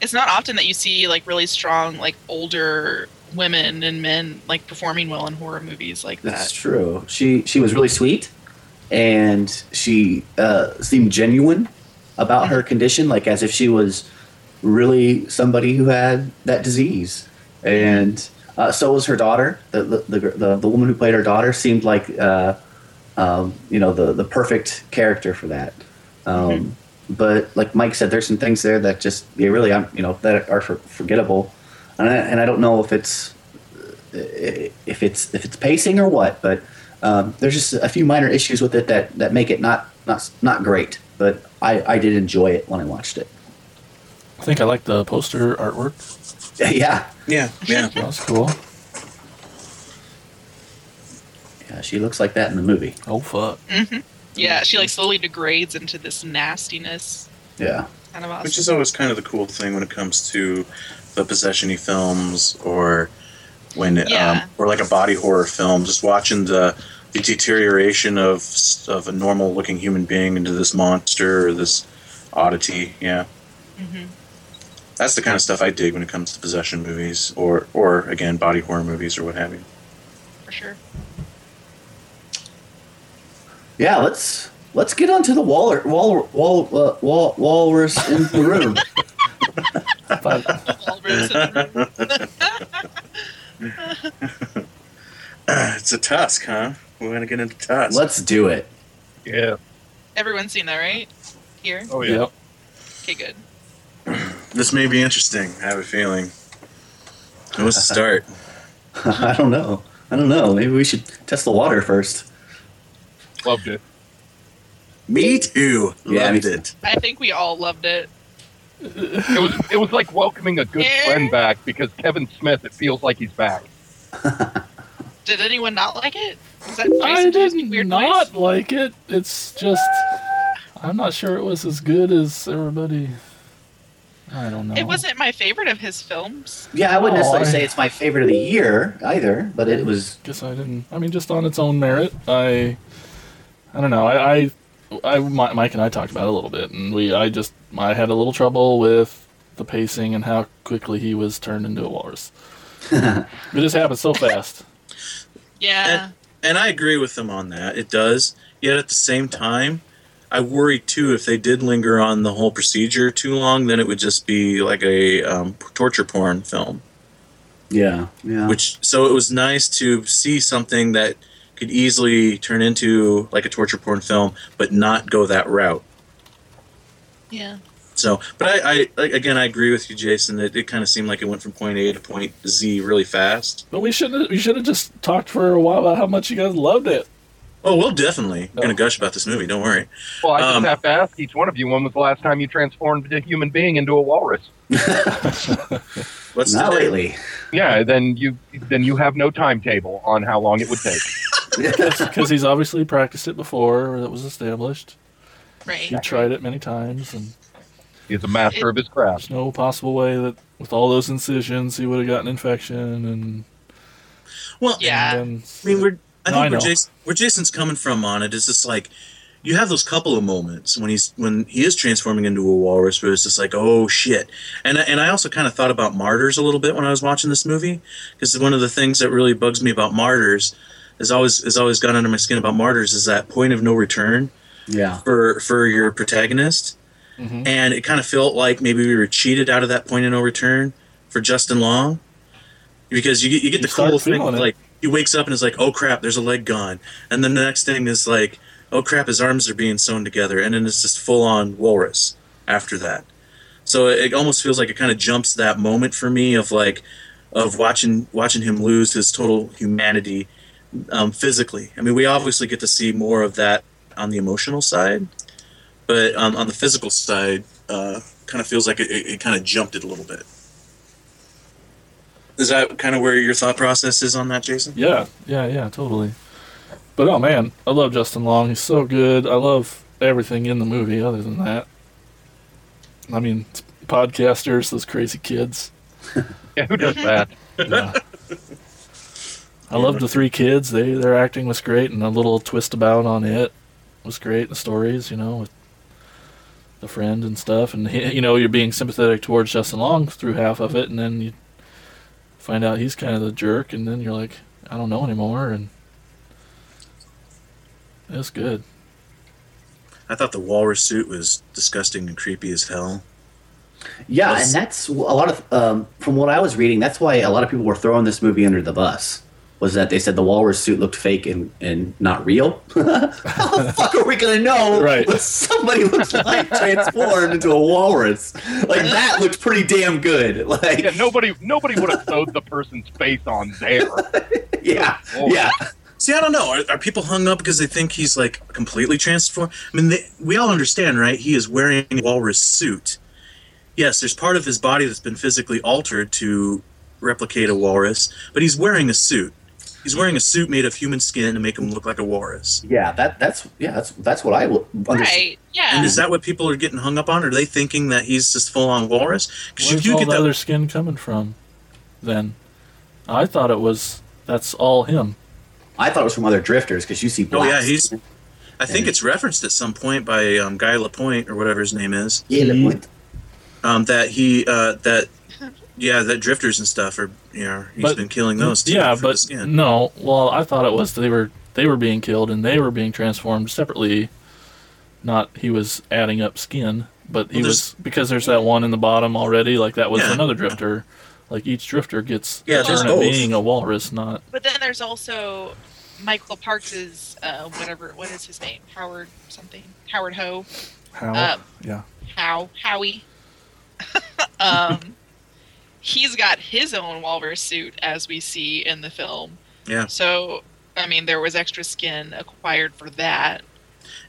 It's not often that you see like really strong, like older women and men like performing well in horror movies like that. That's true. She she was really sweet, and she uh, seemed genuine about her condition, like as if she was really somebody who had that disease. And uh, so was her daughter. The the, the the the woman who played her daughter seemed like uh, um, you know the the perfect character for that. Um, But like Mike said, there's some things there that just yeah, really I'm, you know that are for, forgettable, and I, and I don't know if it's if it's if it's pacing or what, but um, there's just a few minor issues with it that, that make it not not not great. But I, I did enjoy it when I watched it. I think I like the poster artwork. yeah, yeah, yeah. That was cool. yeah, she looks like that in the movie. Oh fuck. Yeah, she like slowly degrades into this nastiness. Yeah, Kind of awesome. Which is always kind of the cool thing when it comes to the possession-y films or when Yeah. um, or like a body horror film. Just watching the the deterioration of of a normal looking human being into this monster or this oddity. Yeah. Mhm. That's the kind of stuff I dig when it comes to possession movies, or, or again, body horror movies, or what have you. for sure. yeah. Let's let's get onto the wall wall wall uh, wall walrus in the room. But Walrus in the room. it's a tusk, huh? We're gonna get into tusk. let's do it. Yeah. Everyone's seen that, right? Here. Oh yeah. yep. Okay, good. This may be interesting. I have a feeling. Who wants to start? I don't know. I don't know. Maybe we should test the water first. Loved it. Me too. Yeah, me Loved too. it. I think we all loved it. It was it was like welcoming a good friend eh? back because Kevin Smith. It feels like he's back. Did anyone not like it? Is that I Jason did using weird not noise? like it. It's just I'm not sure it was as good as everybody. I don't know. It wasn't my favorite of his films. Yeah, I wouldn't Oh, necessarily I- say it's my favorite of the year either, but it was. Guess I didn't. I mean, just on its own merit, I. I don't know. I, I, I, Mi- Mike and I talked about it a little bit, and we. I just. I had a little trouble with the pacing and how quickly he was turned into a walrus. it just happened so fast. Yeah. And I agree with them on that. It does. Yet at the same time, I worry too if they did linger on the whole procedure too long, then it would just be like a um, torture porn film. Yeah, yeah. Which so it was nice to see something that could easily turn into like a torture porn film, but not go that route. yeah. So, but I, I like, again, I agree with you, Jason. That it kind of seemed like it went from point A to point Z really fast. But we should. We should have just talked for a while about how much you guys loved it. Oh, we'll definitely Oh. gonna gush about this movie. Don't worry. Well, I just Um, have to ask each one of you: When was the last time you transformed a human being into a walrus? Let's Not do lately. Yeah, then you then you have no timetable on how long it would take. Because he's obviously practiced it before. Or that was established. Right. He tried it many times, and He's a master of his craft. there's no possible way that with all those incisions he would have gotten infection and. Well, Yeah. and I mean, we're I No, think I where. Jason, where Jason's coming from on it is just like you have those couple of moments when he's when he is transforming into a walrus where it's just like oh shit and and I also kind of thought about martyrs a little bit when I was watching this movie because one of the things that really bugs me about martyrs is always is always got under my skin about martyrs is that point of no return Yeah. for for your protagonist. Mhm. and it kind of felt like maybe we were cheated out of that point of no return for Justin Long. Because you get you get You the cool thing feeling like he wakes up and is like oh crap there's a leg gone. And then the next thing is like oh crap his arms are being sewn together. And then it's just full on walrus after that. So it almost feels like it kind of jumps that moment for me of like of watching watching him lose his total humanity um, physically I mean we obviously get to see more of that on the emotional side but um, on the physical side, uh, kind of feels like it, it, it kind of jumped it a little bit. Is that kind of where your thought process is on that, Jason? Yeah, yeah, yeah, totally. But oh man, I love Justin Long. He's so good. I love everything in the movie. Other than that, I mean, podcasters, those crazy kids. Yeah, who does that? Yeah. I love the three kids. They their acting was great, and a little twist about on it was great. The stories, you know, with the friend and stuff, and he, you know you're being sympathetic towards Justin Long through half of it, and then you find out he's kind of the jerk, and then you're like, I don't know anymore, and it's good. I thought the walrus suit was disgusting and creepy as hell. Yeah, Yes. and that's a lot of um, from what I was reading. That's why a lot of people were throwing this movie under the bus. Was that they said the walrus suit looked fake and, and not real? How the fuck are we gonna know Right. what somebody looks like transformed into a walrus? Like that looked pretty damn good. Like Yeah, nobody nobody would have sewed the person's face on there. yeah, Oh. yeah. See, I don't know. Are, are people hung up because they think he's like completely transformed? I mean, they, we all understand, right? He is wearing a walrus suit. Yes, there's part of his body that's been physically altered to replicate a walrus, but he's wearing a suit. He's wearing a suit made of human skin to make him look like a walrus. Yeah, that that's yeah, that's that's what I w- understand. Right. Yeah. And is that what people are getting hung up on? Are they thinking that he's just full on walrus? Because Where's if you all get that, other skin coming from? Then I thought it was that's all him. I thought it was from other drifters because you see. oh yeah, he's. skin. I think it's referenced at some point by um, Guy Lapointe or whatever his name is. yeah. the point. um, that he uh, that yeah that drifters and stuff are you know he's But- been killing those too yeah, for the but skin. no. Well, I thought it was they were they were being killed and they were being transformed separately. Not he was adding up skin, but he Well, was because there's that one in the bottom already. Like that was Yeah. another drifter. Like each drifter gets Yeah, there's turn at both. being a walrus, not But then there's also Michael Parks's uh, whatever. What is his name? Howard something. Howard Howe. how. Um, yeah, How Howie. um, he's got his own walrus suit, as we see in the film. Yeah, So, I mean, there was extra skin acquired for that.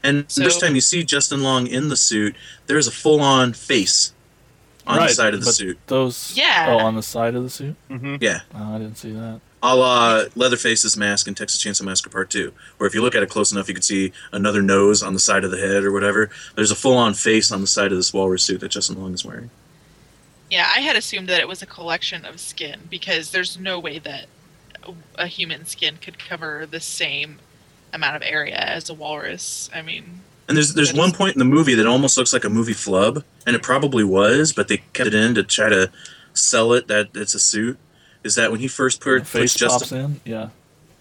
and So- the first time you see Justin Long in the suit, there's a full on face on the side of the suit. Those. Yeah. Oh, on the side of the suit. hmm Yeah, Oh, I didn't see that. a la Leatherface's mask in Texas Chainsaw Massacre Part Two, where if you look at it close enough, you could see another nose on the side of the head or whatever. There's a full on face on the side of this walrus suit that Justin Long is wearing. Yeah, I had assumed that it was a collection of skin because there's no way that a- a human skin could cover the same amount of area as a walrus. I mean, And there's there's one point in the movie that almost looks like a movie flub, and it probably was, but they kept it in to try to sell it that it's a suit. Is that when he first put, face puts pops Justin? in. Yeah.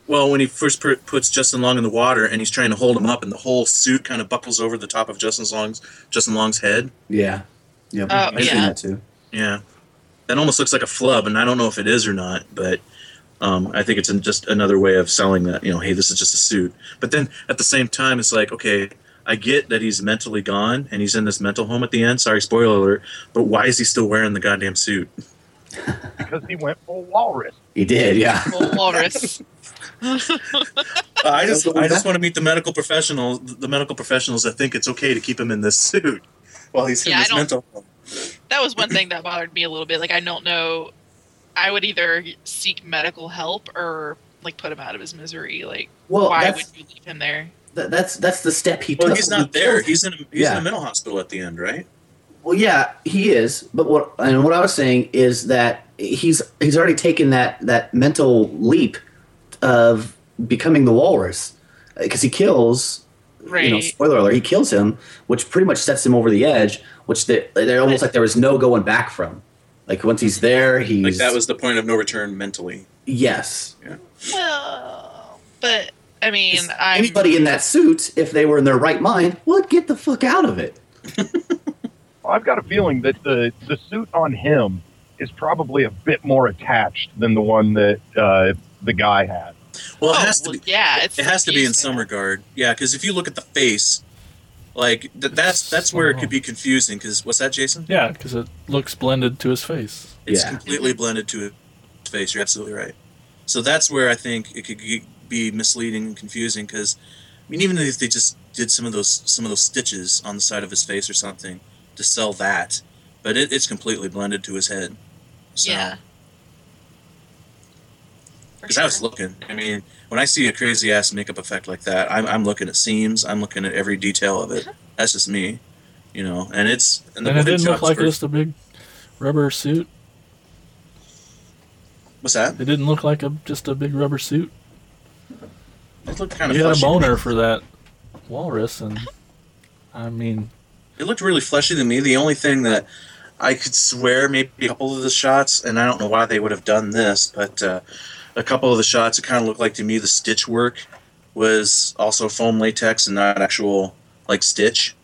Well, when he first put, puts Justin Long in the water and he's trying to hold him up, and the whole suit kind of buckles over the top of Justin Long's Justin Long's head. Yeah. Yep. Oh, I've seen that too. Yeah, that almost looks like a flub, and I don't know if it is or not, but um, I think it's just another way of selling that. You know, hey, this is just a suit. But then at the same time, it's like, okay, I get that he's mentally gone and he's in this mental home at the end. Sorry, spoiler alert. But why is he still wearing the goddamn suit? Because he went full walrus. He did. Yeah. full walrus. Uh, I just, I just want to meet the medical professionals, the medical professionals that think it's okay to keep him in this suit while he's in Yeah, I this mental home. That was one thing that bothered me a little bit. Like, I don't know. I would either seek medical help or like put him out of his misery. Like, Well, why would you leave him there? that, that's that's the step he Well, took. he's not he there. He's in a, he's in a mental hospital at the end, right? Well, yeah, he is. But what and what I was saying is that he's he's already taken that that mental leap of becoming the walrus because he kills. You know, spoiler alert, he kills him, which pretty much sets him over the edge. Which they, they're almost like there was no going back from. Like once he's there, he's Like that was the point of no return mentally. yes. Well, but I mean, I'm Anybody in that suit, if they were in their right mind, would get the fuck out of it. Well, I've got a feeling that the, the suit on him is probably a bit more attached than the one that uh, the guy had. Well, it Oh, has to well, be. Yeah, it's It has to be in some regard. Yeah, because if you look at the face, like th- that's that's where it could be confusing. Because what's that, Jason? Yeah, because it looks blended to his face. It's Yeah. completely blended to his face. You're absolutely right. So that's where I think it could be misleading and confusing. Because I mean, even if they just did some of those some of those stitches on the side of his face or something to sell that, but it, it's completely blended to his head. So, Yeah. For Because I was looking. I mean, when I see a crazy ass makeup effect like that, I'm, I'm looking at seams. I'm looking at every detail of it. That's just me, you know. And it's and the And it wood didn't look like just a big rubber suit. What's that? It didn't look like a just a big rubber suit. It looked kind of You had a fleshy to me. boner for that walrus, and I mean, It looked really fleshy to me. The only thing that I could swear maybe a couple of the shots, and I don't know why they would have done this, but uh, a couple of the shots, it kind of looked like to me the stitch work was also foam latex and not actual like stitch.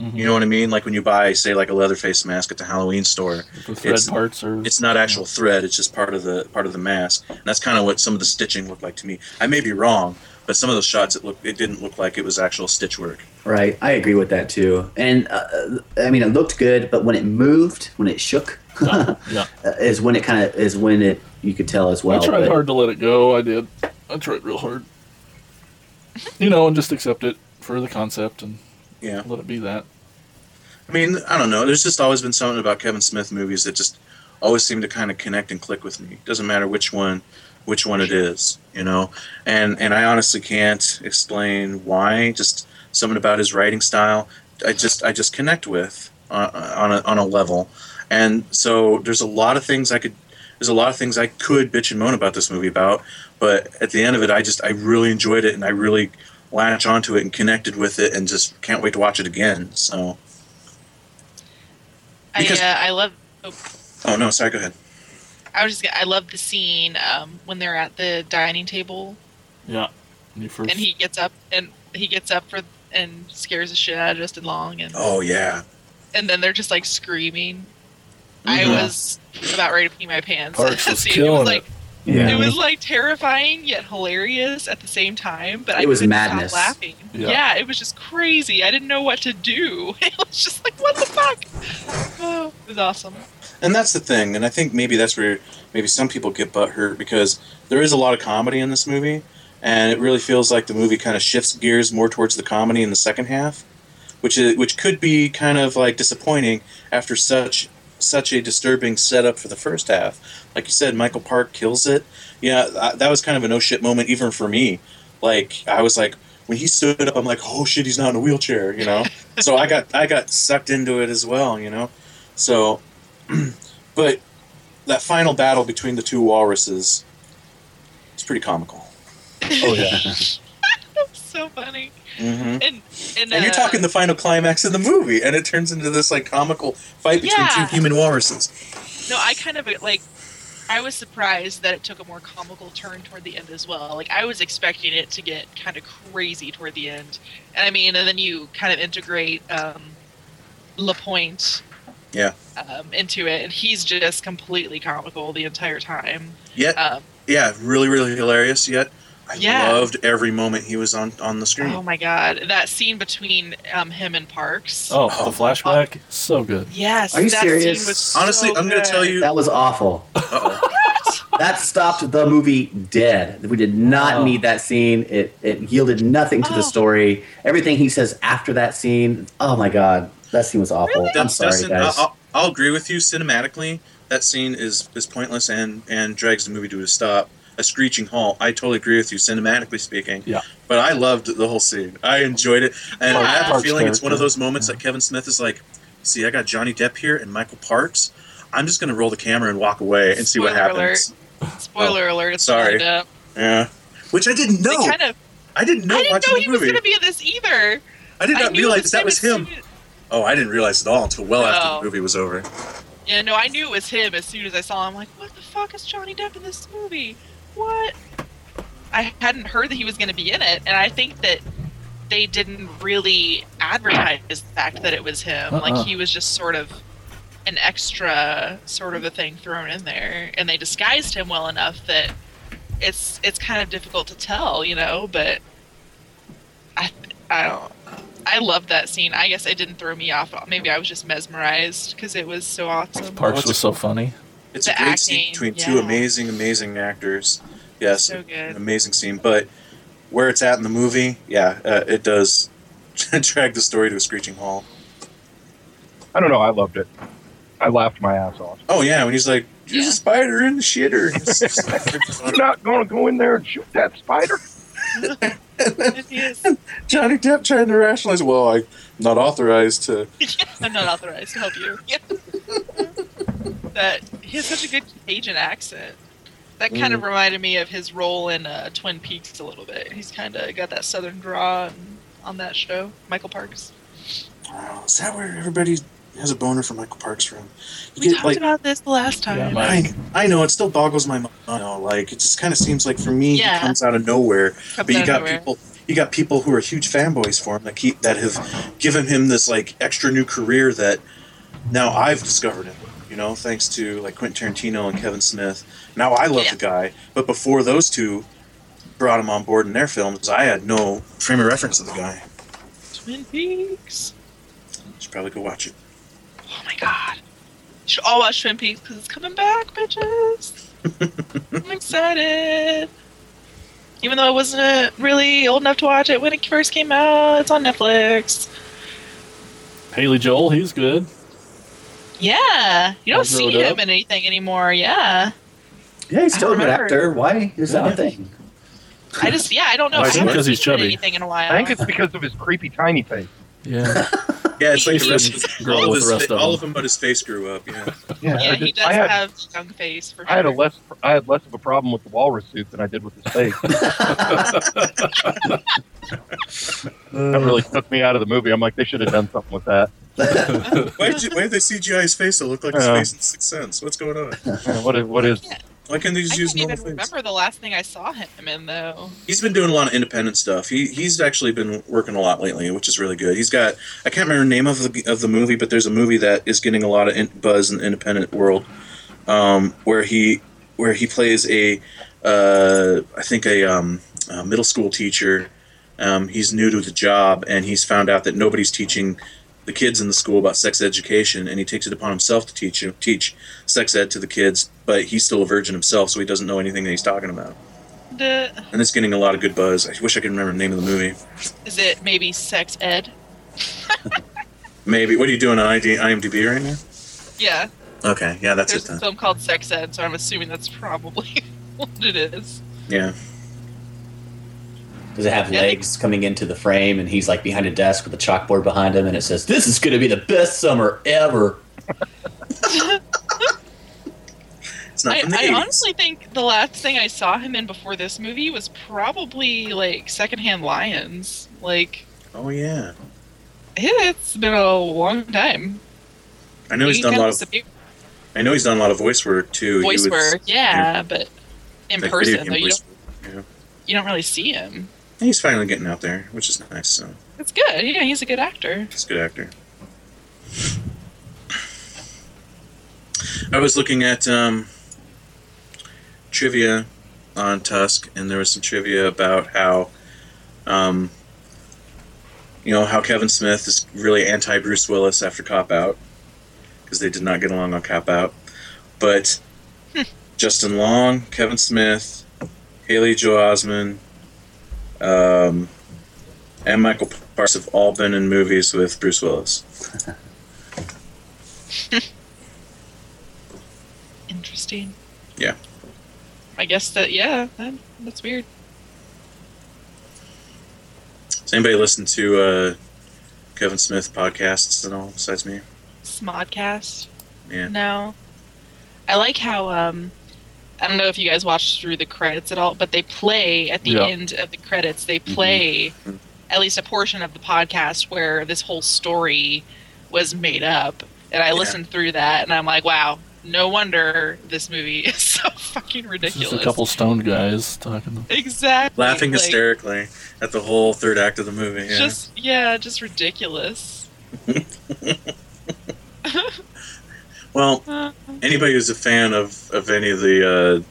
Mhm. You know what I mean? Like when you buy, say, like a leather face mask at the Halloween store, the thread It's- parts are. it's not actual thread; it's just part of the part of the mask. And that's kind of what some of the stitching looked like to me. I may be wrong, but some of those shots, it looked, it didn't look like it was actual stitch work. Right, I agree with that too. And uh, I mean, it looked good, but when it moved, when it shook, yeah, yeah. is when it kind of is when it you could tell as well. I tried but- hard to let it go. I did. I tried real hard. You know, and just accept it for the concept and Yeah. let it be that. I mean, I don't know. There's just always been something about Kevin Smith movies that just always seem to kind of connect and click with me. Doesn't matter which one, which one it is, you know. And and I honestly can't explain why. Just something about his writing style. I just I just connect with uh, on a on a level. And so there's a lot of things I could. There's a lot of things I could bitch and moan about this movie about, but at the end of it, I just I really enjoyed it and I really latch onto it and connected with it and just can't wait to watch it again. So. Because- I uh, I love. Oh no, sorry. Go ahead. I was just. I love the scene um, when they're at the dining table Yeah. When first, and he gets up and he gets up for and scares the shit out of Justin Long and Oh yeah. and then they're just like screaming. I was about ready to pee my pants. Parks was it killing was like Yeah. it was like terrifying yet hilarious at the same time. But I was couldn't madness. Stop laughing. Yeah. Yeah. it was just crazy. I didn't know what to do. It was just like what the fuck. Oh, it was awesome. And that's the thing, and I think maybe that's where maybe some people get butthurt because there is a lot of comedy in this movie, and it really feels like the movie kind of shifts gears more towards the comedy in the second half, which is which could be kind of like disappointing after such such a disturbing setup for the first half. Like you said, Michael Park kills it. Yeah, that that was kind of a no shit moment even for me. Like I was like when he stood up, I'm like, oh shit, he's not in a wheelchair, you know. so I got I got sucked into it as well, you know. So, but that final battle between the two walruses is pretty comical. oh yeah, so funny. Hmm And and, And you're uh, talking the final climax of the movie, and it turns into this like comical fight between Yeah. two human walruses. No, I kind of like. I was surprised that it took a more comical turn toward the end as well. Like I was expecting it to get kind of crazy toward the end, and I mean, and then you kind of integrate um, Lapointe, Yeah. um, into it, and he's just completely comical the entire time. yeah Um, yeah, really, really hilarious. Yet, I Yeah. loved every moment he was on on the screen. oh my god, that scene between um, him and Parks. oh, Oh. the flashback, so good. Yes, Are you that serious? Scene was Honestly, so I'm going to tell you. That was awful. Uh-oh. That stopped the movie dead. We did not Oh. need that scene. It it yielded nothing to Oh. the story. Everything he says after that scene, oh my god, that scene was awful. I'm sorry, Dustin, guys. I'll, I'll agree with you. Cinematically, that scene is is pointless and and drags the movie to a stop. A screeching halt. I totally agree with you. Cinematically speaking, Yeah. But I loved the whole scene. I enjoyed it, and I have a Parks feeling it's one of those moments that Kevin Smith is like, "See, I got Johnny Depp here and Michael Parks. I'm just going to roll the camera and walk away and see what Spoiler happens." Spoiler oh, alert! It's Oh, sorry. Depp. Yeah, which I didn't know. kind of. I didn't know I didn't know the he was going to be in this either. I did not knew it realize that was him. soon Oh, I didn't realize it all until well after the movie was over. Yeah, no, I knew it was him as soon as I saw him. Like, what the fuck is Johnny Depp in this movie? What? I hadn't heard that he was going to be in it, and I think that they didn't really advertise the fact that it was him. Uh-uh. Like, he was just sort of an extra sort of a thing thrown in there, and they disguised him well enough that it's it's kind of difficult to tell, you know. But I I don't. I loved that scene. I guess it didn't throw me off. Maybe I was just mesmerized because it was so awesome. Parks it's a- was so funny. It's The a great scene acting, between two amazing, amazing actors. Yes, So an amazing scene. But where it's at in the movie, yeah, uh, it does drag the story to a screeching halt. I don't know. I loved it. I laughed my ass off. Oh yeah, when he's like, "There's Yeah. a spider in the shitter." It's just You're not going to go in there and shoot that spider. Johnny Depp trying to rationalize. Well, I'm not authorized to. I'm not authorized to help you. Yeah. That he has such a good Cajun accent. That kind Mm. of reminded me of his role in uh, Twin Peaks a little bit. He's kind of got that southern draw on- on that show. Michael Parks. Oh, is that where everybody has a boner for Michael Parks from? You We get, talked like, about this the last time. Yeah, I, I know it still boggles my mind. You know, like it just kind of seems like for me Yeah. he comes out of nowhere. Comes But you got nowhere. people, you got people who are huge fanboys for him that keep that have given him this like extra new career that now I've discovered him. You know, thanks to like Quentin Tarantino and Kevin Smith. Now I love Yeah. the guy, but before those two brought him on board in their films, I had no frame of reference of the guy. Twin Peaks. Should probably go watch it. Oh my god. You should all watch Twin Peaks because it's coming back, bitches. I'm excited. Even though I wasn't uh, really old enough to watch it when it first came out, it's on Netflix. Haley Joel, he's good. Yeah. You don't see him up. in anything anymore. Yeah. Yeah, he's still a good actor. Why is that a thing? I just, yeah, I don't know. Why I is it? Because he's seen him in chubby. anything in a while. I think it's because of his creepy tiny face. Yeah. Yeah, it's like the rest of grow all, of with his the rest fa- of all them. of them, but his face grew up. Yeah. Yeah, yeah, I, he does I had, have a young face for I had a less I had less of a problem with the walrus suit than I did with his face. that really took me out of the movie. I'm like, they should have done something with that. Why did, you, why did they CGI his face to look like his Yeah. face in Sixth Sense? What's going on? Yeah, what is what is Why can't they I just can't use even normal remember the last thing I saw him in, though. He's been doing a lot of independent stuff. He he's actually been working a lot lately, which is really good. He's got I can't remember the name of the of the movie, but there's a movie that is getting a lot of in, buzz in the independent world, um, where he where he plays a uh, I think a, um, a middle school teacher. Um, he's new to the job, and he's found out that nobody's teaching the kids in the school about sex education, and he takes it upon himself to teach teach sex ed to the kids. But he's still a virgin himself, so he doesn't know anything that he's talking about and it's getting a lot of good buzz. I wish I could remember the name of the movie. is it maybe Sex Ed? Maybe. What are you doing on ID, IMDb right now? Yeah. Okay, yeah, that's There's it a then. film called Sex Ed, so I'm assuming that's probably what it is. Yeah. Does it have Yeah. legs coming into the frame and he's like behind a desk with a chalkboard behind him and it says, This is going to be the best summer ever. I, I honestly think the last thing I saw him in before this movie was probably like Secondhand Lions. Like oh yeah. it's been a long time. I know he's He done a lot of. disappeared- I know he's done a lot of voice work too. Voice was- work, yeah, but in like, person though, you don't, work. you don't really see him. And he's finally getting out there, which is nice. So It's good. Yeah, he's a good actor. he's a good actor. I was looking at um, trivia on Tusk, and there was some trivia about how, um, you know, how Kevin Smith is really anti Bruce Willis after Cop Out because they did not get along on Cop Out, but Justin Long, Kevin Smith, Haley Joel Osment, um, and Michael Parks have all been in movies with Bruce Willis. Interesting. Yeah. I guess that yeah, that, that's weird. Does anybody listen to uh, Kevin Smith podcasts at all besides me? Smodcast. Yeah. No. I like how um I don't know if you guys watched through the credits at all, but they play at the Yeah. end of the credits, they play Mhm. at least a portion of the podcast where this whole story was made up. And I Yeah. listened through that and I'm like, wow, no wonder this movie is so fucking ridiculous. just a couple stoned guys talking. exactly. Laughing like, hysterically at the whole third act of the movie. Yeah. Just yeah, just ridiculous. well, Uh, anybody who's a fan of, of any of the uh,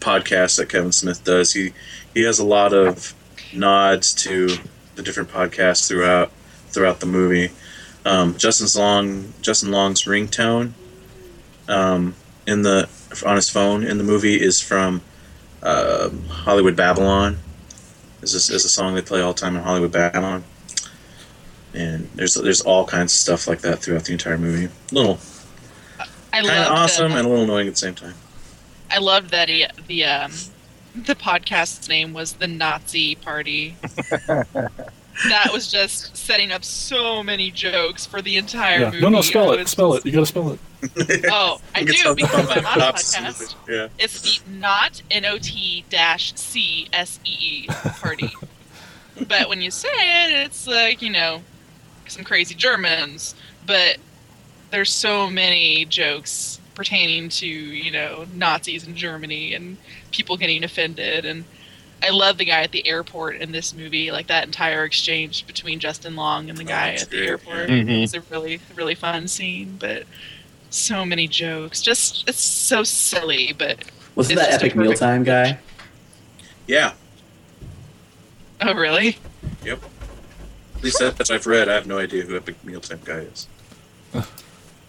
podcasts that Kevin Smith does, he he has a lot of nods to the different podcasts throughout throughout the movie. Um, Justin's long Justin Long's ringtone um, in the on his phone in the movie is from um Hollywood Babble-On. Is this is a song they play all the time in Hollywood Babble-On. And there's there's all kinds of stuff like that throughout the entire movie. Little I kind of awesome that. and a little annoying at the same time. I loved that he, the um, the podcast's name was the Nazi Party. that was just setting up so many jokes for the entire Yeah. movie. No, no, spell I it. was Spell it. You gotta spell it. Oh, I do hung up because on my mom's cops. podcast. Yeah. It's the not N O T dash C S E E party. but when you say it, it's like, you know, some crazy Germans. But there's so many jokes pertaining to, you know, Nazis in Germany and people getting offended. And I love the guy at the airport in this movie, like that entire exchange between Justin Long and the guy that's at the great, airport. Mhm. It's a really, really fun scene. But so many jokes. Just, it's so silly, but Wasn't It's that just a Epic perfect Mealtime guy? Yeah. Oh, really? Yep at least that, that I've read. I have no idea who Epic Mealtime guy is.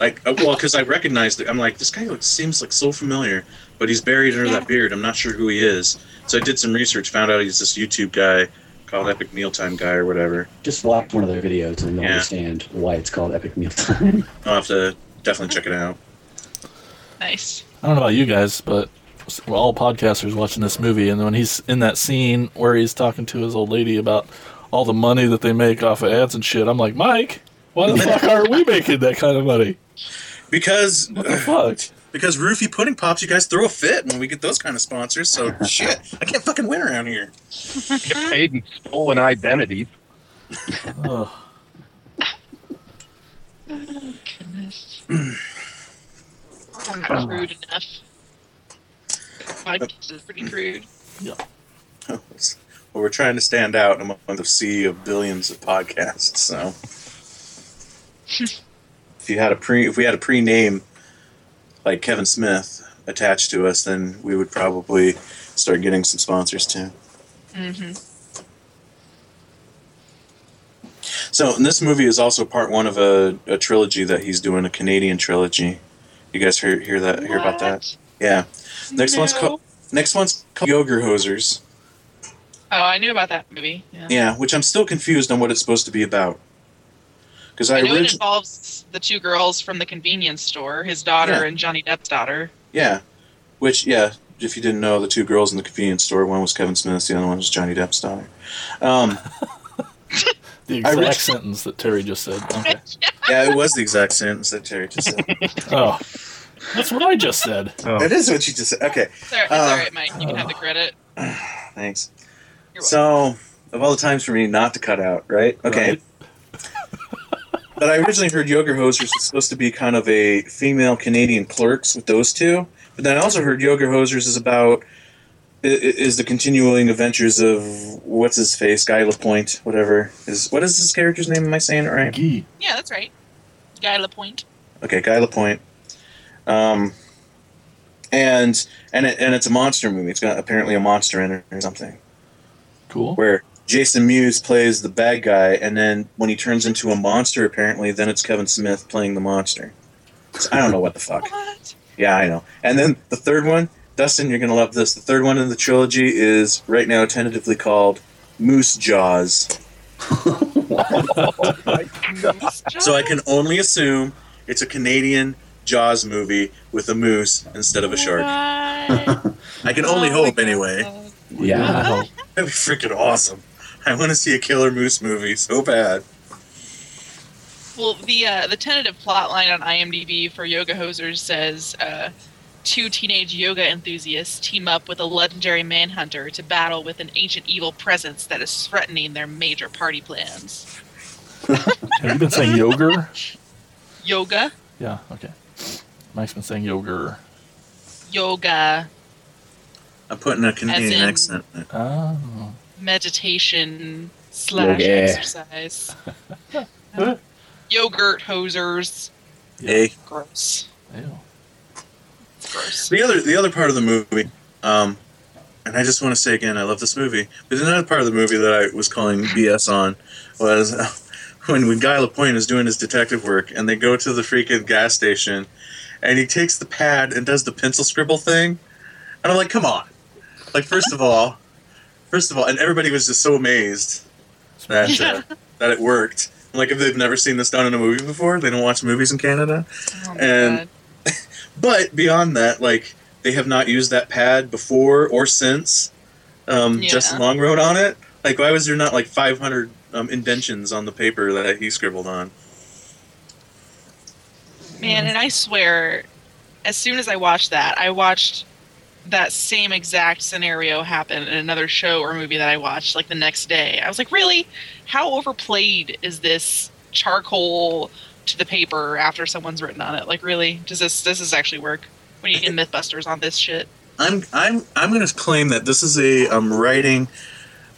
Like, uh, well, because I recognized it. I'm like, this guy looks, seems like so familiar, but he's buried under Yeah. that beard. I'm not sure who he is. So I did some research, found out he's this YouTube guy called Epic Mealtime Guy or whatever. Just watch one of their videos and you'll Yeah. understand why it's called Epic Mealtime. I'll have to definitely check it out. Nice. I don't know about you guys, but we're all podcasters watching this movie, and when he's in that scene where he's talking to his old lady about all the money that they make off of ads and shit, I'm like, Mike, why the fuck aren't we making that kind of money? Because What the fuck? because Roofie Pudding Pops, you guys throw a fit when we get those kind of sponsors. So shit, I can't fucking win around here. Get paid in stolen identities. Oh Goodness. I'm not crude enough. Podcast is pretty crude. Yeah. well, we're trying to stand out among the sea of billions of podcasts. So, if you had a pre, if we had a pre-name like Kevin Smith attached to us, then we would probably start getting some sponsors too. hmm So, and this movie is also part one of a, a trilogy that he's doing, a Canadian trilogy. You guys hear hear that? Hear about that? Yeah. Next one's called next one's called Yoger Hosers. Oh, I knew about that movie. Yeah. Yeah, which I'm still confused on what it's supposed to be about. Because I, I know it involves the two girls from the convenience store, his daughter Yeah. and Johnny Depp's daughter. yeah, which yeah, if you didn't know, the two girls in the convenience store, one was Kevin Smith, the other one was Johnny Depp's daughter. Um, The exact read- sentence that Terry just said. Okay. yeah, it was the exact sentence that Terry just said. Oh, that's what I just said. Oh. that is what you just said. Okay, It's all right, it's Uh, all right Mike. You can have the credit. thanks. You're So, of all the times for me not to cut out, right? Okay. Right. But I originally heard Yoga Hosers was supposed to be kind of a female Canadian clerks with those two. But then I also heard Yoga Hosers is about i- i- is the continuing adventures of what's his face, Guy Lapointe, whatever is what is his character's name? Am I saying it right? Gee. Yeah, that's right. Guy Lapointe. Okay, Guy Lapointe. Um, and and it, and it's a monster movie. It's got apparently a monster in it or something. Cool. where Jason Mewes plays the bad guy, and then when he turns into a monster, apparently, then it's Kevin Smith playing the monster. So I don't know what the fuck. What? Yeah, I know. And then the third one, Dustin, you're gonna love this. The third one in the trilogy is right now tentatively called Moose Jaws. So I can only assume it's a Canadian Jaws movie with a moose instead of a shark. What? I can only Oh hope anyway. Yeah. Oh, That'd be freaking awesome. I want to see a killer moose movie so bad. Well, the uh, the tentative plot line on IMDb for Yoga Hosers says uh, two teenage yoga enthusiasts team up with a legendary manhunter to battle with an ancient evil presence that is threatening their major party plans. have you been saying yoga? Yoga, Yeah. Okay. Mike's been saying yoga. yoga, I'm putting a Canadian in- accent. Oh. Meditation slash Yoga. exercise. Yogurt hosers, Hey, gross, Ew. gross. the other the other part of the movie, um, and I just want to say again, I love this movie. But another part of the movie that I was calling BS on was uh, when when Guy Lapointe is doing his detective work, and they go to the freaking gas station, and he takes the pad and does the pencil scribble thing, and I'm like, come on, like first of all, first of all, and everybody was just so amazed that uh, that it worked. Like if they've never seen this done in a movie before, they don't watch movies in Canada. Oh And-. But beyond that, like they have not used that pad before or since um, Yeah. Justin Long wrote on it. Like, why was there not like 500 um, indentions on the paper that he scribbled on? Man, and I swear, as soon as I watched that, I watched that same exact scenario happen in another show or movie that I watched like the next day. I was like, really? How overplayed is this charcoal to the paper after someone's written on it? Like, really? Does this does this actually work? When you get MythBusters on this shit? I'm I'm I'm going to claim that this is a um, writing.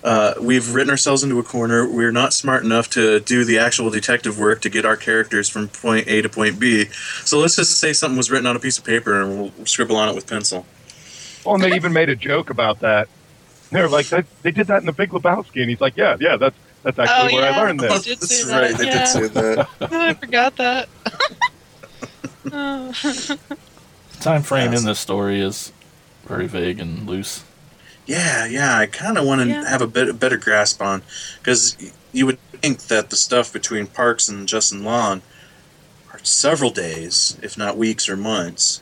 Uh, we've written ourselves into a corner. We're not smart enough to do the actual detective work to get our characters from point A to point B. So let's just say something was written on a piece of paper and we'll scribble on it with pencil. Well, and they even made a joke about that. They're like, they, they did that in the Big Lebowski, and he's like, yeah, yeah, that's that's oh, actually Oh, where yeah. I learned Oh, this. did That's say that, right. They yeah. did say that. Oh, I forgot that. Oh. Time frame Yes. in this story is very vague and loose. Yeah, yeah. I kind of want to Yeah. have a bit a better grasp on because you would think that the stuff between Parks and Justin Long are several days, if not weeks or months.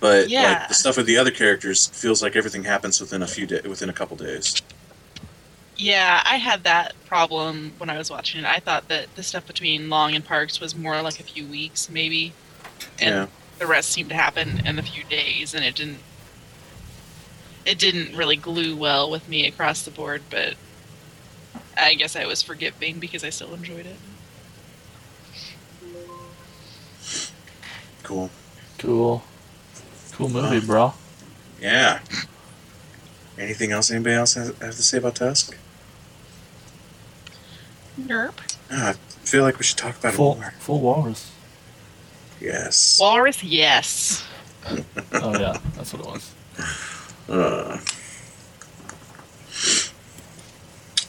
But Yeah. like the stuff with the other characters feels like everything happens within a few days, within a couple days. Yeah, I had that problem when I was watching it. I thought that the stuff between Long and Parks was more like a few weeks, maybe, and Yeah. the rest seemed to happen in a few days, and it didn't. It didn't really glue well with me across the board, but I guess I was forgiving because I still enjoyed it. Cool. Cool. Cool movie, bro. Yeah. Anything else? Anybody else have, have to say about Tusk? Nerp. Ah, I feel like we should talk about Full, it more. full walrus. Yes. Walrus, yes. Oh yeah, that's what it was. Uh,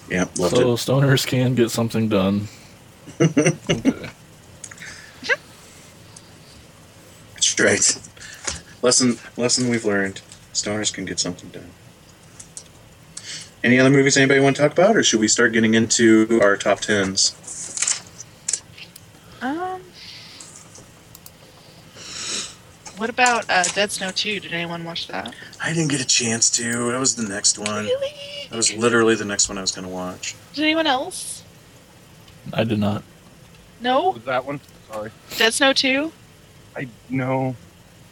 yeah, loved so stoners can get something done. okay. it. That's right. Lesson lesson we've learned. Stoners can get something done. Any other movies anybody want to talk about, or should we start getting into our top tens? Um. What about uh, Dead Snow 2? Did anyone watch that? I didn't get a chance to. That was the next one. Really? That was literally the next one I was going to watch. Did anyone else? I did not. What No? was that one? Sorry. Dead Snow 2? I no.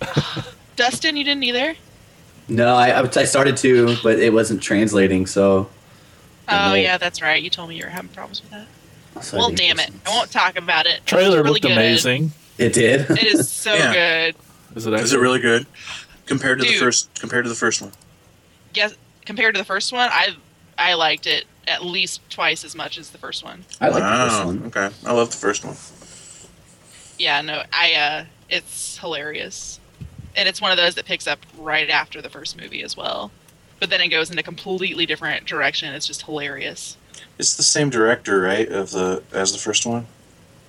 Dustin, you didn't either? No, I, I I started to, but it wasn't translating. So. Oh, yeah, that's right. You told me you were having problems with that. so well, damn it. I won't talk about it. Trailer It's really looked good. amazing. It did. It is so Yeah. good. Is it? Is it really good compared to the Dude. first? Compared to the first one? Guess, compared to the first one, I I liked it at least twice as much as the first one. I like the first one. Okay, I love the first one. Yeah, no, I uh it's hilarious. And it's one of those that picks up right after the first movie as well. But then it goes in a completely different direction. It's just hilarious. It's the same director, right, of the as the first one.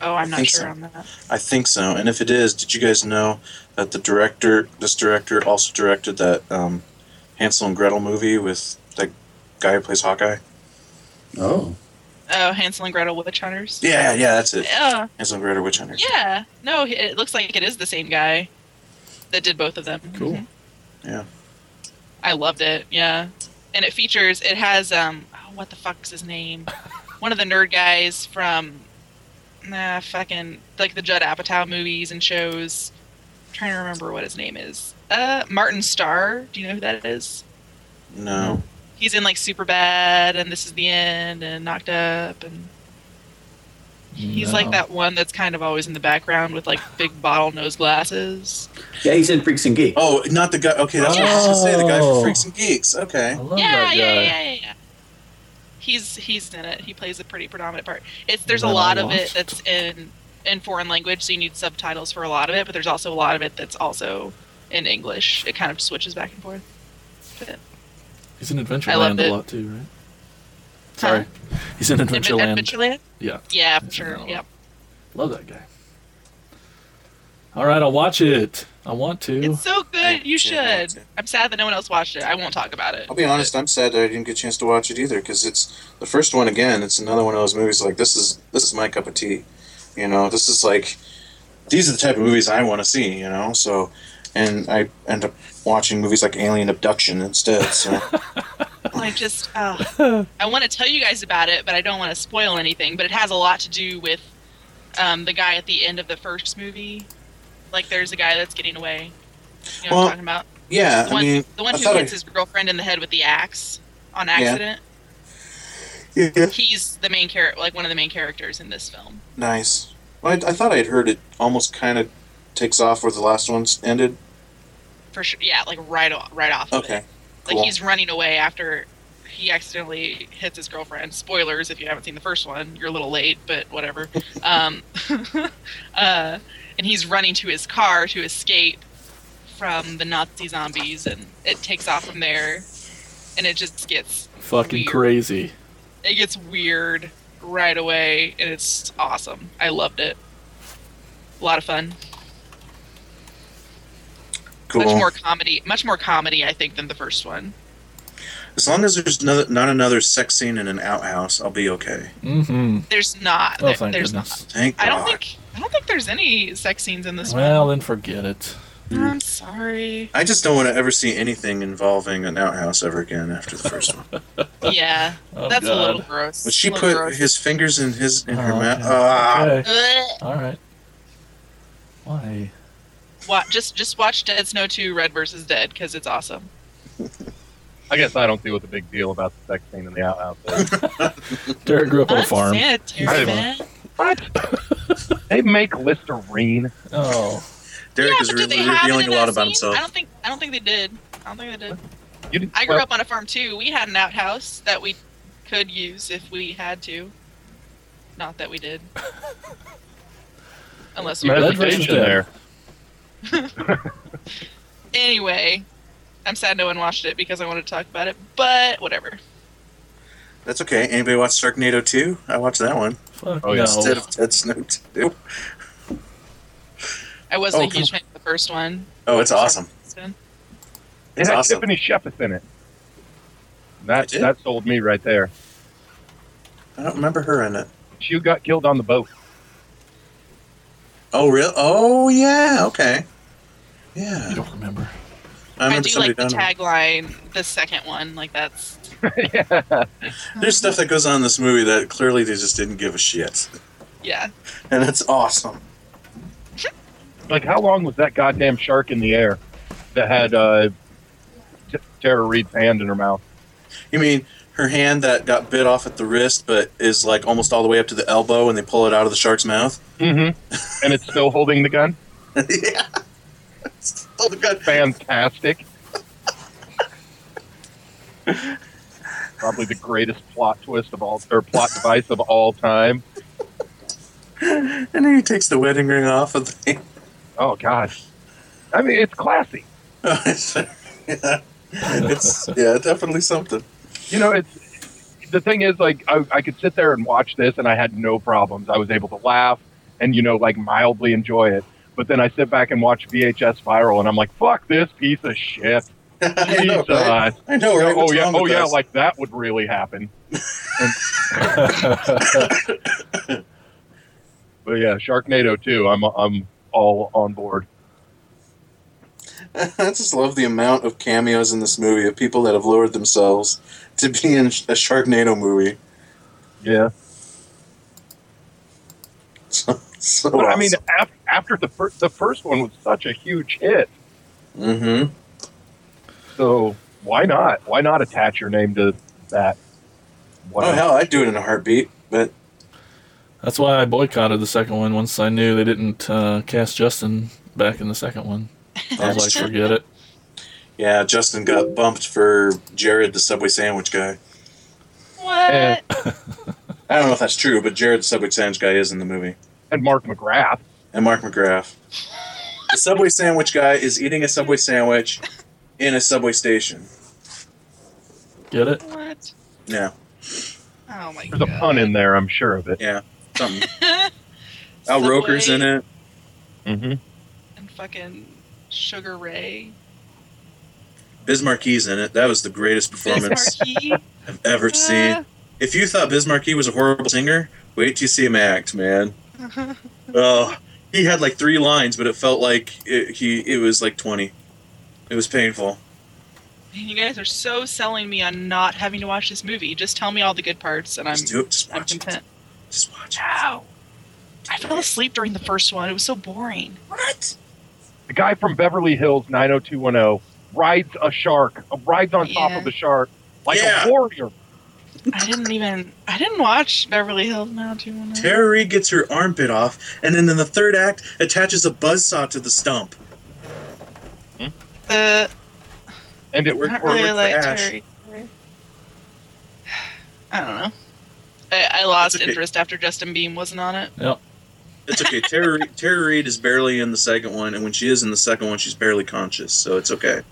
Oh, I'm not think sure so. on that. I think so. And if it is, did you guys know that the director, this director, also directed that um, Hansel and Gretel movie with that guy who plays Hawkeye? Oh. Oh, Hansel and Gretel Witch Hunters. Yeah, yeah, that's it. Yeah, Hansel and Gretel Witch Hunters. yeah. No, it looks like it is the same guy that did both of them. Cool. Mhm. Yeah. I loved it. Yeah, and it features. It has um. Oh, what the fuck's his name? One of the nerd guys from. Nah, fucking like the Judd Apatow movies and shows. I'm trying to remember what his name is. Uh, Martin Starr. Do you know who that is? No. He's in like Superbad and This Is the End and Knocked Up and he's like that one that's kind of always in the background with like big bottle nose glasses. Yeah, he's in Freaks and Geeks. Oh, not the guy. Okay, that's what I was gonna say. The guy Oh. from Freaks and Geeks. Okay. I love yeah, that guy. yeah, yeah, yeah, yeah. He's he's in it. He plays a pretty predominant part. It's there's a That I lot of it that's in in foreign language, so you need subtitles for a lot of it. But there's also a lot of it that's also in English. It kind of switches back and forth. But He's in I Adventureland a lot too, right? Sorry, he's in Adventureland. Adventureland. Adventureland? Yeah, Yeah, for sure. Yep. love that guy. All right, I'll watch it. I want to. It's so good. You should. I'm sad that no one else watched it. I won't talk about it. I'll be honest. I'm sad that I didn't get a chance to watch it either because it's the first one again. It's another one of those movies like this is this is my cup of tea. You know, this is like these are the type of movies I want to see. You know, so and I end up watching movies like Alien Abduction instead. So I just, uh, I want to tell you guys about it, but I don't want to spoil anything. But it has a lot to do with um, the guy at the end of the first movie. Like there's a guy that's getting away. You know Well, what I'm talking about? Yeah, The I one, mean, the one who hits I- his girlfriend in the head with the axe on accident. yeah, He's the main character, like one of the main characters in this film. nice. Well, I, I thought I'd heard it almost kind of takes off where the last one's ended. For sure, yeah, like right off, right off. of Okay, Like he's running away after he accidentally hits his girlfriend. Spoilers if you haven't seen the first one, you're a little late, but whatever. um, uh, and he's running to his car to escape from the Nazi zombies, and it takes off from there, and it just gets Fucking Weird. crazy. it gets weird right away, and it's awesome. I loved it. A lot of fun. Cool. Much more comedy. Much more comedy, I think, than the first one. As long as there's no, not another sex scene in an outhouse, I'll be okay. Mm-hmm. There's not. Oh, thank there's goodness. not. Thank God. I don't think. I don't think there's any sex scenes in this one. Well, then forget it. I'm sorry. I just don't want to ever see anything involving an outhouse ever again after the first one. Yeah, Oh, that's a little gross. But she put gross. his fingers in his in her Oh, mouth. okay. Ah, Okay. All right. Why? Wa- just just watch Dead Snow 2 Red versus Dead because it's awesome. I guess I don't see what the big deal about the sex scene in the outhouse is. Derek grew up on a farm. Unsanitary, I- man. what? they make Listerine. Oh. Derek yeah, is but did really revealing a lot that about scene? himself. I don't think I don't think they did. I don't think they did. You didn't, I grew well, up on a farm too. We had an outhouse that we could use if we had to. Not that we did. Unless we Some Red really versus hesitation Dead. there. Anyway, I'm sad no one watched it because I wanted to talk about it, but whatever. That's okay. Anybody watch Sharknado 2? I watched that one Fuck Oh, yeah. no. instead of Dead Snow 2. I wasn't Oh, a huge come- fan of the first one. Oh, it's awesome. It It's had awesome. Tiffany Shepard in it. That It that sold me right there. I don't remember her in it. She got killed on the boat. Oh, real? Oh, yeah. Okay. Yeah. You don't remember. I I, do like the done it. tagline, the second one. Like that's yeah. There's stuff that goes on in this movie that clearly they just didn't give a shit. yeah. And it's awesome. Like how long was that goddamn shark in the air that had uh, Tara Reid's hand in her mouth? You mean her hand that got bit off at the wrist, but is like almost all the way up to the elbow, and they pull it out of the shark's mouth? Mm-hmm. and it's still holding the gun. yeah. Oh, the gun. Fantastic. Probably the greatest plot twist of all, or plot device of all time. And then he takes the wedding ring off of the. Oh gosh, I mean, it's classy. Oh, yeah. it's yeah, definitely something. You know, it's the thing is like I, I could sit there and watch this and I had no problems. I was able to laugh and you know like mildly enjoy it. But then I sit back and watch VHS Viral and I'm like, fuck this piece of shit. I know, Jesus. right? I know, right? oh What's yeah, oh yeah, us? like that would really happen. But yeah, Sharknado too. I'm I'm all on board. I just love the amount of cameos in this movie of people that have lowered themselves to be in a Sharknado movie. Yeah. So, so But I mean, af- after the first the first one was such a huge hit, mm-hmm. so why not? Why not attach your name to that? Oh Whatever. hell, I'd do it in a heartbeat. But That's why I boycotted the second one once I knew they didn't uh, cast Justin back in the second one. I was like, forget it. yeah, Justin got bumped for Jared, the Subway sandwich guy. What? I don't know if that's true, but Jared, the Subway sandwich guy, is in the movie, And Mark McGrath. and Mark McGrath. The Subway sandwich guy is eating a Subway sandwich in a Subway station. Get it? What? Yeah, Oh my god. There's god. a pun in there, I'm sure of it. yeah, something. Al Roker's in it. Mm-hmm. And fucking Sugar Ray. Biz Markie in it. That was the greatest performance I've ever uh, seen. If you thought Biz Markie was a horrible singer, wait till you see him act, man. Oh, he had like three lines, but it felt like it, he it was like twenty. It was painful. You guys are so selling me on not having to watch this movie. Just tell me all the good parts, and I'm Just do it. Just I'm watch it. content. Just watch it. Wow. I fell asleep during the first one. It was so boring. What? The guy from Beverly Hills 90210 rides a shark, uh, rides on top of a shark like Yeah. a warrior. I didn't even. I didn't watch Beverly Hills now. Do you want to? Tara Reid gets her armpit off, and then in the third act, attaches a buzzsaw to the stump. Uh, And it We're- really like Ash. Terry. I don't know. I, I lost okay. interest after Justin Beam wasn't on it. It's okay. Tara, Reid- Tara Reid is barely in the second one, and when she is in the second one, she's barely conscious, so it's okay.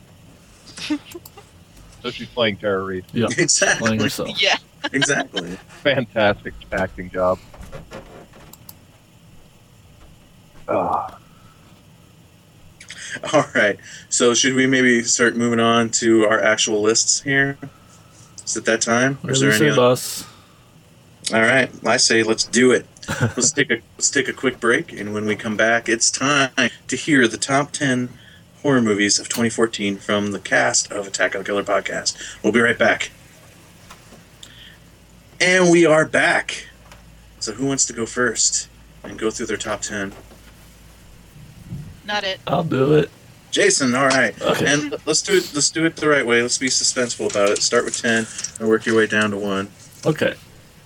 so she's playing Tara Reid. Yeah, playing Exactly. herself. Yeah. exactly. Fantastic acting job. Ah, All right. So should we maybe start moving on to our actual lists here? Is it that time? Or is there any a other? bus. All right. I say let's do it. Let's take a let's take a quick break, and when we come back, it's time to hear the top ten horror movies of 2014 from the cast of Attack on the Killer podcast. We'll be right back. And we are back. So who wants to go first and go through their top ten? Not it. I'll do it. Jason, all right. Okay. And let's do it. Let's do it the right way. Let's be suspenseful about it. Start with ten and work your way down to one. Okay.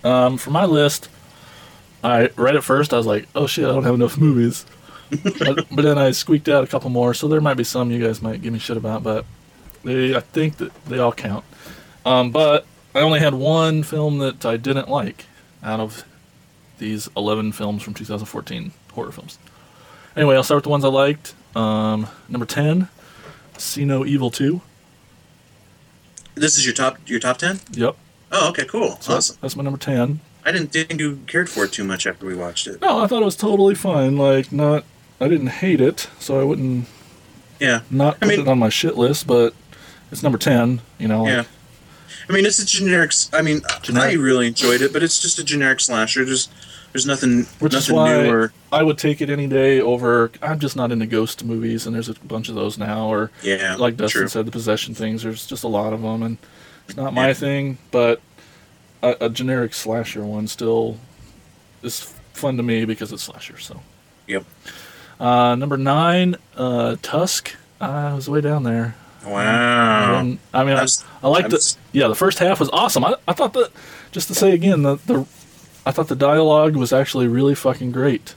Um, for my list, I right at first I was like, "Oh shit, I don't have enough movies," but, but then I squeaked out a couple more. So there might be some you guys might give me shit about, but they I think that they all count. Um, but I only had one film that I didn't like out of these 11 films from 2014 horror films. Anyway, I'll start with the ones I liked. Um, number 10, See No Evil 2. This is your top. Your top ten. Yep, Oh, okay, cool, so awesome. that's my number 10. I didn't think you cared for it too much after we watched it. No, I thought it was totally fine. Like, not, I didn't hate it, so I wouldn't Yeah, not I put mean- it on my shit list. But it's number ten. You know, like, yeah. I mean, it's a generic. I mean, Generic. I really enjoyed it, but it's just a generic slasher. Just there's nothing, Which is why- new or I would take it any day over. I'm just not into ghost movies, and there's a bunch of those now. Or yeah, like Dustin true. said, the possession things. There's just a lot of them, and it's not my Yeah. thing. But a, a generic slasher one still is fun to me because it's slasher. So. Yep. Uh, number nine, uh, Tusk. Uh, I was way down there. Wow. didn't- I mean, I I, liked the yeah. The first half was awesome. I, I thought that just to say again the the I thought the dialogue was actually really fucking great.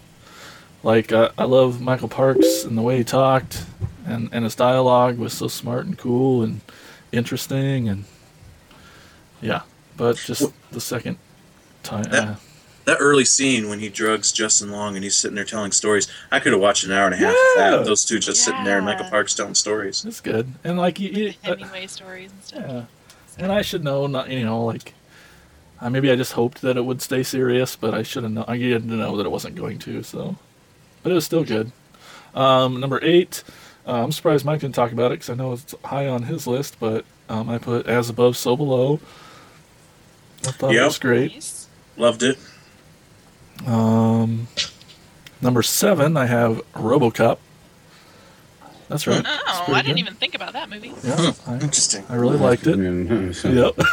Like uh, I love Michael Parks and the way he talked, and and his dialogue was so smart and cool and interesting and yeah. But just Wh- the second time, That- uh, That early scene when he drugs Justin Long and he's sitting there telling stories, I could have watched an hour and a half Yeah. of that. Those two just sitting there and Michael Yeah. Parks telling stories. it's good. And like you, you, uh, stories and stuff. Yeah, and I should know, not you know, like, uh, maybe I just hoped that it would stay serious, but I should have known. I needed to know that it wasn't going to. So, but it was still good. Um, number eight, uh, I'm surprised Mike didn't talk about it because I know it's high on his list, but um, I put as above, so below. I thought it was great. Nice. Loved it. Um, number seven, I have RoboCop. That's right. It's Oh, pretty I didn't good. even think about that movie. Yeah, I, Interesting. I really liked it. Yep. Yep.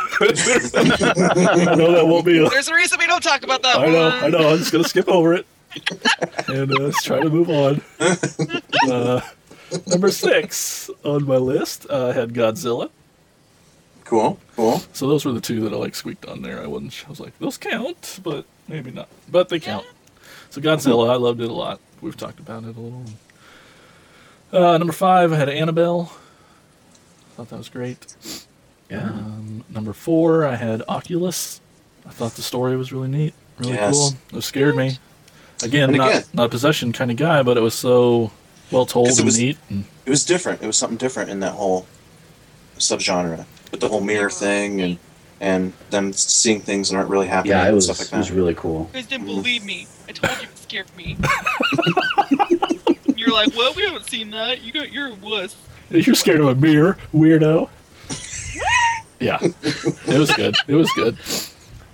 I know that won't be. A, There's a reason we don't talk about that I know, one. I know. I'm just gonna skip over it and uh, let's try to move on. Uh, number six on my list, uh, I had Godzilla. Cool. Cool. So those were the two that I like squeaked on there. I wasn't. I was like, those count, but maybe not. But they count. So Godzilla, I loved it a lot. We've talked about it a little. Uh, number five, I had Annabelle. Thought that was great. Yeah. Um, number four, I had Oculus. I thought the story was really neat, really Yes. cool. It scared me. Again, And not again- not a possession kind of guy, but it was so well told 'Cause it and was- neat. And, It was different. It was something different in that whole subgenre with the whole mirror thing and and them seeing things that aren't really happening Yeah, it was, stuff like it was really cool. You guys didn't believe me. I told you it scared me. You're like, well, we haven't seen that. You got, you're a wuss. You're scared of a mirror, weirdo. yeah, it was good. It was good.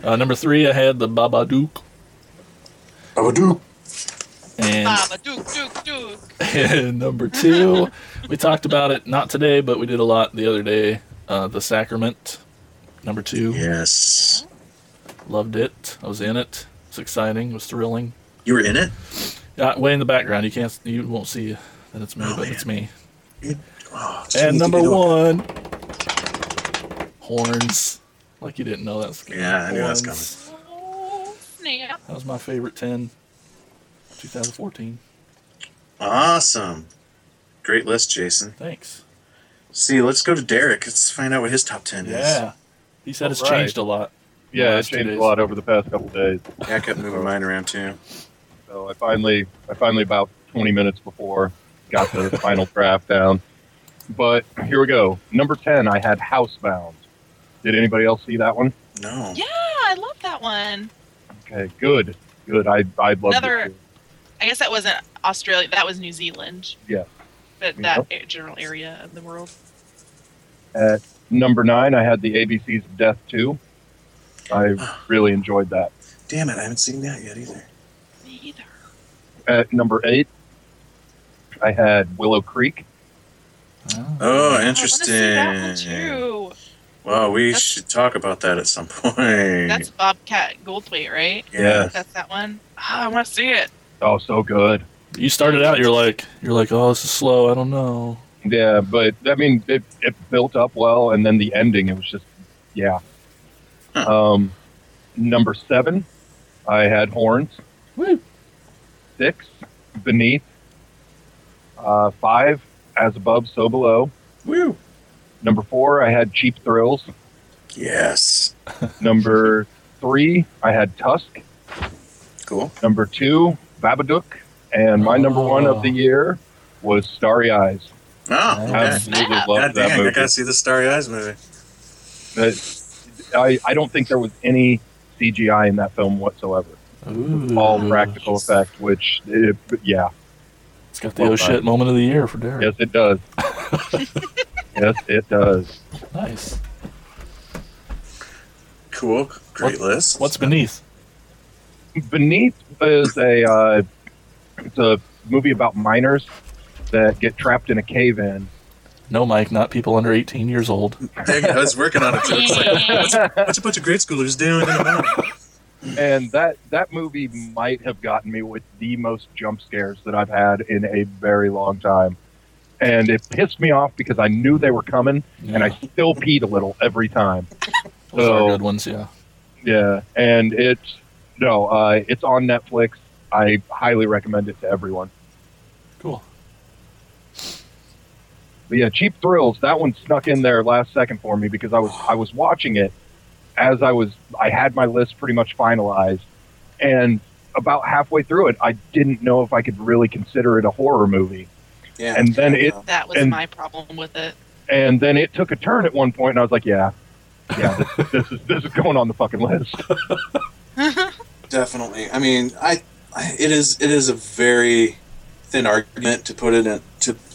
Uh, number three, I had the Babadook, Babadook. and, Baba, duke, duke, duke. and number two, we talked about it not today, but we did a lot the other day. Uh, the Sacrament, number two. Yes. Loved it. I was in it. It was exciting. It was thrilling. You were in it? Yeah, way in the background. You can't. You won't see that it's me, Oh, but man. it's me. Oh, And number one, horns. Like you didn't know that's coming. Yeah, I knew that was Horns. Oh, snap. That was my favorite 10, 2014. Awesome. Great list, Jason. Thanks. See, let's go to Derek. Let's find out what his top 10 is. Yeah. He said it's All right. changed a lot. Yeah, it's changed a lot over the past couple days. Yeah, I kept moving mine around too. So I finally, I finally about 20 minutes before got the final draft down. But here we go. Number 10, I had Housebound. Did anybody else see that one? No. Yeah, I love that one. Okay, good, good. I I love that. Another- I guess that wasn't Australia. That was New Zealand. Yeah. But that general area of the world. At number nine, I had the ABCs of Death 2. I ah. really enjoyed that. Damn it, I haven't seen that yet either. Me either. At number eight, I had Willow Creek. Oh. Oh, I interesting. see that one too. Well, we That's- should talk about that at some point. That's Bobcat Goldthwait, right? yeah. That's that one. Oh, I want to see it. Oh, so good. You started out, you're like, you're like, oh, this is slow. I don't know. Yeah, but I mean, it, it built up well, and then the ending, it was just, yeah. Um, number seven, I had Horns. Woo. Six, Beneath. Uh, five, As Above, So Below. Woo. Number four, I had Cheap Thrills. Yes. Number three, I had Tusk. Cool. Number two, Babadook. And my number one of the Oh. year was Starry Eyes. Oh, okay. Absolutely Snap. loved God that dang, I gotta see the Starry Eyes movie. But I, I don't think there was any CGI in that film whatsoever. Ooh. All practical effect, which, it, yeah, It's got the Well oh shit done. moment of the year for Derek. yes, it does. yes, it does. Nice. Cool. Great list. What's beneath? Beneath is a uh, it's a movie about miners that get trapped in a cave in. No, Mike, not people under 18 years old. Dang it, I was working on it too. It's like, what's, what's a bunch of grade schoolers doing in a mountain? And that that movie might have gotten me with the most jump scares that I've had in a very long time. And it pissed me off because I knew they were coming, and I still peed a little every time. Those so- are good ones, yeah. Yeah, and it's no, uh, it's on Netflix. I highly recommend it to everyone. Cool. But yeah, Cheap Thrills. That one snuck in there last second for me because I was I was watching it as I was I had my list pretty much finalized, and about halfway through it, I didn't know if I could really consider it a horror movie. Yeah. And then it That was And- my problem with it. and then it took a turn at one point, and I was like, yeah, yeah, this, this is this is going on the fucking list. Definitely. I mean, I, I it is it is a very thin argument to put it in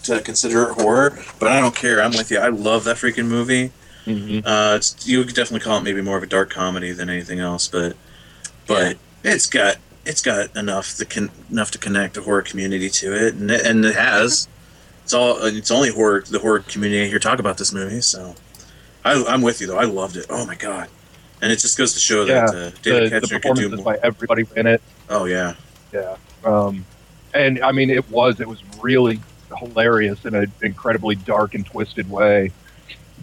to consider it horror, but I don't care. I'm with you. I love that freaking movie. Uh, it's you could definitely call it maybe more of a dark comedy than anything else, but but it's got it's got enough to con- enough to connect the horror community to it, and it, and it has. It's all it's only horror the horror community here talk about this movie, so I, I'm with you though. I loved it. Oh my god, and it just goes to show Yeah, that uh, David the, the Koechner can do more. by everybody in it. Oh yeah. Yeah. Um, and I mean, it was it was really hilarious in an incredibly dark and twisted way.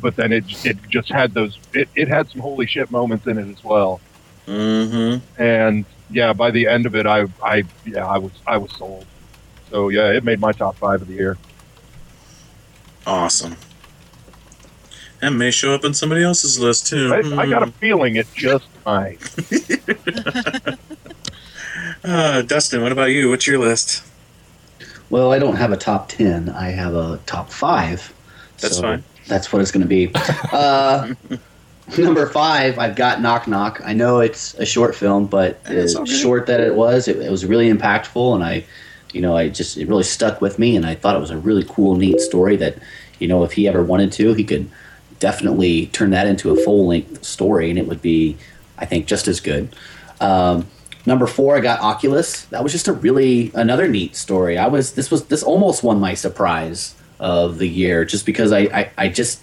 But then it it just had those it, it had some holy shit moments in it as well. Mm-hmm. And yeah, by the end of it, I I yeah I was I was sold. So yeah, it made my top five of the year. Awesome. And may show up on somebody else's list too. I, I got a feeling it just might. Uh, Dustin, what about you? What's your list? Well, I don't have a top 10. I have a top five. That's so fine. That's what it's going to be. Uh, number five, I've got Knock Knock. I know it's a short film, but uh, short that it was, it, it was really impactful, and I, you know, I just it really stuck with me, and I thought it was a really cool, neat story that, you know, if he ever wanted to, he could definitely turn that into a full length story, and it would be, I think, just as good. Um, number four, I got Oculus. That was just a really another neat story. I was this was this almost won my surprise of the year just because I I, I just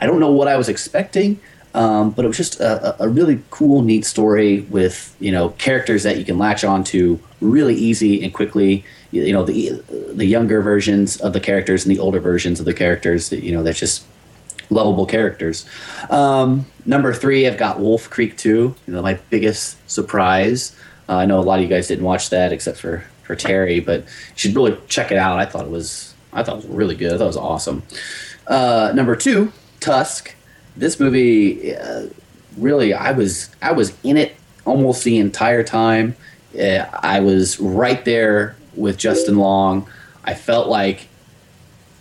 I don't know what I was expecting. Um, but it was just a, a really cool, neat story with you know characters that you can latch on to really easy and quickly. You, you know the the younger versions of the characters and the older versions of the characters. That, you know that's just lovable characters. Um, number three, I've got Wolf Creek 2. You know, my biggest surprise. Uh, I know a lot of you guys didn't watch that except for, for Terry, but you should really check it out. I thought it was I thought it was really good. I thought it was awesome. Uh, number two, Tusk. This movie, uh, really, I was I was in it almost the entire time. Uh, I was right there with Justin Long. I felt like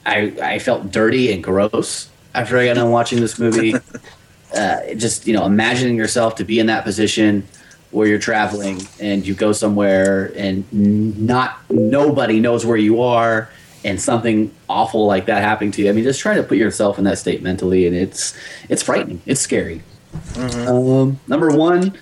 I I felt dirty and gross after I got done watching this movie. uh, just you know, imagining yourself to be in that position where you're traveling and you go somewhere and not nobody knows where you are and something awful like that happening to you. I mean, just try to put yourself in that state mentally, and it's it's frightening. It's scary. Um, number one,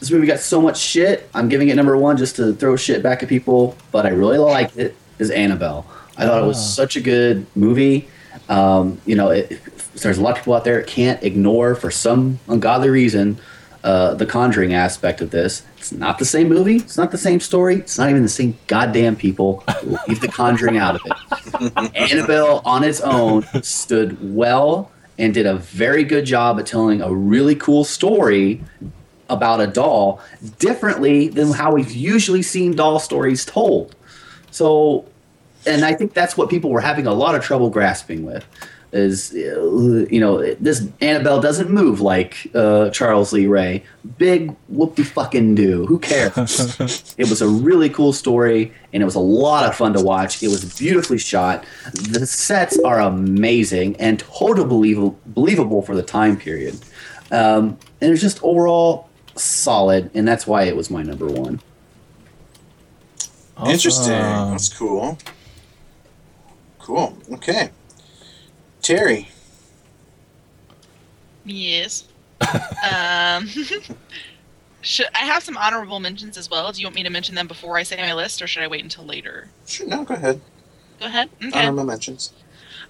this movie got so much shit. I'm giving it number one just to throw shit back at people, but I really liked it. Is Annabelle. I thought it was such a good movie. Um, you know, it, there's a lot of people out there that can't ignore for some ungodly reason uh, the Conjuring aspect of this. It's not the same movie. It's not the same story. It's not even the same goddamn people. Leave the Conjuring out of it. Annabelle on its own stood well and did a very good job at telling a really cool story about a doll differently than how we've usually seen doll stories told. So, and I think that's what people were having a lot of trouble grasping with. Is you know this Annabelle doesn't move like uh, Charles Lee Ray. Big whoop de fucking do. Who cares? it was a really cool story, and it was a lot of fun to watch. It was beautifully shot. The sets are amazing and totally believable, believable for the time period. Um, and it's just overall solid, and that's why it was my number one. Interesting. That's cool. Cool. Okay. Terry. Yes. um, should I have some honorable mentions as well? Do you want me to mention them before I say my list, or should I wait until later? Sure. No, go ahead. Go ahead. Okay. Honorable mentions.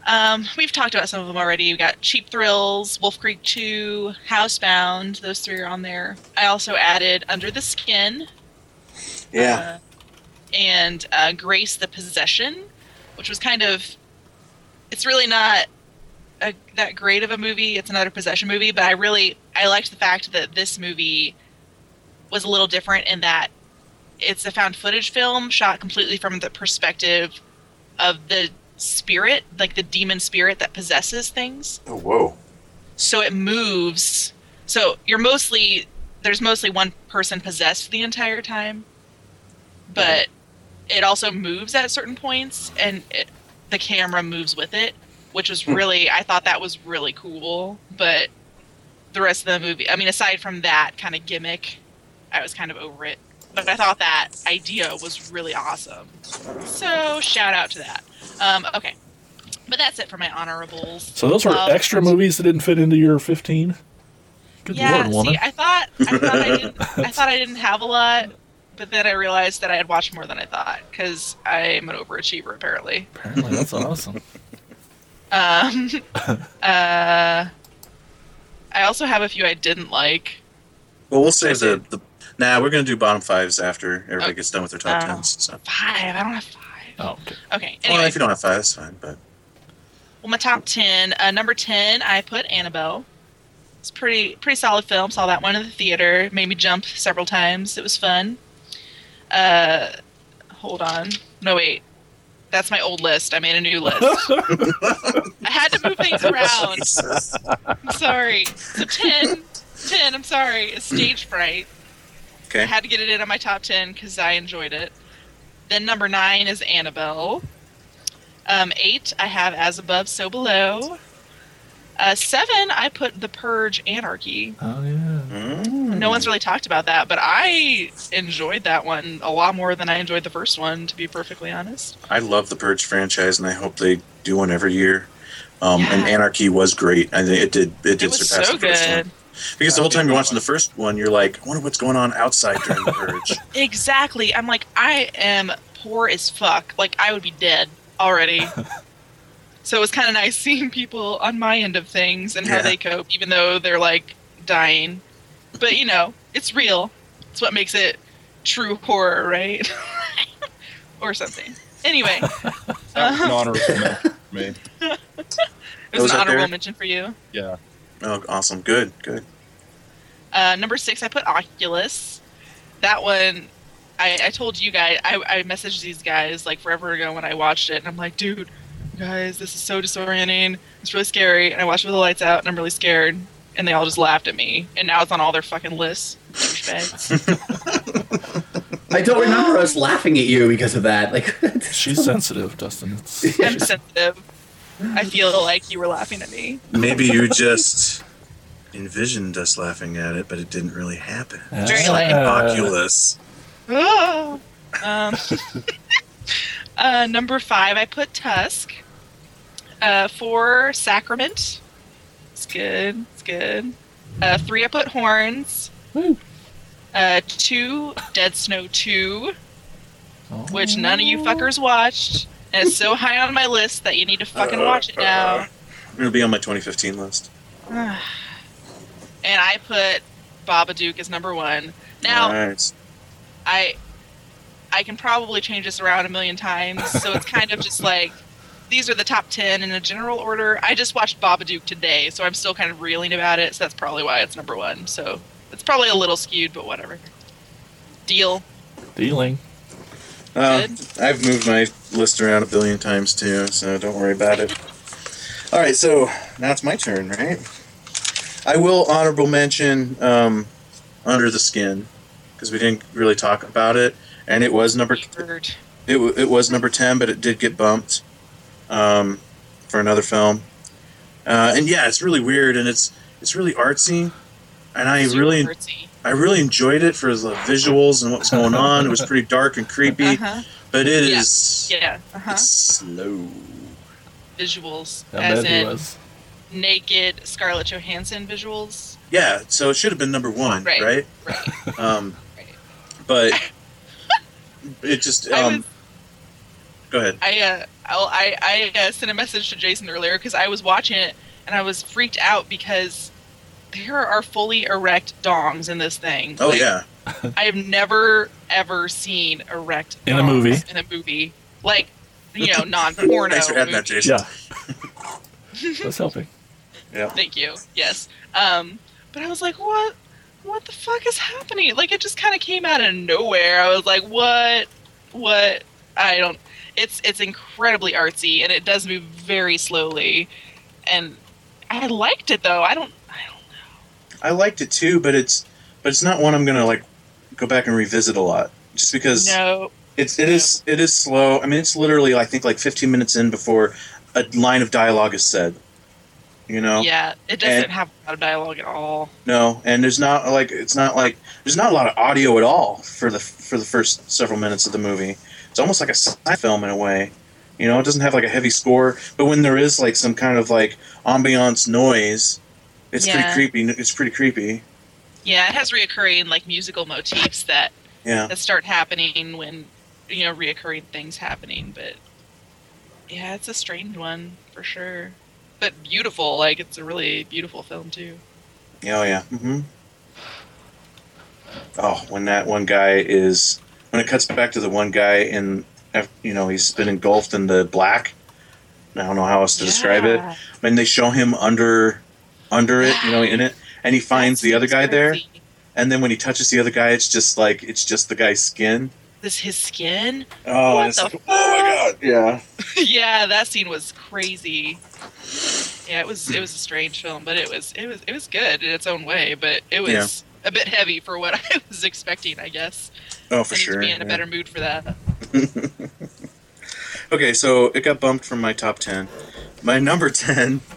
Um, we've talked about some of them already. We got Cheap Thrills, Wolf Creek 2, Housebound. Those three are on there. I also added Under the Skin. Yeah. uh, and uh, Grace the Possession, which was kind of. It's really not a, that great of a movie. It's another possession movie, but I really I liked the fact that this movie was a little different in that it's a found footage film shot completely from the perspective of the spirit, like the demon spirit that possesses things oh, whoa. so it moves so you're mostly there's mostly one person possessed the entire time but it also moves at certain points and it, the camera moves with it which was really i thought that was really cool but the rest of the movie i mean aside from that kind of gimmick i was kind of over it but i thought that idea was really awesome so shout out to that um, okay but that's it for my honorables So those were Um, extra movies that didn't fit into your 15? Good yeah, lord, woman. see, I thought I thought I didn't I thought I didn't have a lot, but then I realized that I had watched more than I thought because I'm an overachiever apparently. Apparently, that's awesome. Um, uh, I also have a few I didn't like. Well, we'll say the, the. Nah, we're going to do bottom fives after everybody Oh. gets done with their top Oh. tens. So. Five. I don't have five. Oh, okay. Okay. Well, if you don't have five, that's fine. But well, my top ten. Uh, number ten, I put Annabelle. It's pretty pretty solid film. Saw that one in the theater. Made me jump several times. It was fun. Uh, hold on. No wait. That's my old list. I made a new list. I had to move things around. I'm sorry. So 10, 10, I'm sorry, is Stage Fright. I Okay. had to get it in on my top 10 because I enjoyed it. Then number 9 is Annabelle. Um, 8, I have As Above, So Below. Uh, 7, I put The Purge Anarchy. Oh, yeah. Mm. No one's really talked about that, but I enjoyed that one a lot more than I enjoyed the first one, to be perfectly honest. I love the Purge franchise, and I hope they do one every year. Um, And Anarchy was great. I think it did. It did It was surpass so the first good. one. Because the whole time you're watching the first one, you're like, I wonder what's going on outside during the Purge. Exactly. I'm like, I am poor as fuck. Like, I would be dead already. so it was kind of nice seeing people on my end of things and how Yeah. they cope, even though they're like dying. But you know, it's real. It's what makes it true horror, right? or something. Anyway, That was an honorable mention for me. it Was was an honorable there? mention for you. Yeah. Oh, awesome. Good, good. Uh, number six, I put Oculus. That one, I, I told you guys, I, I messaged these guys like forever ago when I watched it, and I'm like, dude, guys, this is so disorienting. It's really scary. And I watched it with the lights out, and I'm really scared. And they all just laughed at me. And now it's on all their fucking lists. I don't remember us laughing at you because of that. Like, She's sensitive, Dustin. It's, I'm sensitive. I feel like you were laughing at me. Maybe you just envisioned us laughing at it, but it didn't really happen. Very like- Oculus. Ah. um, uh, number five, I put Tusk. Uh, four, Sacrament. It's good. It's good. Uh, three, I put Horns. Uh, two, Dead Snow 2, which none of you fuckers watched. And it's so high on my list that you need to fucking watch it now. It'll be on my 2015 list. and I put Babadook as number one. Now, Alright. I I can probably change this around a million times, so it's kind of just like these are the top ten in a general order. I just watched Babadook today, so I'm still kind of reeling about it, so that's probably why it's number one. So it's probably a little skewed, but whatever. Deal. dealing. Uh, Good. I've moved my list around a billion times too, so don't worry about it. All right, so now it's my turn, right? I will honorable mention um, Under the Skin because we didn't really talk about it, and it was number Weird. it, w- it was number 10 but it did get bumped um, for another film uh, and yeah it's really weird and it's it's really artsy and i Super really artsy. i really enjoyed it for the visuals and what was going on it was pretty dark and creepy Uh-huh. but it Yeah. is Yeah. Uh-huh. it's slow Visuals, I as in was. naked Scarlett Johansson visuals. yeah so it should have been number one Right. right, Right. um, Right. but it just I um, was- go ahead I uh, I'll- I I uh, sent a message to Jason earlier because I was watching it and I was freaked out because there are fully erect dongs in this thing. oh Like, yeah I have never ever seen erect In a movie. In a movie, like you know, non-porno. thanks for adding that jason Yeah. That's helping. Yeah. Thank you. Yes. Um, but I was like, what? What the fuck is happening? Like, it just kind of came out of nowhere. I was like, what? What? I don't. It's it's incredibly artsy, and it does move very slowly. And I liked it though. I don't. I don't. Know. I liked it too, but it's but it's not one I'm gonna like go back and revisit a lot. Just because No. it's it is it is slow. I mean, it's literally I think like 15 minutes in before a line of dialogue is said. You know, Yeah, it doesn't And- have a lot of dialogue at all. no, and there's not like it's not like there's not a lot of audio at all for the for the first several minutes of the movie. It's almost like a sci film in a way. You know, it doesn't have like a heavy score, but when there is like some kind of like ambiance noise, it's Yeah. pretty creepy. It's pretty creepy. Yeah, it has reoccurring like musical motifs that Yeah. that start happening when you know reoccurring things happening but yeah it's a strange one for sure but beautiful like it's a really beautiful film too Oh yeah. Mm-hmm. Oh, when that one guy is when it cuts back to the one guy in, you know, he's been engulfed in the black. I don't know how else to describe it. Yeah. When they show him under, under it, you know, in it, and he finds the other guy there, and then when he touches the other guy, it's just like it's just the guy's skin. this his skin Oh, What the like, oh my god, yeah. yeah that scene was crazy yeah it was it was a strange film but it was it was it was good in its own way but it was a bit heavy for what i was expecting i guess Oh, for i need sure. to be in a yeah. better mood for that Okay, so it got bumped from my top 10. My number 10.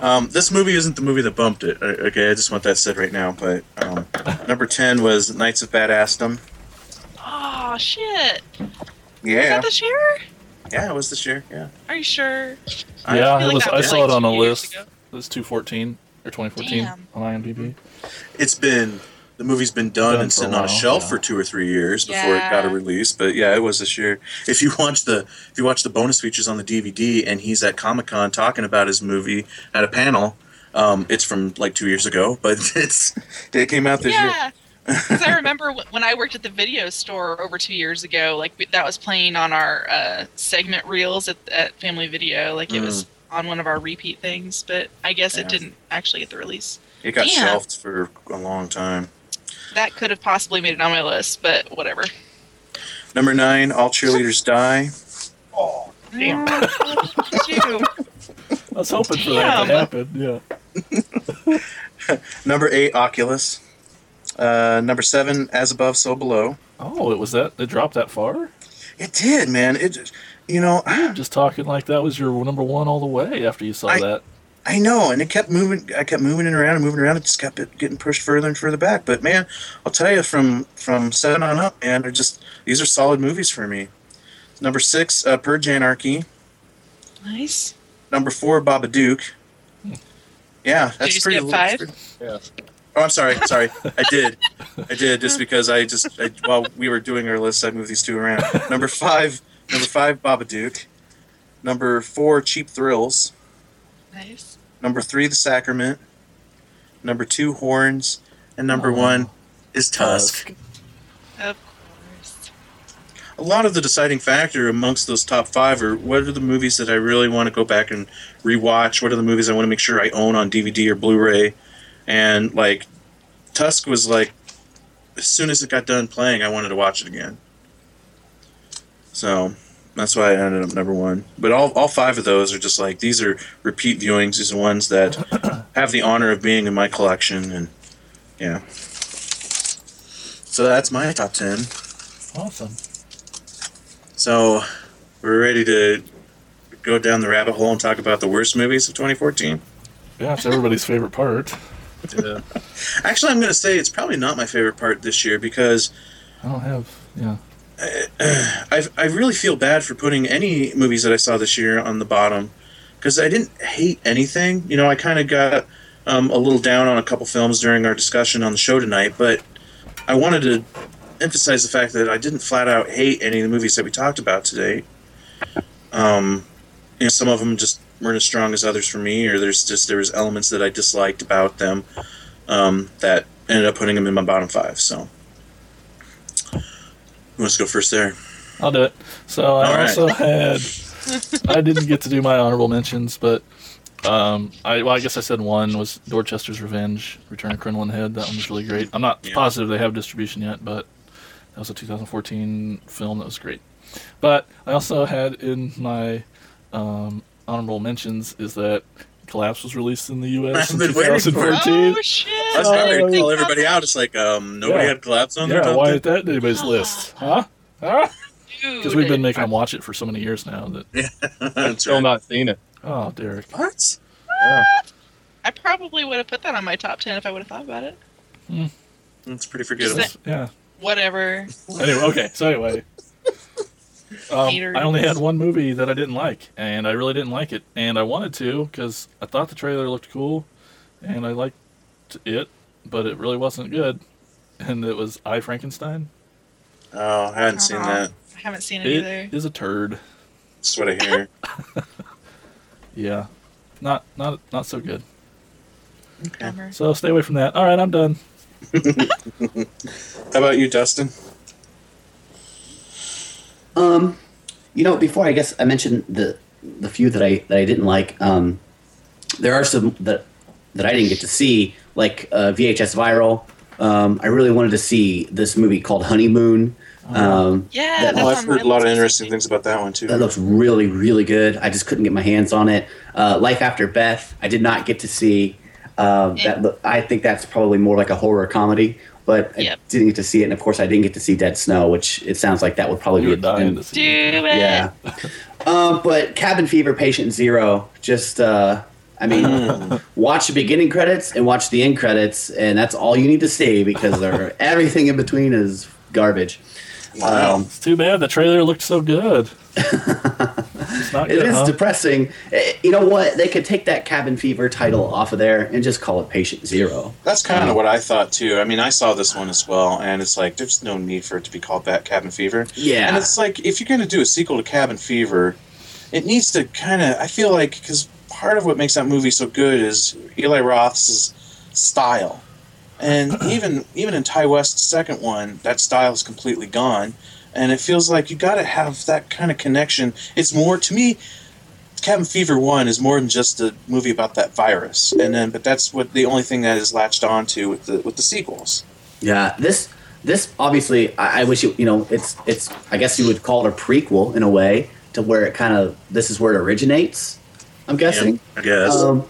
Um, this movie isn't the movie that bumped it. uh, Okay, I just want that said right now. But um, number 10 was Knights of Badassdom. oh shit Yeah. was that this year Yeah, it was this year. Yeah. are you sure I- yeah, I it like was, that I was saw like it on a list. ago. It was 214 or 2014 Damn. on IMDb. It's been. The movie's been done, Done and for a sitting on a shelf yeah. for two or three years before it got a release. But yeah, it was this year. If you watch the if you watch the bonus features on the DVD, and he's at Comic Con talking about his movie at a panel, Um, it's from like two years ago, but it's it came out this year. Yeah. Because I remember when I worked at the video store over two years ago, like that was playing on our uh, segment reels at, at Family Video. Like it was on one of our repeat things, but I guess Yeah. it didn't actually get the release. It got Damn. shelved for a long time. That could have possibly made it on my list, but whatever. Number nine, All Cheerleaders Die. Oh, Damn. I was hoping for that to happen. Yeah. Number eight, Oculus. Uh, number seven, As Above, So Below. Oh, it was that. It dropped that far. It did, man. It, you know, I'm just talking like that was your number one all the way after you saw I- that. I know, and it kept moving. I kept moving it around and moving around. It just kept getting pushed further and further back. But man, I'll tell you, from from seven on up, man, they're just these are solid movies for me. Number six, uh, Purge Anarchy. Nice. Number four, Babadook. Yeah, that's you pretty. five? pretty- Yeah. Oh, I'm sorry. Sorry, I did. I did just because I just I, while we were doing our list, I moved these two around. Number five, number five, Babadook. Number four, Cheap Thrills. Nice. Number three, The Sacrament. Number two, Horns. And number Oh. one is Tusk. Of course. A lot of the deciding factor amongst those top five are what are the movies that I really want to go back and rewatch? What are the movies I want to make sure I own on DVD or Blu ray? And like, Tusk was like, as soon as it got done playing, I wanted to watch it again. So that's why I ended up number one. But all, all five of those are just like, these are repeat viewings. These are ones that have the honor of being in my collection. And yeah. So that's my top 10. Awesome. So we're ready to go down the rabbit hole and talk about the worst movies of 2014. Yeah, it's everybody's favorite part. Yeah. Actually, I'm going to say it's probably not my favorite part this year because I don't have. Yeah. I I really feel bad for putting any movies that I saw this year on the bottom because I didn't hate anything. You know, I kind of got um, a little down on a couple films during our discussion on the show tonight, but I wanted to emphasize the fact that I didn't flat out hate any of the movies that we talked about today. Um, you know, some of them just weren't as strong as others for me, or there's just there was elements that I disliked about them um, that ended up putting them in my bottom five. So, who wants to go first there? I'll do it. So I All right. also had. I didn't get to do my honorable mentions, but um, I well, I guess I said one was Dorchester's Revenge, Return of Crinoline Head. That one was really great. I'm not Yeah. positive they have distribution yet, but that was a 2014 film that was great. But I also had in my um, honorable mentions is that Collapse was released in the U.S. in I've been waiting for 2014. Oh shit! I was getting ready to call everybody out. It's like um, nobody Yeah. had collapse on their Yeah, top why 10? is that anybody's list? Huh? Huh? Because we've been making them watch it for so many years now that. That's Still right. not seen it. Oh, Derek. What? I probably would have put that on my top ten if I would have thought about it. That's pretty forgettable. Just Yeah. Whatever. Anyway, okay. So anyway, um, I only had one movie that I didn't like, and I really didn't like it, and I wanted to because I thought the trailer looked cool, and I liked it, but it really wasn't good, and it was I Frankenstein. Oh, I haven't seen Aw. that. I haven't seen it, It either. is a turd. That's what I hear. Yeah, not not not so good. Bummer. So stay away from that. All right, I'm done. How about you, Dustin? Um, you know, before I guess I mentioned the the few that I that I didn't like. Um, there are some that that I didn't get to see, like uh, VHS Viral. Um, I really wanted to see this movie called Honeymoon. Um, Yeah, that- that's I've heard a lot of interesting things about that one too. That looks really, really good. I just couldn't get my hands on it. Uh, Life After Beth, I did not get to see. Um, that look, I think that's probably more like a horror comedy, but I didn't get to see it. And of course, I didn't get to see Dead Snow, which it sounds like that would probably You be were dying to Do see. it. yeah. um, but Cabin Fever, Patient Zero, just uh, I mean, watch the beginning credits and watch the end credits, and that's all you need to see because they're, everything in between is garbage. Wow. Um, It's too bad the trailer looked so good. It's good. is huh? depressing. Eh, You know what? They could take that cabin fever title off of there and just call it Patient Zero. That's kind of what I thought too. I mean, I saw this one as well, and it's like there's no need for it to be called that Cabin Fever. Yeah. And it's like if you're going to do a sequel to Cabin Fever, it needs to kind of. I feel like because part of what makes that movie so good is Eli Roth's style, and even even in Ti West's second one, that style is completely gone, and it feels like you got to have that kind of connection. It's more to me. Cabin Fever One is more than just a movie about that virus, and then but that's what the only thing that is latched onto with the with the sequels. Yeah, this this obviously I, I wish you you know it's it's I guess you would call it a prequel in a way to where it kind of this is where it originates. I'm guessing. I guess. Um,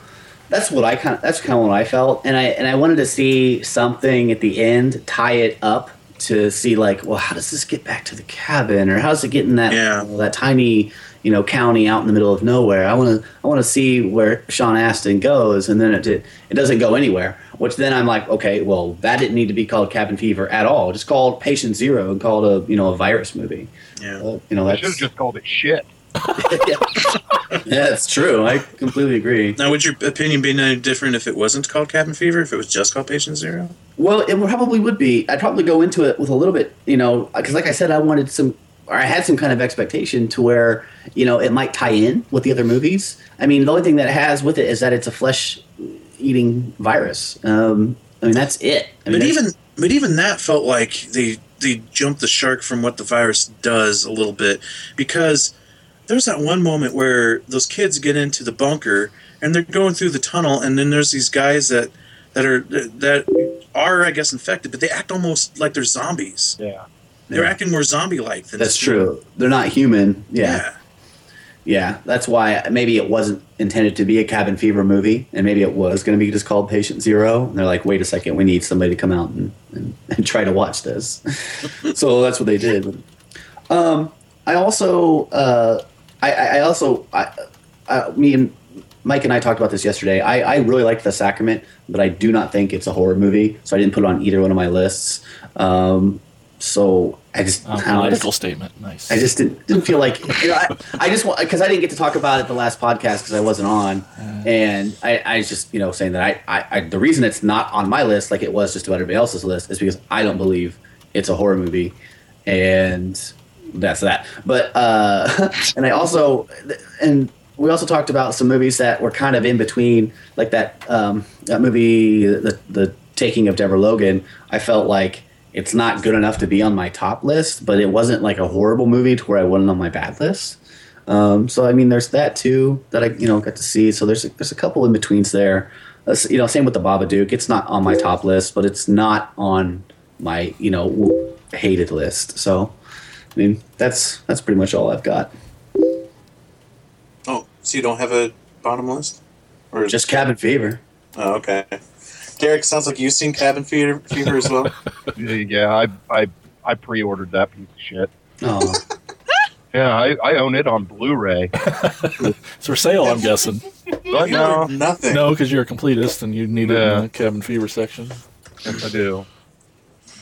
that's what I kind of that's kind of what I felt, and I and I wanted to see something at the end tie it up to see like, well, how does this get back to the cabin, or how does it get in that Yeah. you know, that tiny you know county out in the middle of nowhere? I want to I want to see where Sean Astin goes, and then it it doesn't go anywhere. Which then I'm like, okay, well, that didn't need to be called Cabin Fever at all. Just called Patient Zero and called a you know a virus movie. yeah. Uh, you know I that's should have just called it shit. yeah, that's true. I completely agree. Now, would your opinion be any different if it wasn't called Cabin Fever? If it was just called Patient Zero? Well, it probably would be. I'd probably go into it with a little bit, you know, because like I said, I wanted some, or I had some kind of expectation to where, you know, it might tie in with the other movies. I mean, the only thing that it has with it is that it's a flesh-eating virus. Um, I mean, that's it. I mean, but even but even that felt like they they jumped the shark from what the virus does a little bit because there's that one moment where those kids get into the bunker and they're going through the tunnel and then there's these guys that that are that are I guess infected but they act almost like they're zombies. Yeah. They're Yeah. acting more zombie like than that's true. They're not human. Yeah. Yeah. Yeah, that's why maybe it wasn't intended to be a cabin fever movie, and maybe it was going to be just called Patient Zero. And they're like, wait a second, we need somebody to come out and, and, and try to watch this. so that's what they did. Um, I also, uh, I, I also, I, I, me and Mike and I talked about this yesterday. I, I really liked The Sacrament, but I do not think it's a horror movie, so I didn't put it on either one of my lists. Um, so I just, Um, I don't know, just political statement. Nice. I just didn't, didn't feel like you know, I, I just want because I didn't get to talk about it the last podcast because I wasn't on, and I, I was just you know saying that I, I, I the reason it's not on my list like it was just about everybody else's list is because I don't believe it's a horror movie, and that's that. But uh, and I also and we also talked about some movies that were kind of in between, like that um, that movie, the the Taking of Deborah Logan. I felt like it's not good enough to be on my top list, but it wasn't like a horrible movie to where I wasn't on my bad list. Um, so I mean, there's that too that I you know got to see. So there's a, there's a couple in betweens there. Uh, you know, same with the Babadook. It's not on my top list, but it's not on my you know hated list. So I mean, that's that's pretty much all I've got. Oh, so you don't have a bottom list? Or Just Cabin Fever. Oh, okay. Derek, sounds like you've seen Cabin Fever, Fever as well. Yeah, I I I pre-ordered that piece of shit. Oh, Yeah, I, I own it on Blu-ray. It's for sale, I'm guessing. But no, Nothing. No, because you're a completist and you need it Yeah. in the cabin fever section. yes, I do.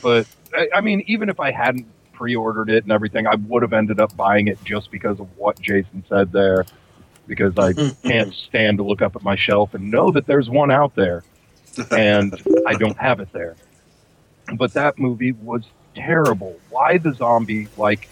But I, I mean, even if I hadn't pre-ordered it and everything, I would have ended up buying it just because of what Jason said there. Because I can't stand to look up at my shelf and know that there's one out there, and I don't have it there. But that movie was terrible. Why the zombie? Like,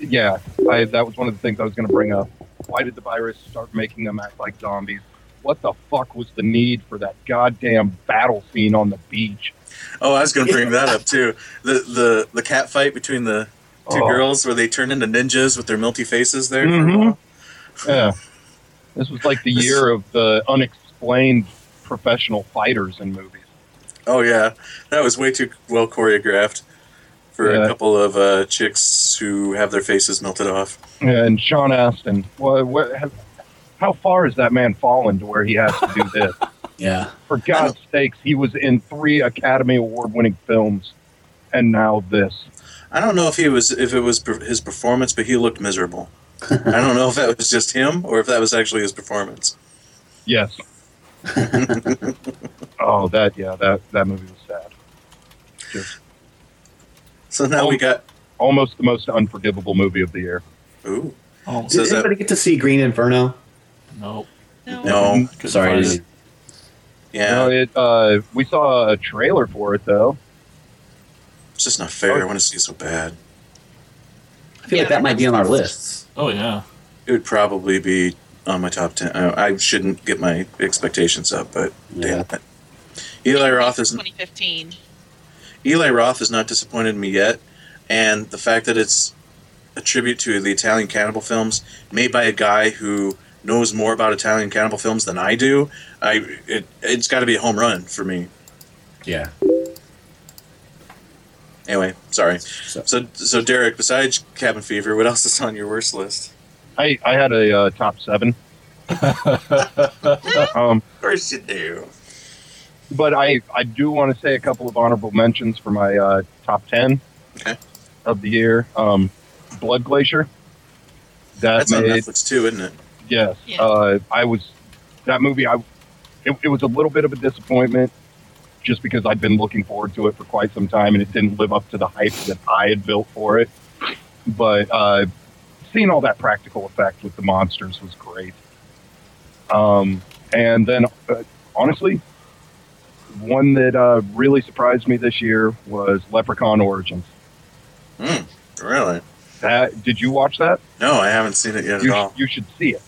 yeah, I, that was one of the things I was going to bring up. Why did the virus start making them act like zombies? What the fuck was the need for that goddamn battle scene on the beach? Oh, I was going to bring that up too. The the the cat fight between the two Oh. girls where they turn into ninjas with their milty faces there. Mhm. Yeah. This was like the year of the unexplained professional fighters in movies. Oh yeah, that was way too well choreographed for Yeah. a couple of uh, chicks who have their faces melted off. Yeah, And Sean Astin, what, what, how far has that man fallen to where he has to do this? yeah. For God's sakes, he was in three Academy Award winning films, and now this. I don't know if he was if it was his performance, but he looked miserable. I don't know if that was just him or if that was actually his performance. Yes. oh, that yeah, that that movie was sad. Just So now we got almost the most unforgivable movie of the year. ooh Oh, So Did that- anybody get to see Green Inferno? no. No. no Sorry, I find didn't- it. yeah Uh, we saw a trailer for it though. it's just not fair. I want to see it so bad. I feel like that might be on our lists. Oh, yeah. It would probably be on my top ten. I, I shouldn't get my expectations up, but Yeah. damn it. Eli Roth is 2015. Eli Roth has not disappointed me yet, and the fact that it's a tribute to the Italian cannibal films made by a guy who knows more about Italian cannibal films than I do, I it, it's got to be a home run for me. Yeah. Anyway, sorry. So, So, so Derek, besides Cabin Fever, what else is on your worst list? I, I had a uh, top seven. um, Of course you do. but I, I do want to say a couple of honorable mentions for my uh, top 10 Okay. of the year. Um, Blood Glacier. That That's on Netflix too, isn't it? Yes. Yeah. Uh, I was, that movie, I, it, it was a little bit of a disappointment just because I'd been looking forward to it for quite some time and it didn't live up to the hype that I had built for it. But uh, seeing all that practical effect with the monsters was great. Um, and then, uh, honestly, one that uh, really surprised me this year was Leprechaun Origins. Mm, really? That did you watch that? No, I haven't seen it yet You, at all. you should see it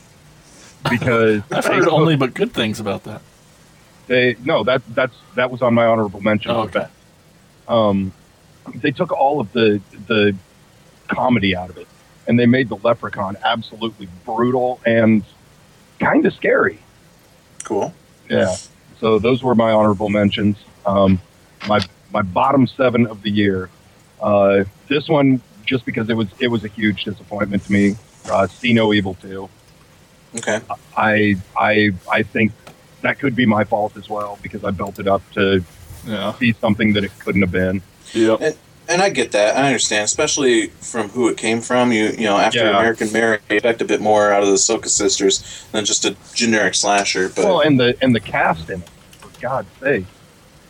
because I've heard only but good things about that. They no, that that's that was on my honorable mention. Oh, okay. Um, they took all of the the comedy out of it, and they made the Leprechaun absolutely brutal and kind of scary. Cool. Yeah. So those were my honorable mentions. Um, my my bottom seven of the year. Uh, this one just because it was it was a huge disappointment to me. Uh, See No Evil two. Okay. I I I think that could be my fault as well because I built it up to Yeah. be something that it couldn't have been. Yep. And I get that. I understand, especially from who it came from. You you know, after Yeah. American Mary, you expect a bit more out of the Soska sisters than just a generic slasher. But well, and the and the cast in it, for God's sake,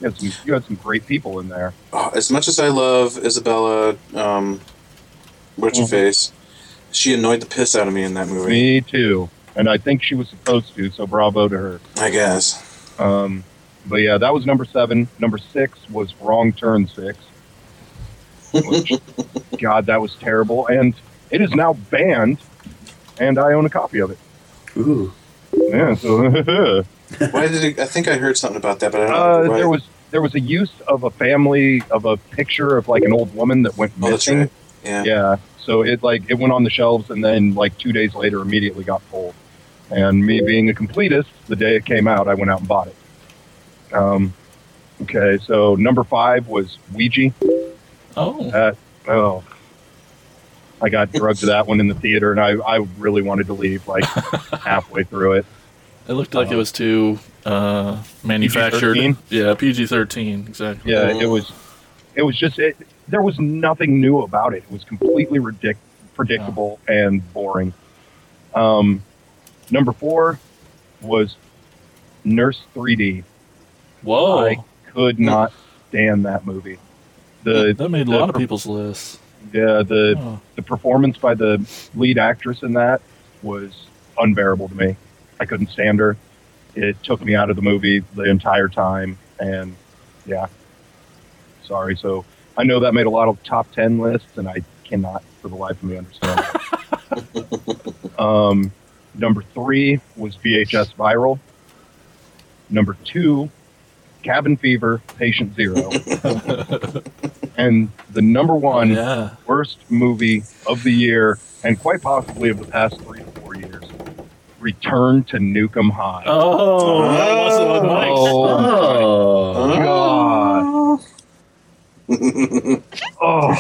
you had some you had some great people in there. oh, as much as I love Isabella, um, what's her Mhm. face, she annoyed the piss out of me in that movie. Me too, and I think she was supposed to. So bravo to her. I guess. Um, but yeah, that was number seven. Number six was Wrong Turn Six. Which, God, that was terrible, and it is now banned, and I own a copy of it. ooh. Yeah, so Why did it, I think I heard something about that? But I don't uh, know. why. there was there was a use of a family of a picture of like an old woman that went Oh, that's missing. right. Yeah. Yeah. So it like it went on the shelves and then like two days later immediately got pulled. And me being a completist, the day it came out, I went out and bought it. Um, okay, so number five was Ouija. Oh. That oh, I got drugged to that one in the theater, and I I really wanted to leave like halfway through it. It looked like it was too uh, manufactured. PG-13? Yeah, PG thirteen exactly. Yeah, it was it was just it, there was nothing new about it. It was completely ridic- predictable and boring. Um, number four was Nurse 3D. Whoa, I could not stand that movie. The that made a lot of people's lists. yeah the Oh. the performance by the lead actress in that was unbearable to me. I couldn't stand her. It took me out of the movie the entire time, and yeah, sorry. So I know that made a lot of top ten lists, and I cannot, for the life of me, understand. um, number three was VHS Viral. Number two, Cabin Fever, Patient Zero, and the number one yeah. worst movie of the year and quite possibly of the past three to four years. Return to Nuke 'Em High. Oh, that was the one Mike. Oh. God. Oh,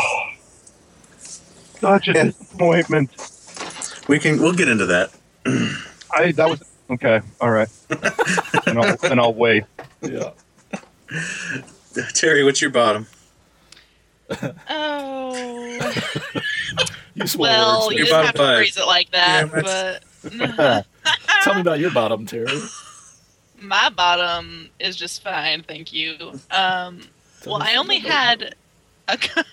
such a Yeah. disappointment. we can. We'll get into that. I that was okay. All right, and I'll and I'll wait. Yeah. Terry, what's your bottom? Oh. You swear Well, words. you Your didn't have to five. phrase it like that, Yeah, but Tell me about your bottom, Terry. my bottom is just fine, thank you. Um, Well, I only had a,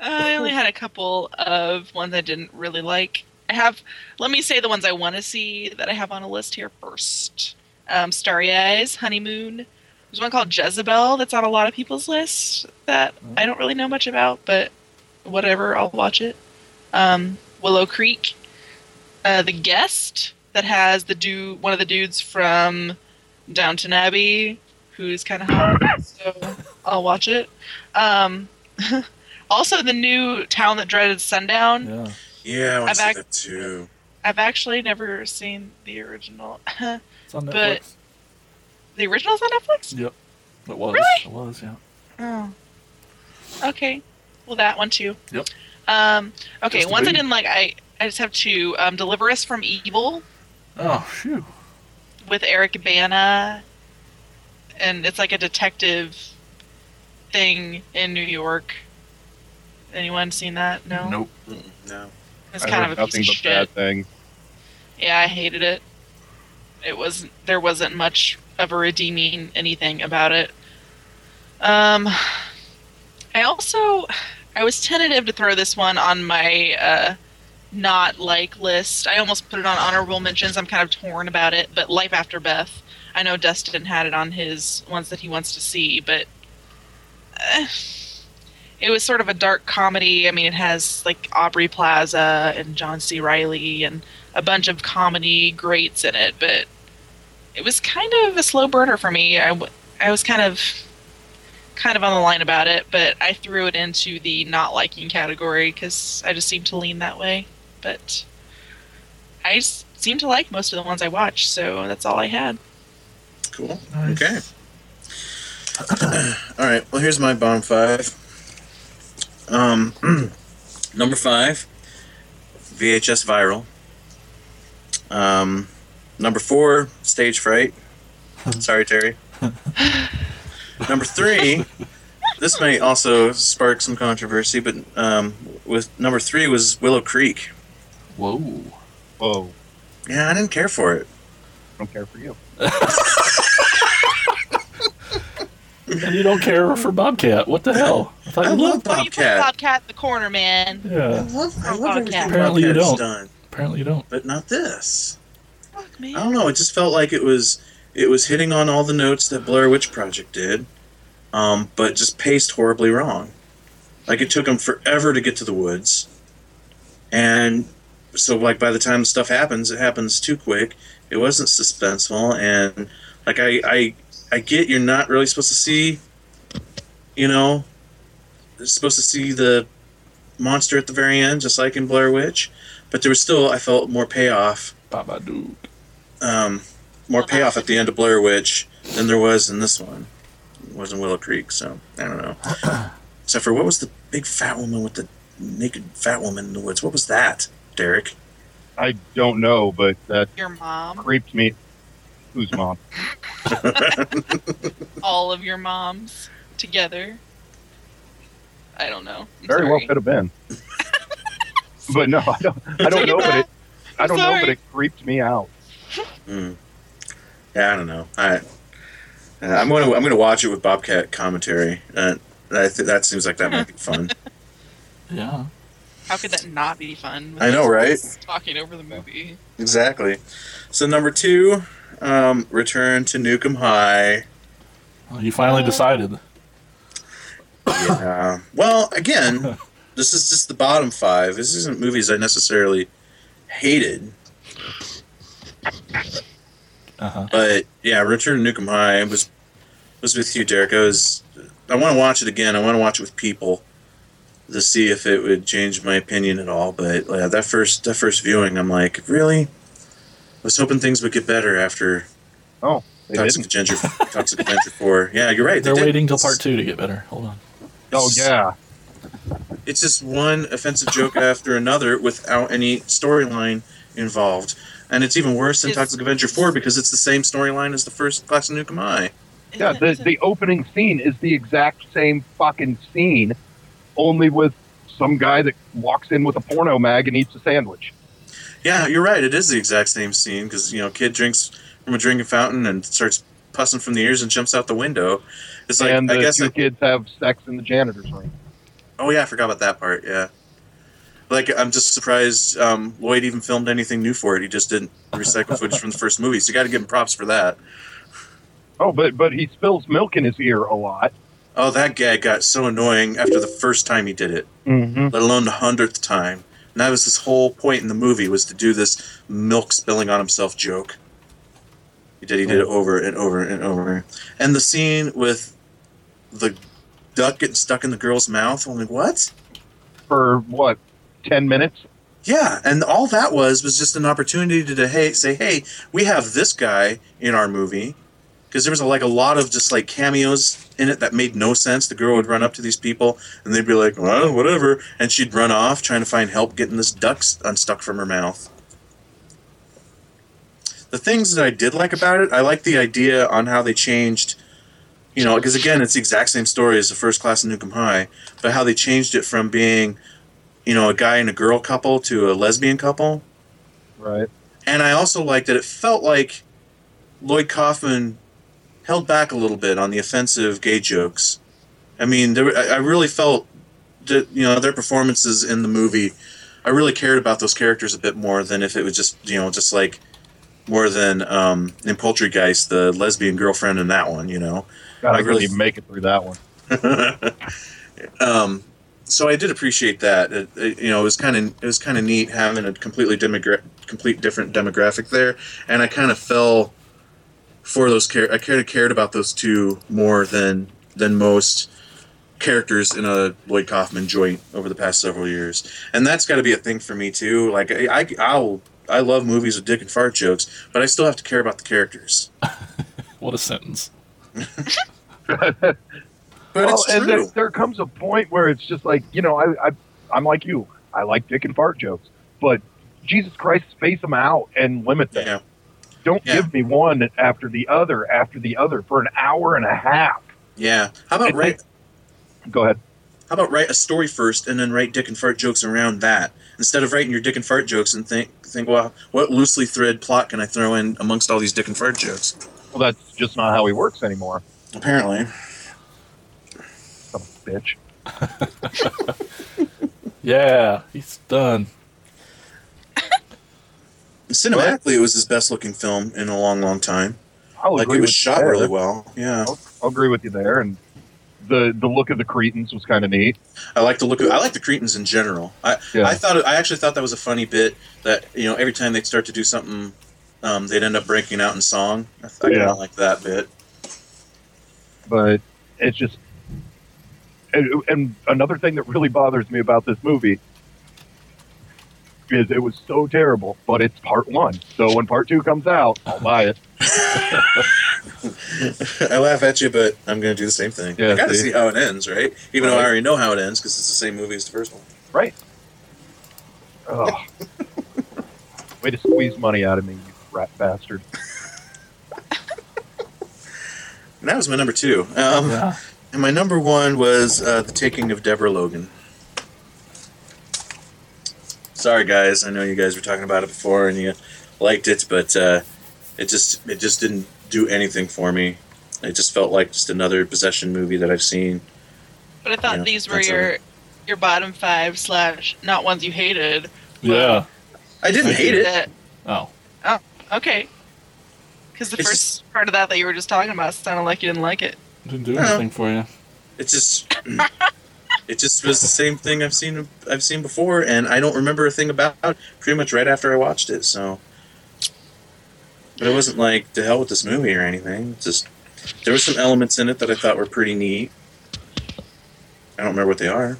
I only had a couple of ones I didn't really like. I have. Let me say the ones I want to see that I have on a list here first. Um, Starry Eyes, Honeymoon. There's one called Jezebel that's on a lot of people's lists that I don't really know much about, but whatever, I'll watch it. Um, Willow Creek, uh, The Guest. that has the dude, one of the dudes from Downton Abbey, who's kind of hot. So I'll watch it. Um, also, the new Town That Dreaded Sundown. Yeah. Yeah, I want I've to see that too. I've actually never seen the original. It's on Netflix. But- the original's on Netflix. Yep. It was. Really? It was, yeah. Oh. Okay. Well, that one too. Yep. Um. Okay. Just the ones I didn't like. I I just have to Um, Deliver Us from Evil Oh, shoot. with Eric Bana, and it's like a detective thing in New York. Anyone seen that? No. Nope. No. It's I kind heard of a nothing piece of but shit. bad things. Yeah, I hated it. It was there wasn't much of a redeeming anything about it. Um, I also I was tentative to throw this one on my uh, not like list. I almost put it on honorable mentions. I'm kind of torn about it, but Life After Beth. I know Dustin had it on his ones that he wants to see, but it was sort of a dark comedy. I mean, it has like Aubrey Plaza and John C. Reilly and a bunch of comedy greats in it, but it was kind of a slow burner for me. I, w- I was kind of kind of on the line about it, but I threw it into the not liking category because I just seem to lean that way. But I seem to like most of the ones I watched, so that's all I had. Cool. Nice. Okay. All right. Well, here's my bottom five. Um, number five, VHS Viral. Um, number four, Stage Fright. Sorry, Terry. number three, this may also spark some controversy, but um, with number three was Willow Creek. Whoa. Whoa, Yeah, I didn't care for it. I don't care for you. And you don't care for Bobcat. What the hell? I thought I you love loved Why you put Bobcat. Bobcat in the corner, man? I Yeah. love, I love Bobcat. Apparently you Bobcat's don't. done, Apparently you don't. but not this. Fuck, man. I don't know. It just felt like it was it was hitting on all the notes that Blair Witch Project did, um, but just paced horribly wrong. Like it took them forever to get to the woods, and so like by the time stuff happens, it happens too quick. It wasn't suspenseful, and like I I I get you're not really supposed to see, you know, you're supposed to see the monster at the very end, just like in Blair Witch, but there was still I felt more payoff Babadook. um, more payoff at the end of Blair Witch than there was in this one. It was in Willow Creek, so I don't know. Except for what was the big fat woman with the naked fat woman in the woods? What was that, Derek? I don't know, but that Your mom, creeped me. Whose mom? all of your moms together. I don't know. I'm Very well could have been. but no, I don't. I don't know, but it. I don't know, but it creeped me out. Hmm. Yeah, I don't know. I, uh, I'm gonna I'm gonna watch it with Bobcat commentary. Uh, I th- that seems like that might be fun. Yeah. How could that not be fun? I know, right? Talking over the movie. exactly. So number two, um, Return to Nuke 'Em High. Well, you finally decided. Yeah. Well, again, this is just the bottom five. This isn't movies I necessarily hated, Uh huh. but yeah, Return to Nuke 'Em High was was with you, Derek. I was. I want to watch it again. I want to watch it with people to see if it would change my opinion at all. But yeah, that first that first viewing, I'm like, really? I was hoping things would get better after Oh, they Toxic didn't. Avenger, Toxic Avenger Four. Yeah, you're right. they They're did. waiting till part two to get better. Hold on. Oh yeah. It's just one offensive joke after another without any storyline involved. And it's even worse than Is- Toxic Avenger 4 because it's the same storyline as the first Class of Nuke 'Em High. Yeah, the, the opening scene is the exact same fucking scene, only with some guy that walks in with a porno mag and eats a sandwich. Yeah, you're right. It is the exact same scene because, you know, kid drinks from a drinking fountain and starts pussing from the ears and jumps out the window. It's like, and the I guess, two I, kids have sex in the janitor's room. oh yeah, I forgot about that part. Yeah. Like, I'm just surprised um, Lloyd even filmed anything new for it. He just didn't recycle footage from the first movie. So you got to give him props for that. Oh, but but he spills milk in his ear a lot. Oh, that gag got so annoying after the first time he did it. Mm-hmm. let alone the hundredth time. And that was his whole point in the movie was to do this milk spilling on himself joke. He did. He did it over and over and over. And the scene with the duck getting stuck in the girl's mouth. I'm like, what? For what? Ten minutes? Yeah, and all that was was just an opportunity to, to hey say, hey, we have this guy in our movie because there was like a lot of just like cameos in it that made no sense. The girl would run up to these people and they'd be like, well, whatever, and she'd run off trying to find help getting this duck unstuck uh, from her mouth. The things that I did like about it, I like the idea on how they changed. You know, because again, it's the exact same story as the first class in Nuke 'Em High, but how they changed it from being you know, a guy and a girl couple to a lesbian couple. Right. And I also liked that it felt like Lloyd Kaufman held back a little bit on the offensive gay jokes. I mean, there, I I really felt that, you know, their performances in the movie, I really cared about those characters a bit more than if it was just, you know, just like more than um, in Poultrygeist, the lesbian girlfriend in that one, you know. God, I really- make it through that one. um, so I did appreciate that. It, it- you know, it was kind of it was kind of neat having a completely demogra- complete different demographic there, and I kind of fell for those. Char- I kind of cared about those two more than than most characters in a Lloyd Kaufman joint over the past several years, and that's got to be a thing for me too. Like I, I I'll. I love movies with dick and fart jokes, but I still have to care about the characters. What a sentence. But well, it's and true. there, there comes a point where it's just like you know, I, I I'm like you. I like dick and fart jokes, but Jesus Christ, space them out and limit them. Yeah. Don't Yeah. give me one after the other after the other for an hour and a half. Yeah. How about It's right? like- Go ahead. How about write a story first and then write dick and fart jokes around that instead of writing your dick and fart jokes and think think well what loosely thread plot can I throw in amongst all these dick and fart jokes? Well, that's just not how he works anymore. Apparently, Some bitch. Yeah, he's done. Cinematically, it was his best looking film in a long, long time. I'll Like it was shot really well. Yeah, I'll, I'll agree with you there. And the the look of the Cretins was kind of neat. I like the look. Of, I like the Cretins in general. I Yeah. I thought I actually thought that was a funny bit that you know every time they'd start to do something, um, they'd end up breaking out in song. I, I kind Yeah. of like that bit. but it's just and, and another thing that really bothers me about this movie is it was so terrible but it's part one so when part two comes out i'll buy it I laugh at you, but I'm going to do the same thing. Yeah, I got to see? how it ends, right? Even though I already know how it ends because it's the same movie as the first one. right Ugh. way to squeeze money out of me you rat bastard And that was my number two. Um, Yeah. And my number one was uh, The Taking of Deborah Logan. Sorry, guys. I know you guys were talking about it before and you liked it, but uh, it just it just didn't do anything for me. It just felt like just another possession movie that I've seen. But I thought Yeah, these were that's your your bottom five slash not ones you hated. Yeah. I didn't hate it. That- Oh. okay. Because the It's first part of that that you were just talking about sounded like you didn't like it. Didn't do anything for you. It just it just was the same thing I've seen I've seen before, and I don't remember a thing about it. Pretty much right after I watched it, so. But it wasn't like to hell with this movie or anything. It's just there were some elements in it that I thought were pretty neat. I don't remember what they are.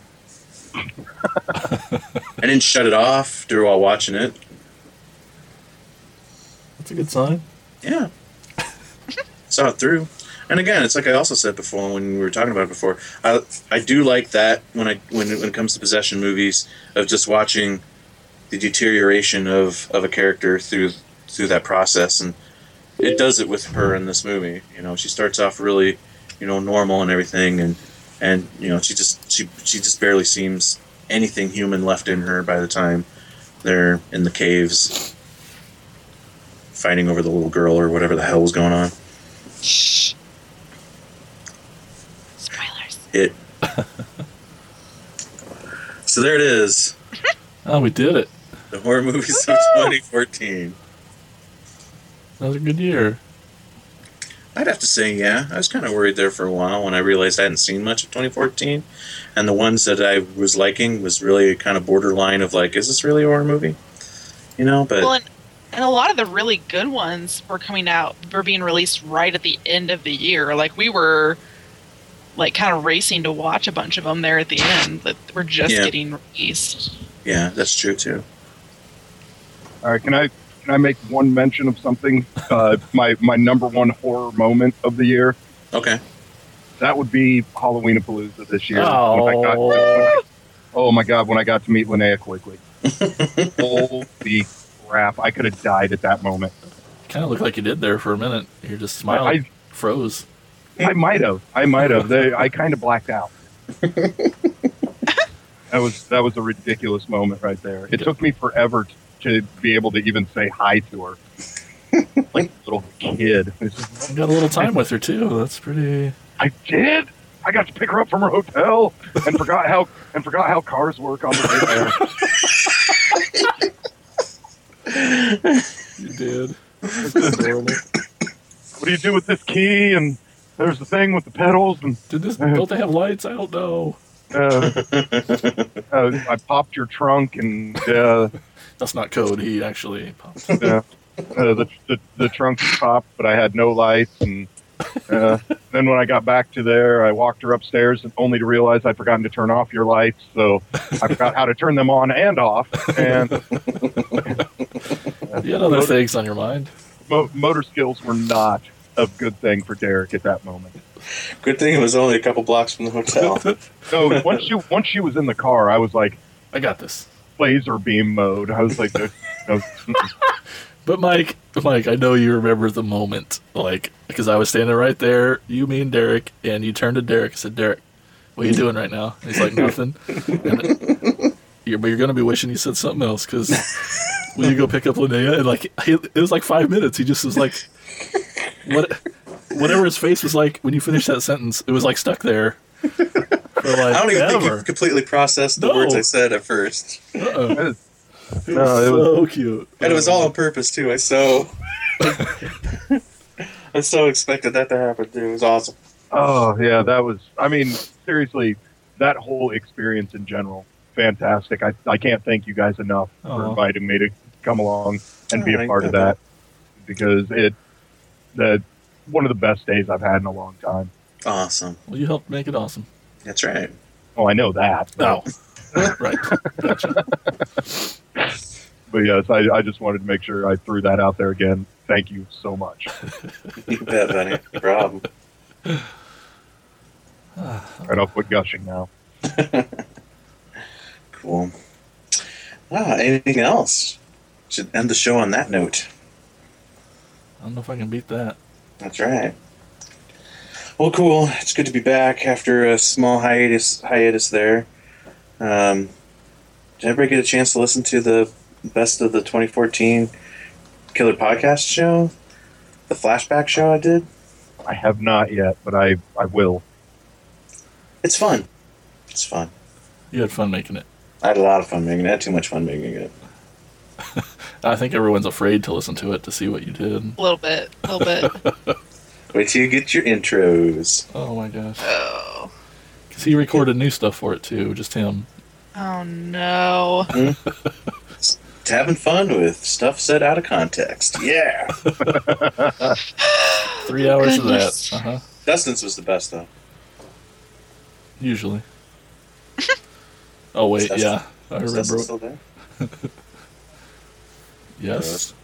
I didn't shut it off during while watching it. That's a good sign. Yeah. Saw it through. And again, it's like I also said before when we were talking about it before. I I do like that when I when when it comes to possession movies of just watching the deterioration of, of a character through through that process and it does it with her in this movie. You know, she starts off really, you know, normal and everything and and you know, she just she she just barely seems anything human left in her by the time they're in the caves fighting over the little girl or whatever the hell was going on. Shh. Spoilers. It. so there it is, Oh, we did it. the horror movies of 2014. That was a good year. I'd have to say, yeah. I was kind of worried there for a while when I realized I hadn't seen much of 2014, and the ones that I was liking was really kind of borderline of like, is this really a horror movie? You know, but Well, and, and a lot of the really good ones were coming out, were being released right at the end of the year. Like we were, like kind of racing to watch a bunch of them there at the end that were just Yeah. getting released. yeah, that's true too. All right, can I can I make one mention of something? Uh, my my number one horror moment of the year. Okay. That would be Halloween of Palooza this year. Oh. When I got- when I- oh my god, when I got to meet Linnea Quigley. Holy crap! I could have died at that moment. Kind of looked like you did there for a minute. You're just smiling. I, Froze. I might have. I might have. They, I kind of blacked out. that was that was a ridiculous moment right there. It took me forever t- to be able to even say hi to her, like a little kid. It's just, You got a little time with her too. That's pretty. I did. I got to pick her up from her hotel and forgot how and forgot how cars work on the way there. You did. What do you do with this key? And there's the thing with the pedals and Did this? Don't they have lights? I don't know. uh, uh, I popped your trunk and uh, That's not code. He actually popped. uh, uh, the, the the trunk popped, but I had no lights. And uh, then when I got back to there, I walked her upstairs, and only to realize I'd forgotten to turn off your lights. So I forgot how to turn them on and off. And You had other things on your mind. mo- motor skills were not a good thing for Derek at that moment. Good thing it was only a couple blocks from the hotel. So once she once she was in the car, I was like I got this. laser beam mode. I was like, no, no, But Mike, Mike, I know you remember the moment, like because I was standing right there, you, me, and Derek, and you turned to Derek and said, "Derek, what are you doing right now?" And he's like, "Nothing." And you're, but you're gonna be wishing you said something else because when you go pick up Linnea, and like he, it was like five minutes, he just was like, what, whatever his face was like when you finished that sentence, it was like stuck there. For like I don't even think ever. you completely processed the No. words I said at first. Uh-oh. it was- It No, was it was- so cute. And it was all on purpose too. I so I so expected that to happen too. It was awesome. oh yeah, that was. I mean, seriously, that whole experience in general, fantastic. I I can't thank you guys enough for uh-huh. inviting me to come along and be a part of that because it that one of the best days I've had in a long time. Awesome. Well, you helped make it awesome. That's right. Oh, I know that. No, right. Gotcha. But yes, I, I just wanted to make sure I threw that out there again. Thank you so much. You bet, buddy. No problem. Right, I'll quit gushing now. Cool. Ah, anything else? Should end the show on that note. I don't know if I can beat that. That's right. Well, cool. It's good to be back after a small hiatus. Hiatus there. Um, did everybody get a chance to listen to the best of the 2014 Killer Podcast show? The flashback show I did. I have not yet, but I, I will. It's fun. It's fun. You had fun making it. I had a lot of fun making it. I had too much fun making it. I think everyone's afraid to listen to it to see what you did. A little bit, a little bit. Wait till you get your intros. Oh my gosh. oh, Because he recorded new stuff for it too, just him. oh no. Having fun with stuff said out of context. Yeah. Three hours goodness. of that. Uh huh. Dustin's was the best though. Usually. oh wait, Is yeah, I Is remember. Yes,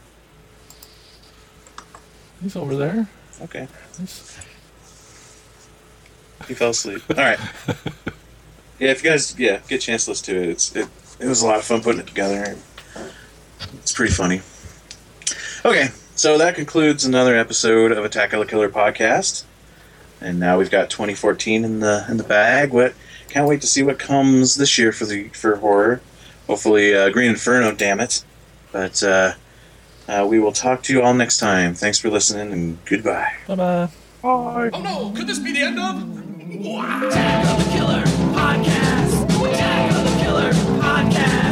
he's over there. Okay. He's- He fell asleep. All right. Yeah, if you guys, yeah, get a chance to listen to it. It's it, it was a lot of fun putting it together. It's pretty funny. Okay, so that concludes another episode of Attack of the Killer podcast. And now we've got 2014 in the in the bag. What? Can't wait to see what comes this year for the for horror. Hopefully, uh, Green Inferno. Damn it! But uh, uh, we will talk to you all next time. Thanks for listening and goodbye. Bye bye. Bye. Oh no, could this be the end of? Attack of the Killer Podcast. Attack of the Killer Podcast.